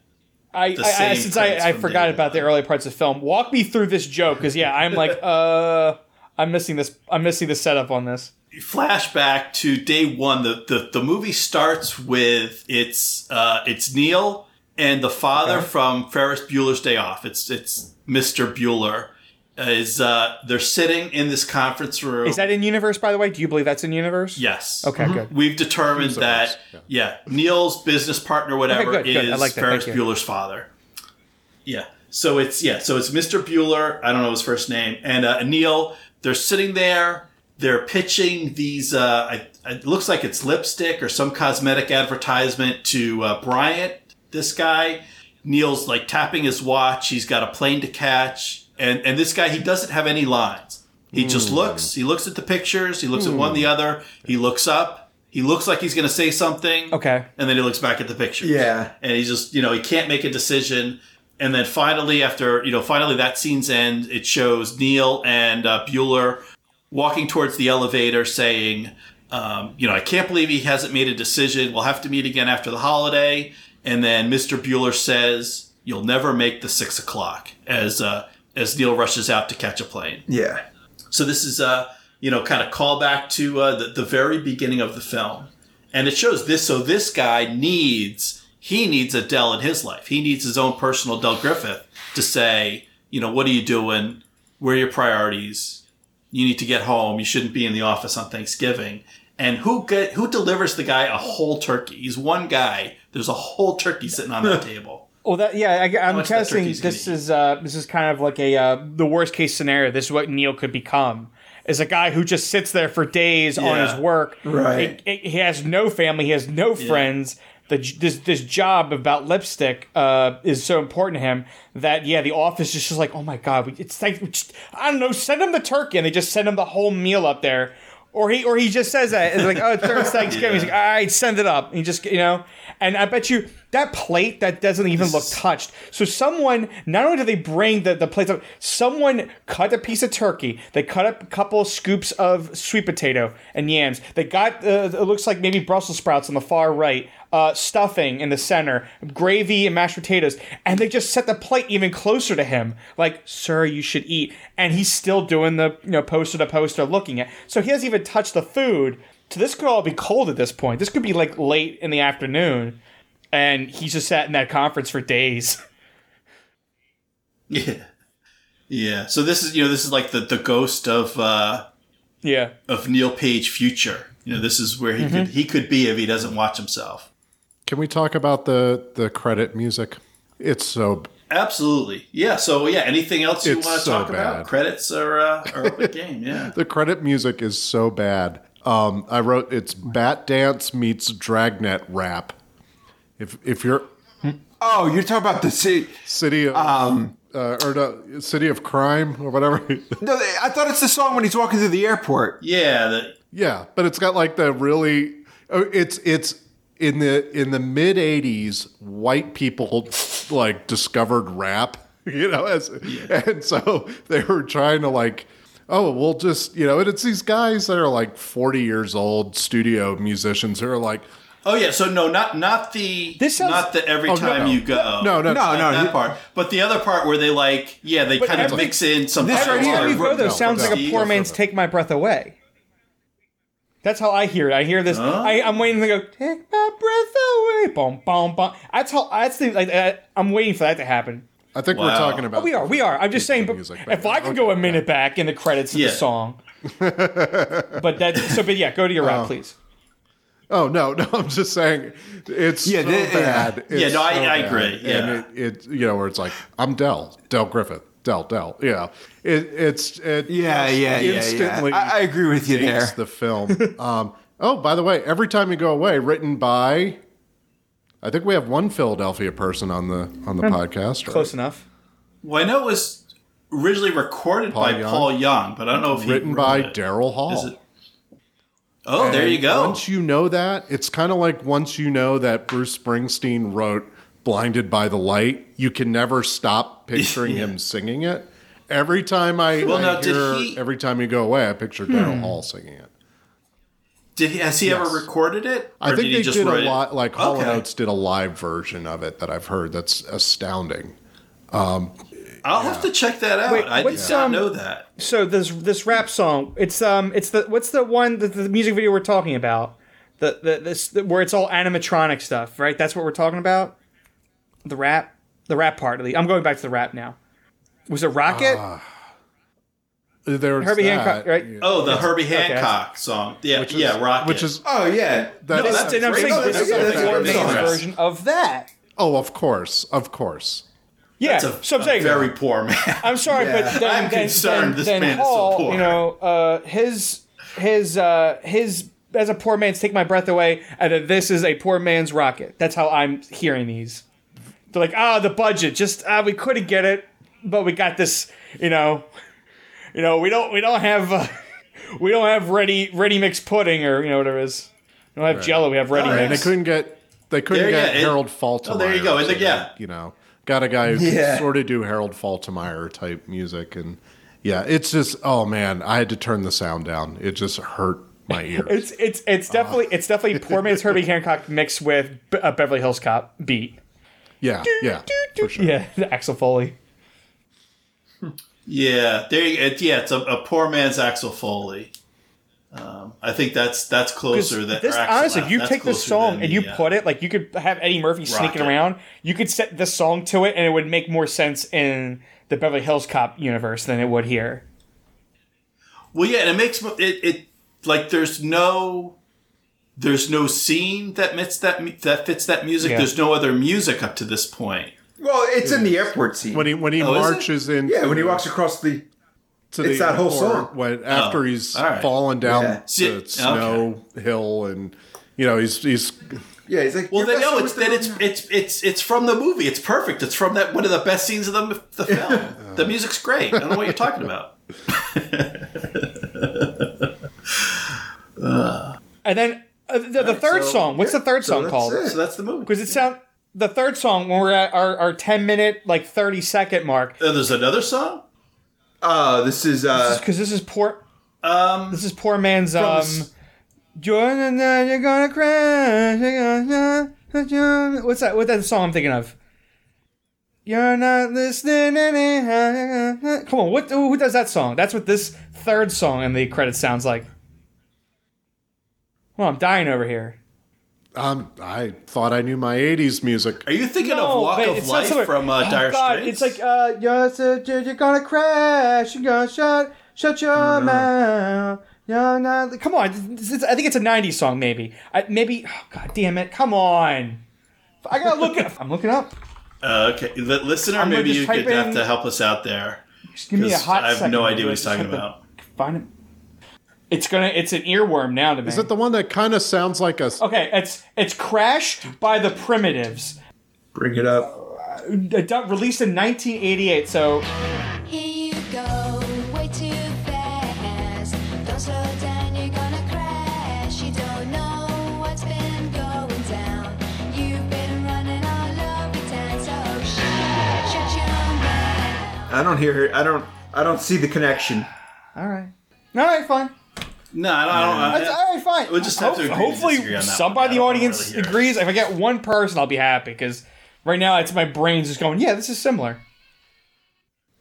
I, I, I since I, I forgot day about the early parts of the film. Walk me through this joke because yeah, I'm like uh. I'm missing this. I'm missing the setup on this. Flashback to day one. The the, the movie starts with it's uh, it's Neil and the father from Ferris Bueller's Day Off. It's it's Mr. Bueller. Is uh, they're sitting in this conference room. Is that in universe, by the way? Do you believe that's in universe? Yes. Okay, good. We've determined that yeah. Neil's business partner, whatever, good, good. I is like. Ferris Bueller's father. Yeah. So it's yeah. So it's Mr. Bueller. I don't know his first name, and uh, Neil. They're sitting there. They're pitching these. Uh, I, it looks like it's lipstick or some cosmetic advertisement to uh, Bryant. This guy. Neil's like tapping his watch. He's got a plane to catch, and and this guy he doesn't have any lines. He just Hmm. looks. He looks at the pictures. He looks at one, the other. He looks up. He looks like he's going to say something. Okay. And then he looks back at the pictures. Yeah. And he just, you know, he can't make a decision. And then finally, after, you know, finally that scene's end, it shows Neil and uh, Bueller walking towards the elevator saying, um, you know, I can't believe he hasn't made a decision. We'll have to meet again after the holiday. And then Mr. Bueller says, you'll never make the six o'clock as, uh, as Neil rushes out to catch a plane. Yeah. So this is a you know, kind of callback to uh, the, the very beginning of the film, and it shows this. So this guy needs he needs a Del in his life. He needs his own personal Del Griffith to say, you know, what are you doing? Where are your priorities? You need to get home. You shouldn't be in the office on Thanksgiving. And who get who delivers the guy a whole turkey? He's one guy. There's a whole turkey sitting on that table. Well, that yeah, I, I'm much guessing this is uh, this is kind of like a uh, the worst case scenario. This is what Neil could become. Is a guy who just sits there for days on his work. Right. He, he has no family. He has no friends. The, this this job about lipstick uh, is so important to him that yeah, the office is just like oh my god, we, it's like we just, I don't know, send him the turkey and they just send him the whole meal up there. Or he or he just says that it's like oh it's it's Thanksgiving. He's like all right, send it up. And he just you know, and I bet you that plate that doesn't even look touched. So someone not only do they bring the the plates up, someone cut a piece of turkey. They cut up a couple scoops of sweet potato and yams. They got uh, it looks like maybe Brussels sprouts on the far right. Uh, stuffing in the center, gravy and mashed potatoes, and they just set the plate even closer to him. Like, sir, you should eat, and he's still doing the you know poster to poster looking at. So he hasn't even touched the food. So this could all be cold at this point. This could be like late in the afternoon, and he's just sat in that conference for days. Yeah, yeah. So this is you know this is like the the ghost of. uh Yeah. of Neil Page future. You know, this is where he could he could be if he doesn't watch himself. Can we talk about the the credit music? It's so Absolutely, yeah. So yeah, anything else you want to so talk about? Credits are uh, are open game. Yeah, the credit music is so bad. Um, I wrote it's Bat Dance meets Dragnet rap. If if you're Oh, you're talking about the city. city of Um, uh, or no, city of crime or whatever. No, I thought it's the song when he's walking through the airport. Yeah, the, yeah, but it's got like the really. oh, It's it's in the in the mid '80s. White people like discovered rap, you know, as and so they were trying to like. Oh, we'll just, you know, and it's these guys that are like 40 years old, studio musicians who are like, oh yeah. So no, not not the This sounds- not the every Oh, time no. you go. No, no, No, Not no, that he- part. But the other part where they like, yeah, they kind of every- mix in some. This right here, Every you go, though, no, sounds like a poor man's "Take My Breath Away." That's how I hear it. I hear this. I, I'm waiting to go. Take my breath away. Boom, boom, boom. That's how. That's the. Like, uh, I'm waiting for that to happen. I think we're talking about. Oh, we are. We are. I'm just saying. But if I could go a minute back in the credits of Yeah. the song, but that. So, but yeah, go to your rap, please. Oh no, no, I'm just saying it's Yeah, so they- bad. Yeah, It's no, I- so I agree, yeah. and it, it, you know, where it's like I'm Del, Del Griffith, Del, Del. Yeah, it, it's it Yeah, yeah, yeah, instantly yeah. I, I agree with you there. the film. um, oh, by the way, every time you go away, written by. I think we have one Philadelphia person on the on the podcast. Right? Close enough. Well, I know it was originally recorded by Young. Paul Young, but I don't know if he Written wrote by. Daryl Hall. Is it- Oh, there you go. Once you know that, it's kind of like once you know that Bruce Springsteen wrote Blinded by the Light, you can never stop picturing him singing it. Every time I, Well, I now, hear, he- every time you go away, I picture Daryl Hall singing it. Did he, has he ever recorded it? I think did he they just did a lot, like Hall Okay. Notes did a live version of it that I've heard that's astounding. I'll have to check that out. Wait, I did what's, not um, know that. So this this rap song, it's um, it's the what's the one the, the music video we're talking about, the the this the, where it's all animatronic stuff, right? That's what we're talking about. The rap, the rap part. Of the, I'm going back to the rap now. Was it Rocket? There's Herbie that, Hancock, right? yeah. Oh, the Herbie okay. Hancock song. Yeah, Which is- yeah, Rocket. Which is Oh yeah, that No, is- that's- and I'm great saying song. this is That's a a great version of that. oh, of course, of course. Yeah, That's a, so I'm a saying very poor man. I'm sorry, Yeah. but then, I'm then, concerned then, this then man is so poor. you know, uh, his his uh, his as a poor man's take my breath away, and then this is a poor man's rocket. That's how I'm hearing these. They're like, ah, the budget, just ah, we couldn't get it, but we got this. You know, you know, we don't we don't have uh, we don't have ready ready mix pudding or you know whatever it is. We don't have Jello. We have ready Oh, yeah. And they couldn't get they couldn't There, get yeah, it- Harold Faltermeyer. Oh, there you go. so And the- yeah. you know, got a guy who Yeah. can sort of do Harold Faltermeyer type music, and yeah, it's just oh man, I had to turn the sound down. It just hurt my ears. It's it's it's definitely it's definitely poor man's Herbie Hancock mixed with a Beverly Hills Cop beat. Yeah, yeah, for sure. Yeah, Axel Foley. yeah, there. You, it, yeah, it's a, a poor man's Axel Foley. Um, I think that's that's closer than this honestly, if you take this song and you the, uh, put it like you could have Eddie Murphy sneaking Rocket. around, you could set this song to it, and it would make more sense in the Beverly Hills Cop universe than it would here. Well, yeah, and it makes it, it like there's no there's no scene that fits that that fits that music. Yeah. There's no other music up to this point. Well, it's in the airport scene. When he when he Oh, marches in, yeah, when he walks across the. to it's the that whole song. when after oh, he's all right. fallen down Yeah. The okay. snow hill, and you know he's he's Yeah, he's like. Well, "You're then no, it's with then it's it's it's it's from the movie. It's perfect. It's from that one of the best scenes of the the film. the music's great. I don't know what you're talking about. Uh. And then uh, the, the third so- song. What's the third so song that's called? it. So that's the movie. Because it sound the third song when we're at our, our ten minute like thirty second mark. Oh, there's another song. Uh, this is uh, Because this is poor. Um, This is poor man's um. s- Jordan, you're gonna crash. you're gonna- What's that? What's that song I'm thinking of? You're not listening anyhow. Come on, what? Who does that song? That's what this third song in the credits sounds like. Well, I'm dying over here. um, I thought I knew my '80s music. are you thinking No, of Walk but of it's not Life similar. from uh, Oh, Dire God, Straits? It's like uh, you're, so- you're gonna crash. You're gonna shut shut your mouth. You're not. Come on, this is- I think it's a '90s song. Maybe. I, maybe. Oh, God damn it! Come on. I gotta look it. I'm looking up. Uh, okay, Li- listener, I'm gonna maybe just you could type have in- to help us out there. Just give me a 'cause hot I have second. no I'll idea what he's just talking have to about. Find it. It's gonna. It's an earworm now to me. Is it the one that kind of sounds like a? okay, it's it's Crash by the Primitives. Bring it up. Uh, done- Released in 1988. So Here you go, way too fast. Don't slow down, you're gonna crash. You don't know what's been going down. You've been running all over town, so shut, shut your mouth. I don't hear. Her I don't. I don't see the connection. all right, all right, fine. No, I don't. I don't That's, all right, fine. We'll just have to agree to hopefully, on that somebody in the Yeah, I don't audience really hear it. agrees. If I get one person, I'll be happy because right now it's my brain's just going. Yeah, this is similar.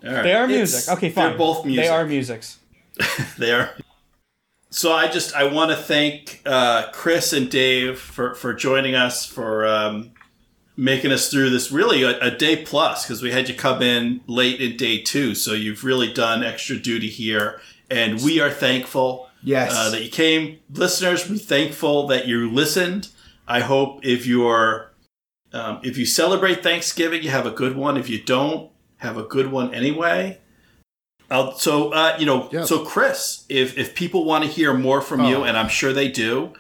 All right. They are It's- music. Okay, fine. They're both music. They are musics. They are. So I just I want to thank uh, Chris and Dave for for joining us for um, making us through this really a, a day plus because we had you come in late in day two, so you've really done extra duty here, and we are thankful. Yes. uh, that you came, listeners. We're thankful that you listened. I hope if you're um, if you celebrate Thanksgiving, you have a good one. If you don't, have a good one anyway. Uh, so uh, you know, Yeah. so Chris, if if people want to hear more from you, Oh. and I'm sure they do,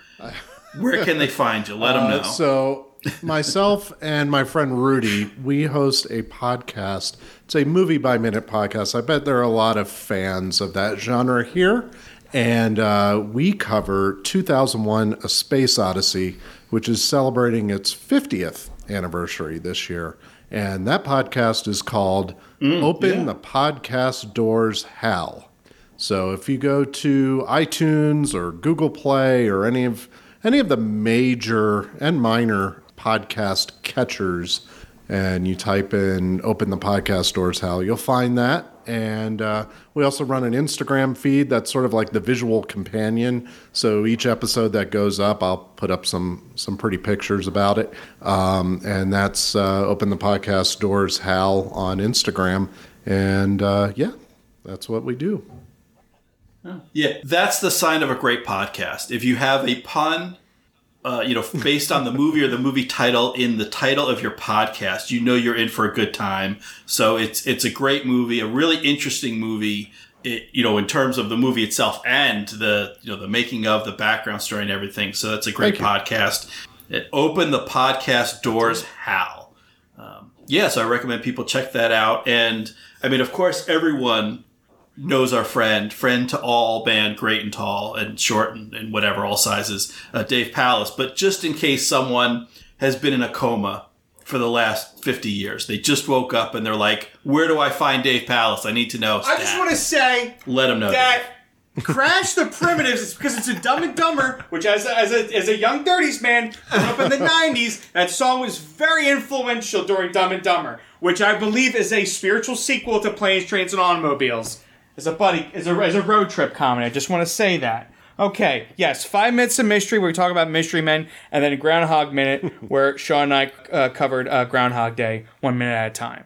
where can they find you? Let them know. Uh, so, myself and my friend Rudy, we host a podcast. It's a movie by minute podcast. I bet there are a lot of fans of that genre here. And uh, we cover 2001 A Space Odyssey, which is celebrating its 50th anniversary this year. And that podcast is called Open the Podcast Doors Hal. So if you go to iTunes or Google Play or any of any of the major and minor podcast catchers, and you type in "Open the Podcast Doors," Hal, you'll find that. And uh, we also run an Instagram feed that's sort of like the visual companion. So each episode that goes up, I'll put up some some pretty pictures about it. Um, and that's uh, "Open the Podcast Doors," Hal on Instagram. And uh, yeah, that's what we do. Yeah, that's the sign of a great podcast. If you have a pun, uh, you know, based on the movie or the movie title in the title of your podcast, you know you're in for a good time. So it's it's a great movie, a really interesting movie. It, you know, in terms of the movie itself and the you know the making of the background story and everything. So that's a great podcast. It opened the podcast doors. Hal. Um, yeah, so I recommend people check that out. And I mean, of course, everyone knows our friend, friend to all band, great and tall and short and, and whatever, all sizes, uh, Dave Pallas. But just in case someone has been in a coma for the last 50 years, they just woke up and they're like, where do I find Dave Pallas? I need to know. I just want to say let them know. that Crash the Primitives is because it's a Dumb and Dumber, which as a, as a, as a young 30s man grew up in the 90s, that song was very influential during Dumb and Dumber, which I believe is a spiritual sequel to Planes, Trains, and Automobiles. As a buddy, as a, as a road trip comedy, I just want to say that. Okay, yes, five minutes of mystery where we talk about mystery men, and then Groundhog Minute where Sean and I uh, covered uh, Groundhog Day one minute at a time.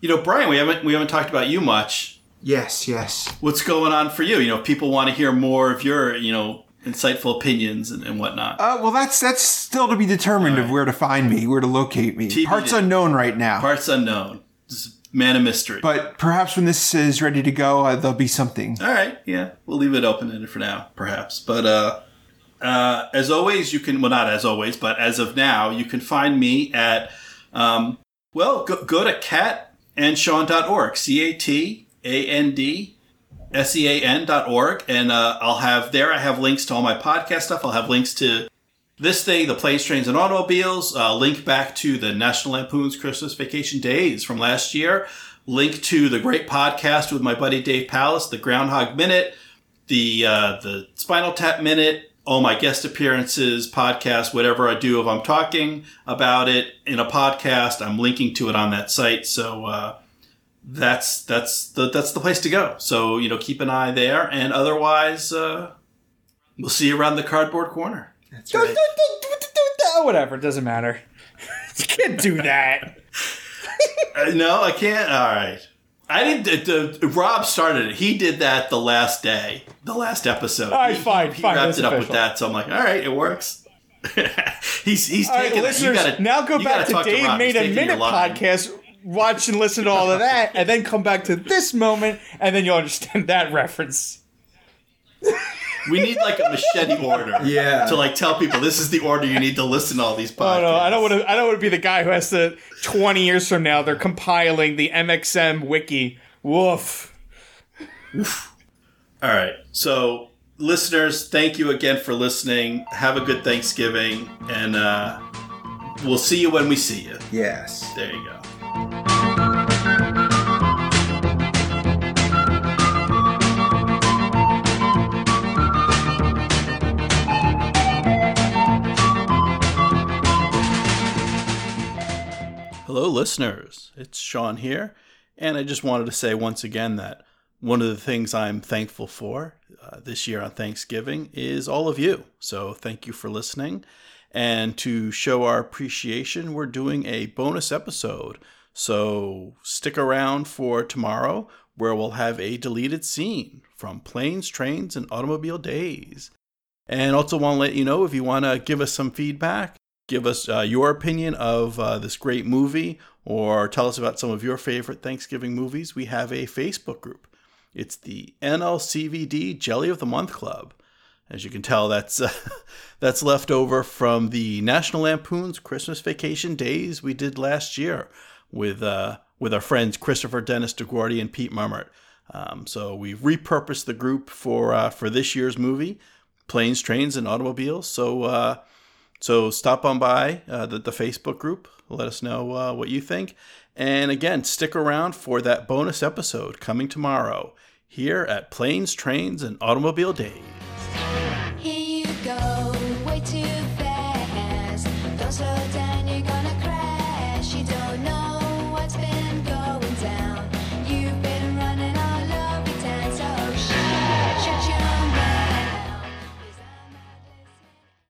You know, Brian, we haven't we haven't talked about you much. Yes, yes. What's going on for you? You know, if people want to hear more of your, you know, insightful opinions and, and whatnot. Uh, well, that's that's still to be determined of where to find me, where to locate me. TBD. Parts unknown right now. Parts unknown. Just man of mystery. but perhaps when this is ready to go, uh, there'll be something. All right, yeah, we'll leave it open ended for now, perhaps. But uh, uh, as always, you can well not as always, but as of now, you can find me at um, well go, go to catandsean.org, c a t a n d s e a n dot org, and uh, I'll have there. I have links to all my podcast stuff. I'll have links to this thing, the planes, trains, and automobiles. Uh, link back to the National Lampoon's Christmas Vacation Days from last year. Link to the great podcast with my buddy Dave Pallas, the Groundhog Minute, the uh, the Spinal Tap Minute, all my guest appearances, podcasts, whatever I do. If I'm talking about it in a podcast, I'm linking to it on that site. So uh, that's that's the that's the place to go. So you know, keep an eye there, and otherwise, uh, we'll see you around the cardboard corner. That's right. Whatever, it doesn't matter. you can't do that. Uh, no, I can't. All right. I didn't. The, the, Rob started it. He did that the last day, the last episode. All right, he, fine, he fine, wrapped it up with that. So I'm like, all right, it works. he's he's All right, taking. You listeners, gotta, now go you back gotta Dave. He's made a minute podcast, watch and listen to all of that, and then come back to this moment, and then you'll understand that reference. We need like a machete order. Yeah. To like tell people this is the order you need to listen to all these podcasts. Oh no, I don't want to. I don't want to be the guy who has to. Twenty years from now, they're compiling the MXM wiki. Woof. All right. So, listeners, thank you again for listening. Have a good Thanksgiving, and uh, we'll see you when we see you. Yes. There you go. Hello, listeners. It's Sean here, and I just wanted to say once again that one of the things I'm thankful for uh, this year on Thanksgiving is all of you. So thank you for listening. And to show our appreciation, we're doing a bonus episode. So stick around for tomorrow, where we'll have a deleted scene from Planes, Trains, and Automobile Days. And also want to let you know if you want to give us some feedback, give us uh, your opinion of uh, this great movie, or tell us about some of your favorite Thanksgiving movies, we have a Facebook group. It's the NLCVD Jelly of the Month Club. As you can tell, that's uh, that's left over from the National Lampoon's Christmas Vacation Days we did last year with uh, with our friends Christopher Dennis DeGuardi and Pete Mummert. Um, so we've repurposed the group for uh, for this year's movie, Planes, Trains, and Automobiles. So uh, so stop on by uh, the, the Facebook group. Let us know uh, what you think. And again, stick around for that bonus episode coming tomorrow here at Planes, Trains, and Automobile Days.